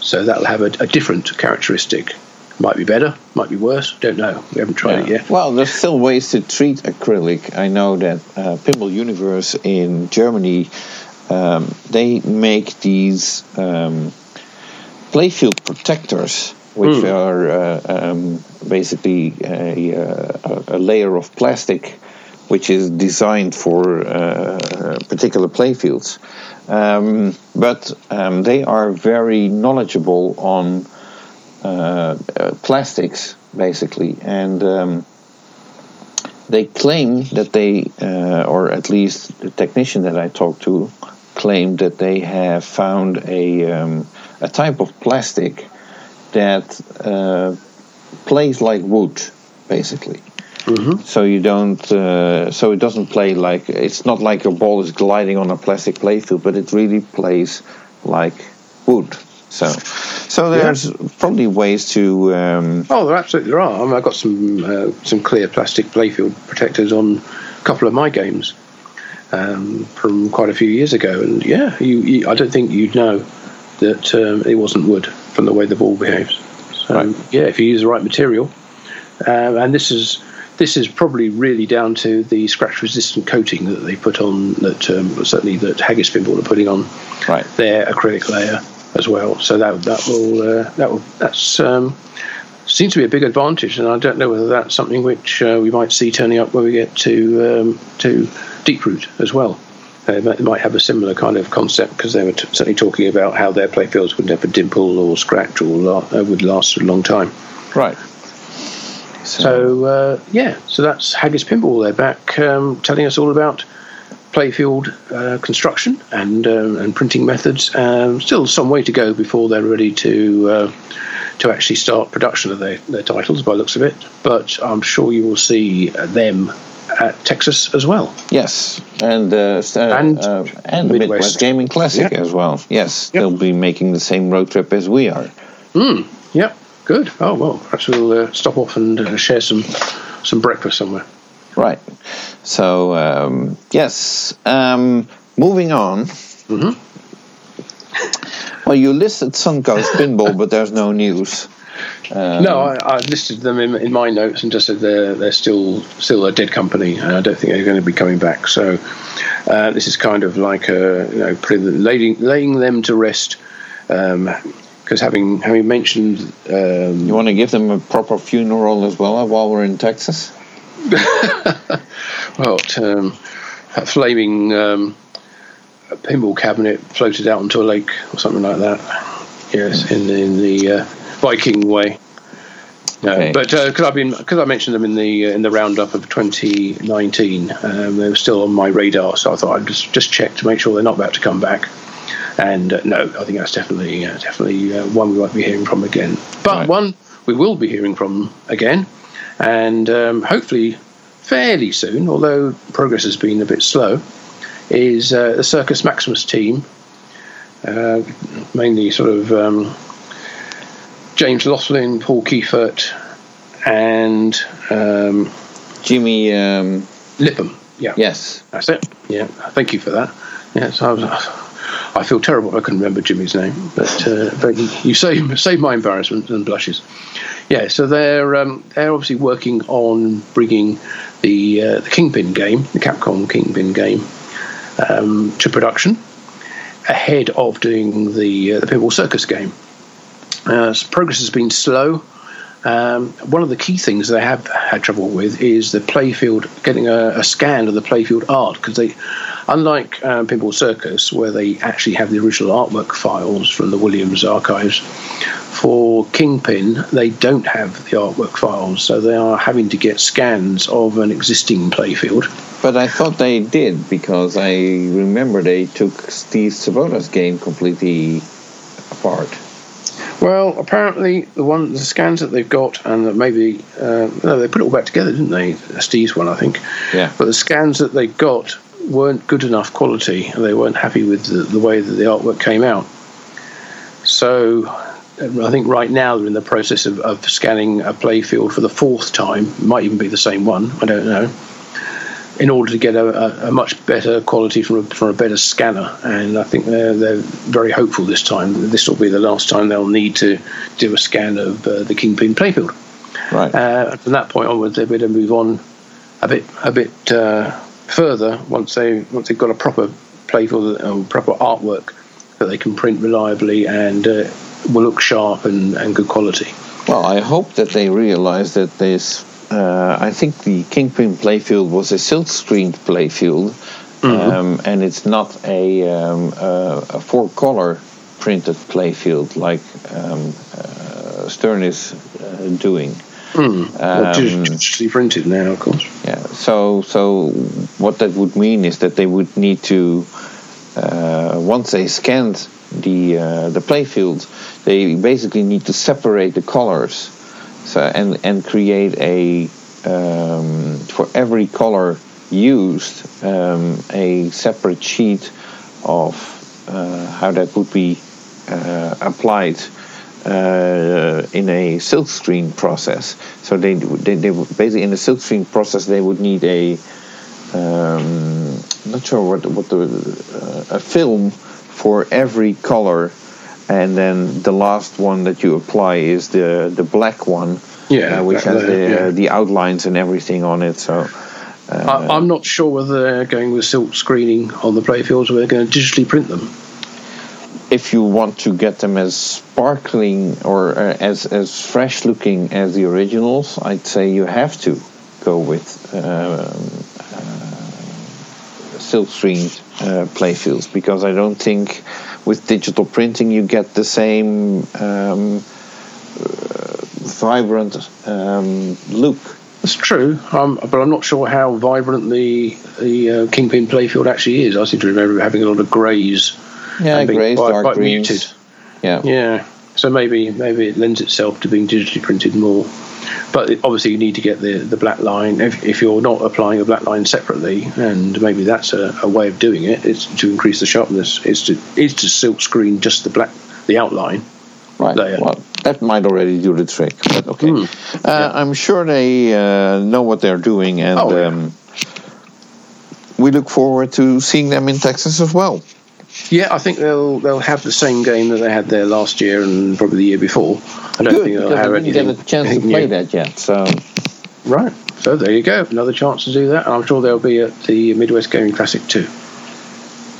So that'll have a, a different characteristic. Might be better, might be worse. Don't know. We haven't tried it yet. Well, there's still ways to treat acrylic. I know that uh, Pinball Universe in Germany um, they make these um, playfield protectors, which Hmm. are uh, um, basically a, uh, a, a layer of plastic which is designed for uh, particular playfields. Um, but um, they are very knowledgeable on uh, uh, plastics, basically, and um, they claim that they, uh, or at least the technician that I talked to, claimed that they have found a um, a type of plastic that uh, plays like wood, basically. hmm So you don't, uh, so it doesn't play like it's not like your ball is gliding on a plastic playfield, but it really plays like wood. So, so there's probably ways to. Um, Oh, there absolutely there are. I mean, I've got some uh, some clear plastic playfield protectors on a couple of my games um, from quite a few years ago, and yeah, you, you, I don't think you'd know that um, it wasn't wood from the way the ball behaves. So Right. yeah, if you use the right material, um, and this is this is probably really down to the scratch resistant coating that they put on that um, certainly that Haggis Pinball are putting on right. their acrylic layer as well. So that that will uh, that will that's um, seems to be a big advantage, and I don't know whether that's something which uh, we might see turning up when we get to um, to Deep Root as well. Uh, they might have a similar kind of concept because they were t- certainly talking about how their playfields would never dimple or scratch or la- uh, would last a long time. Right. So uh, yeah, so that's Haggis Pinball. They're back um, telling us all about playfield uh, construction and um, and printing methods. Um, still some way to go before they're ready to uh, to actually start production of their, their titles, by the looks of it. But I'm sure you will see them Texas as well. Yes, and uh, And uh, and Midwest, Midwest. Gaming Classic Yeah. as well. Yes, Yep. they'll be making the same road trip as we are. Mm, yep, good. Oh well, perhaps we'll uh, stop off and uh, share some some breakfast somewhere. Right. So um, yes, um, moving on. Mhm. Well, you listed Suncoast Pinball, but there's no news. Um, No, I, I listed them in, in my notes and just said they're they're still still a dead company, and I don't think they're going to be coming back. So uh, this is kind of like a, you know putting the, laying laying them to rest. Because having having mentioned um, You want to give them a proper funeral as well uh, while we're in Texas? well, um, a flaming um, pinball cabinet floated out onto a lake or something like that. Yes, in in the uh, Viking way. No, Okay. but because I've been because I mentioned them in the uh, in the roundup of 2019, um, they were still on my radar. So I thought I'd just just check to make sure they're not about to come back. And uh, no, I think that's definitely uh, definitely uh, one we won't be hearing from again. But Right. one we will be hearing from again, and um, hopefully fairly soon, although progress has been a bit slow, is uh, the Circus Maximus team, uh, mainly sort of um, James Loflin, Paul Kiefert, and um, Jimmy, um, Lipham. Yeah, yes. that's it. Yeah, thank you for that. Yes, I was. I feel terrible. I couldn't remember Jimmy's name, but uh, but you save saved my embarrassment and blushes. Yeah, so they're um, they're obviously working on bringing the uh, the Kingpin game, the Capcom Kingpin game, um, to production ahead of doing the uh, the Pinball Circus game. Uh, progress has been slow. Um, one of the key things they have had trouble with is the playfield getting a, a scan of the playfield art because they, unlike um, Pinball Circus, where they actually have the original artwork files from the Williams archives, for Kingpin they don't have the artwork files, so they are having to get scans of an existing playfield. But I thought they did because I remember they took Steve Sabota's game completely apart. Well, apparently the one the scans that they've got, and that maybe uh, no, they put it all back together, didn't they? Steve's one, I think. Yeah. But the scans that they got weren't good enough quality, and they weren't happy with the, the way that the artwork came out. so I think right now they're in the process of, of scanning a playfield for the fourth time. It Might even be the same one. I don't know. In order to get a, a, a much better quality from a, from a better scanner, and I think they're they're very hopeful this time. That this will be the last time they'll need to do a scan of uh, the Kingpin playfield. Right. Uh, from that point onwards, they better move on a bit a bit uh, further once they once they've got a proper playfield or proper artwork that they can print reliably and uh, will look sharp and, and good quality. Well, I hope that they realize that this. Uh, I think the Kingpin playfield was a silk screened playfield, um, and it's not a, um, uh, a four color printed playfield like um, uh, Stern is uh, doing. Well, Um, digitally printed now, of course. Yeah. So so what that would mean is that they would need to uh, once they scanned the uh, the playfield, they basically need to separate the colors, and and create a um, for every color used um, a separate sheet of uh, how that would be uh, applied uh, in a silkscreen process. So they, they, they basically in the silkscreen process they would need a um, not sure what what the uh, a film for every color, and then the last one that you apply is the the black one, Yeah, uh, which has the that- yeah. the outlines and everything on it. So. I, I'm not sure whether they're going with silk screening on the playfields or they're going to digitally print them. if you want to get them as sparkling or uh, as as fresh looking as the originals, I'd say you have to go with um, uh, silk screened uh, playfields because I don't think with digital printing you get the same um, uh, vibrant um, look. That's true, um, but I'm not sure how vibrant the the uh, Kingpin playfield actually is. I seem to remember having a lot of greys. Yeah, greys, quite- dark quite greens. muted. Yeah. Yeah, so maybe maybe it lends itself to being digitally printed more. But obviously, you need to get the, the black line. If, if you're not applying a black line separately, and maybe that's a, a way of doing it, it's to increase the sharpness. Is to is to silk screen just the black the outline. Right. layer. Well, that might already do the trick, but okay. Hmm. Uh, I'm sure they uh, know what they're doing, and Oh, yeah. um, we look forward to seeing them in Texas as well. Yeah, I think they'll they'll have the same game that they had there last year and probably the year before. I don't Good, think they'll have didn't anything, get a chance to play new. that yet. So Right. So there you go, another chance to do that, and I'm sure they'll be at the Midwest Gaming Classic too.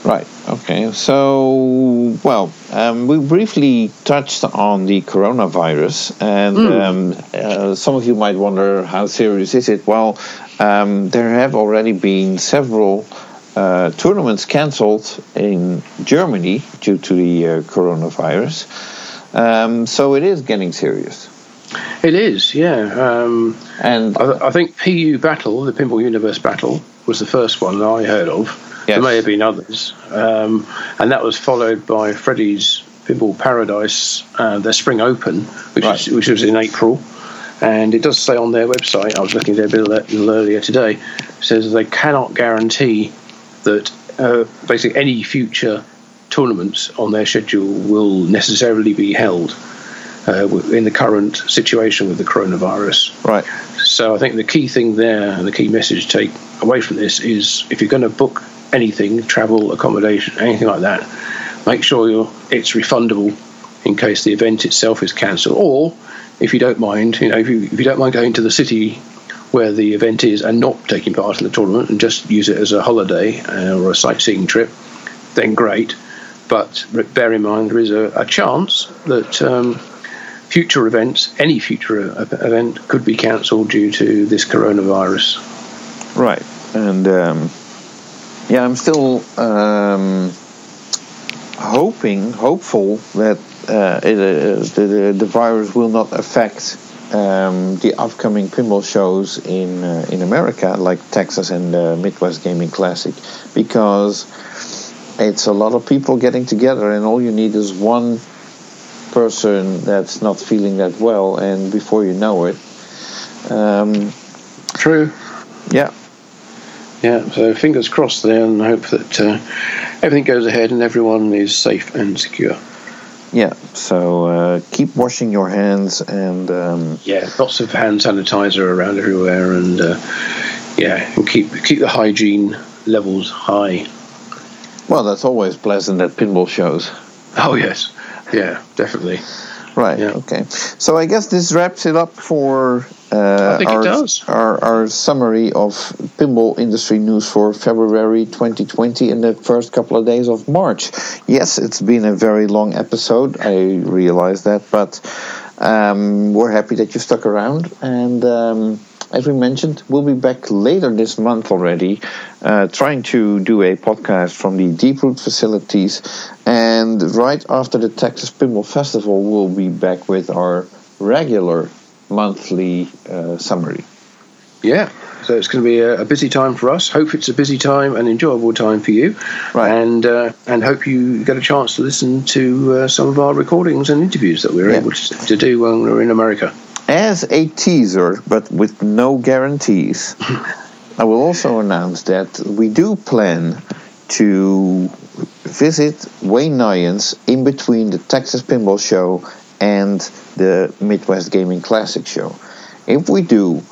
Right. Okay. So, well, um, we briefly touched on the coronavirus, and um, uh, some of you might wonder how serious is it? Well, um, there have already been several uh, tournaments cancelled in Germany due to the uh, coronavirus. Um, so it is getting serious. It is, yeah. Um, And I, I think PU Battle, the Pinball Universe Battle, was the first one that I heard of. Yes. There may have been others, um, and that was followed by Freddy's Pinball Paradise, uh, their Spring Open, which Right. is, which was in April. And it does say on their website, I was looking at it a bit le- little earlier today, says they cannot guarantee that uh, basically any future tournaments on their schedule will necessarily be held uh, in the current situation with the coronavirus. right. So I think the key thing there and the key message to take away from this is if you're going to book anything, travel, accommodation, anything like that, make sure it's refundable in case the event itself is cancelled. Or if you don't mind, you know, if you, if you don't mind going to the city where the event is and not taking part in the tournament and just use it as a holiday uh, or a sightseeing trip, then great. But bear in mind there is a, a chance that um, future events, any future uh, event, could be cancelled due to this coronavirus. Right, and um, yeah, I'm still um, hoping, hopeful that uh, it, uh, the, the virus will not affect um, the upcoming pinball shows in uh, in America, like Texas and uh, Midwest Gaming Classic, because it's a lot of people getting together, and all you need is one person that's not feeling that well, and before you know it, um, True. yeah, Yeah, so fingers crossed there and hope that uh, everything goes ahead and everyone is safe and secure. Yeah, so uh, keep washing your hands and um, Yeah, lots of hand sanitizer around everywhere, and uh, yeah, and keep keep the hygiene levels high. well, that's always pleasant at pinball shows. Oh yes, yeah, definitely. Right. Yeah. Okay. So I guess this wraps it up for uh, our, our our summary of pinball industry news for February 2020 and the first couple of days of March. Yes, it's been a very long episode. I realize that, but um, we're happy that you stuck around. And um, as we mentioned, we'll be back later this month already, uh, trying to do a podcast from the Deep Root facilities. And right after the Texas Pinball Festival, we'll be back with our regular monthly uh, summary. Yeah, so it's going to be a, busy time for us. Hope it's a busy time and enjoyable time for you, Right. and uh, and hope you get a chance to listen to uh, some of our recordings and interviews that we were Yeah. able to, to do when we were in America. As a teaser, but with no guarantees, I will also announce that we do plan to visit Wayne Neyens in between the Texas Pinball Show and the Midwest Gaming Classic Show. If we do,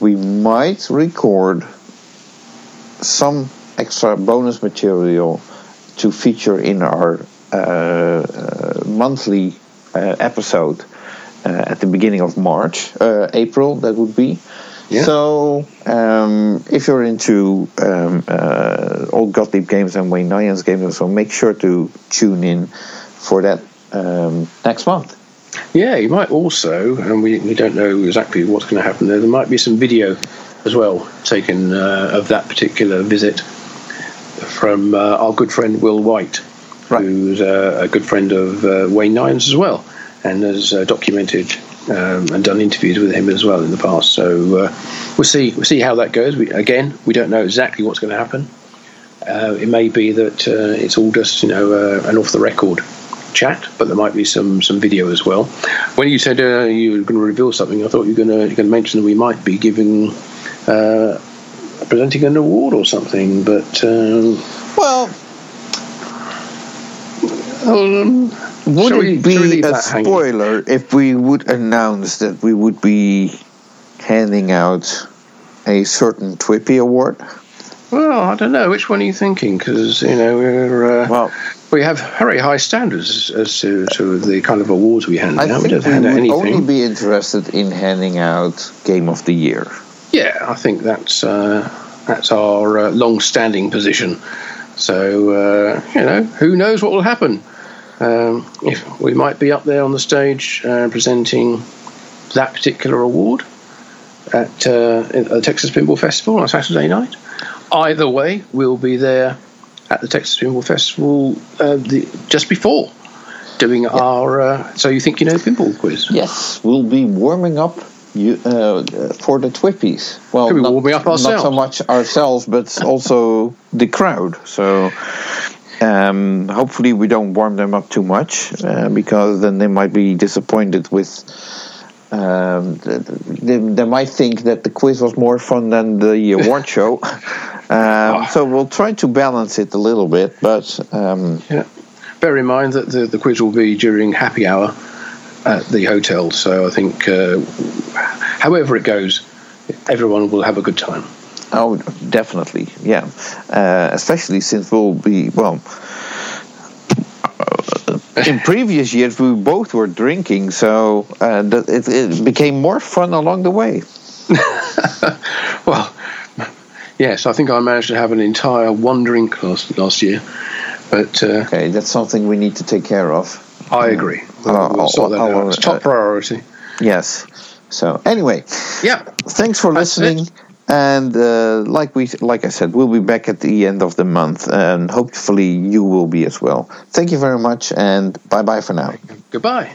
we might record some extra bonus material to feature in our uh, uh, monthly uh, episode at the beginning of March, uh, April, that would be. Yeah. So, um, if you're into um, uh, old Gottlieb games and Wayne Neyens games, so make sure to tune in for that um, next month. Yeah, you might also, and we, we don't know exactly what's going to happen there. There might be some video as well taken uh, of that particular visit from uh, our good friend Will White, Right. who's uh, a good friend of uh, Wayne Neyens as well, and has uh, documented um, and done interviews with him as well in the past. So uh, we'll see we'll see how that goes. We, again, we don't know exactly what's going to happen. Uh, it may be that uh, it's all just you know uh, an off the record chat, but there might be some some video as well. When you said uh, you were going to reveal something, I thought you were going to you're going to mention that we might be giving presenting an award or something, but. Um, Well, um, would Shall it we be a that hanging? spoiler if we would announce that we would be handing out a certain Twippy award? well, I don't know. Which one are you thinking? Because you know we're uh, Well, we have very high standards as to, to the kind of awards we hand I out. We think don't we hand would only be interested in handing out Game of the Year. Yeah, I think that's uh, that's our uh, long-standing position. So uh, you know, who knows what will happen? Um, if we might be up there on the stage uh, presenting that particular award at, uh, at the Texas Pinball Festival on Saturday night. Either way, we'll be there at the Texas Pinball Festival uh, the, just before doing our. Uh, so you think you know pinball quiz? Yes, we'll be warming up you, uh, for the Twippies. Well, Could be not, warming up not so much ourselves, but also the crowd. So um, hopefully we don't warm them up too much uh, because then they might be disappointed with. Um, they, they might think that the quiz was more fun than the award show. Um, so we'll try to balance it a little bit, but um, Yeah. Bear in mind that the, the quiz will be during happy hour at the hotel, so I think, uh, however it goes, everyone will have a good time. Oh, definitely, yeah. Uh, especially since we'll be well. uh, In previous years, we both were drinking, so uh, it, it became more fun along the way. Well, yes, I think I managed to have an entire one drink last, last year, but uh, Okay, that's something we need to take care of. I agree. We'll, I'll- we'll I'll- out. It's top uh, priority. Yes. So anyway, Yeah. thanks for listening. And uh, like we, like I said, we'll be back at the end of the month, and hopefully you will be as well. Thank you very much, and bye bye for now. Goodbye.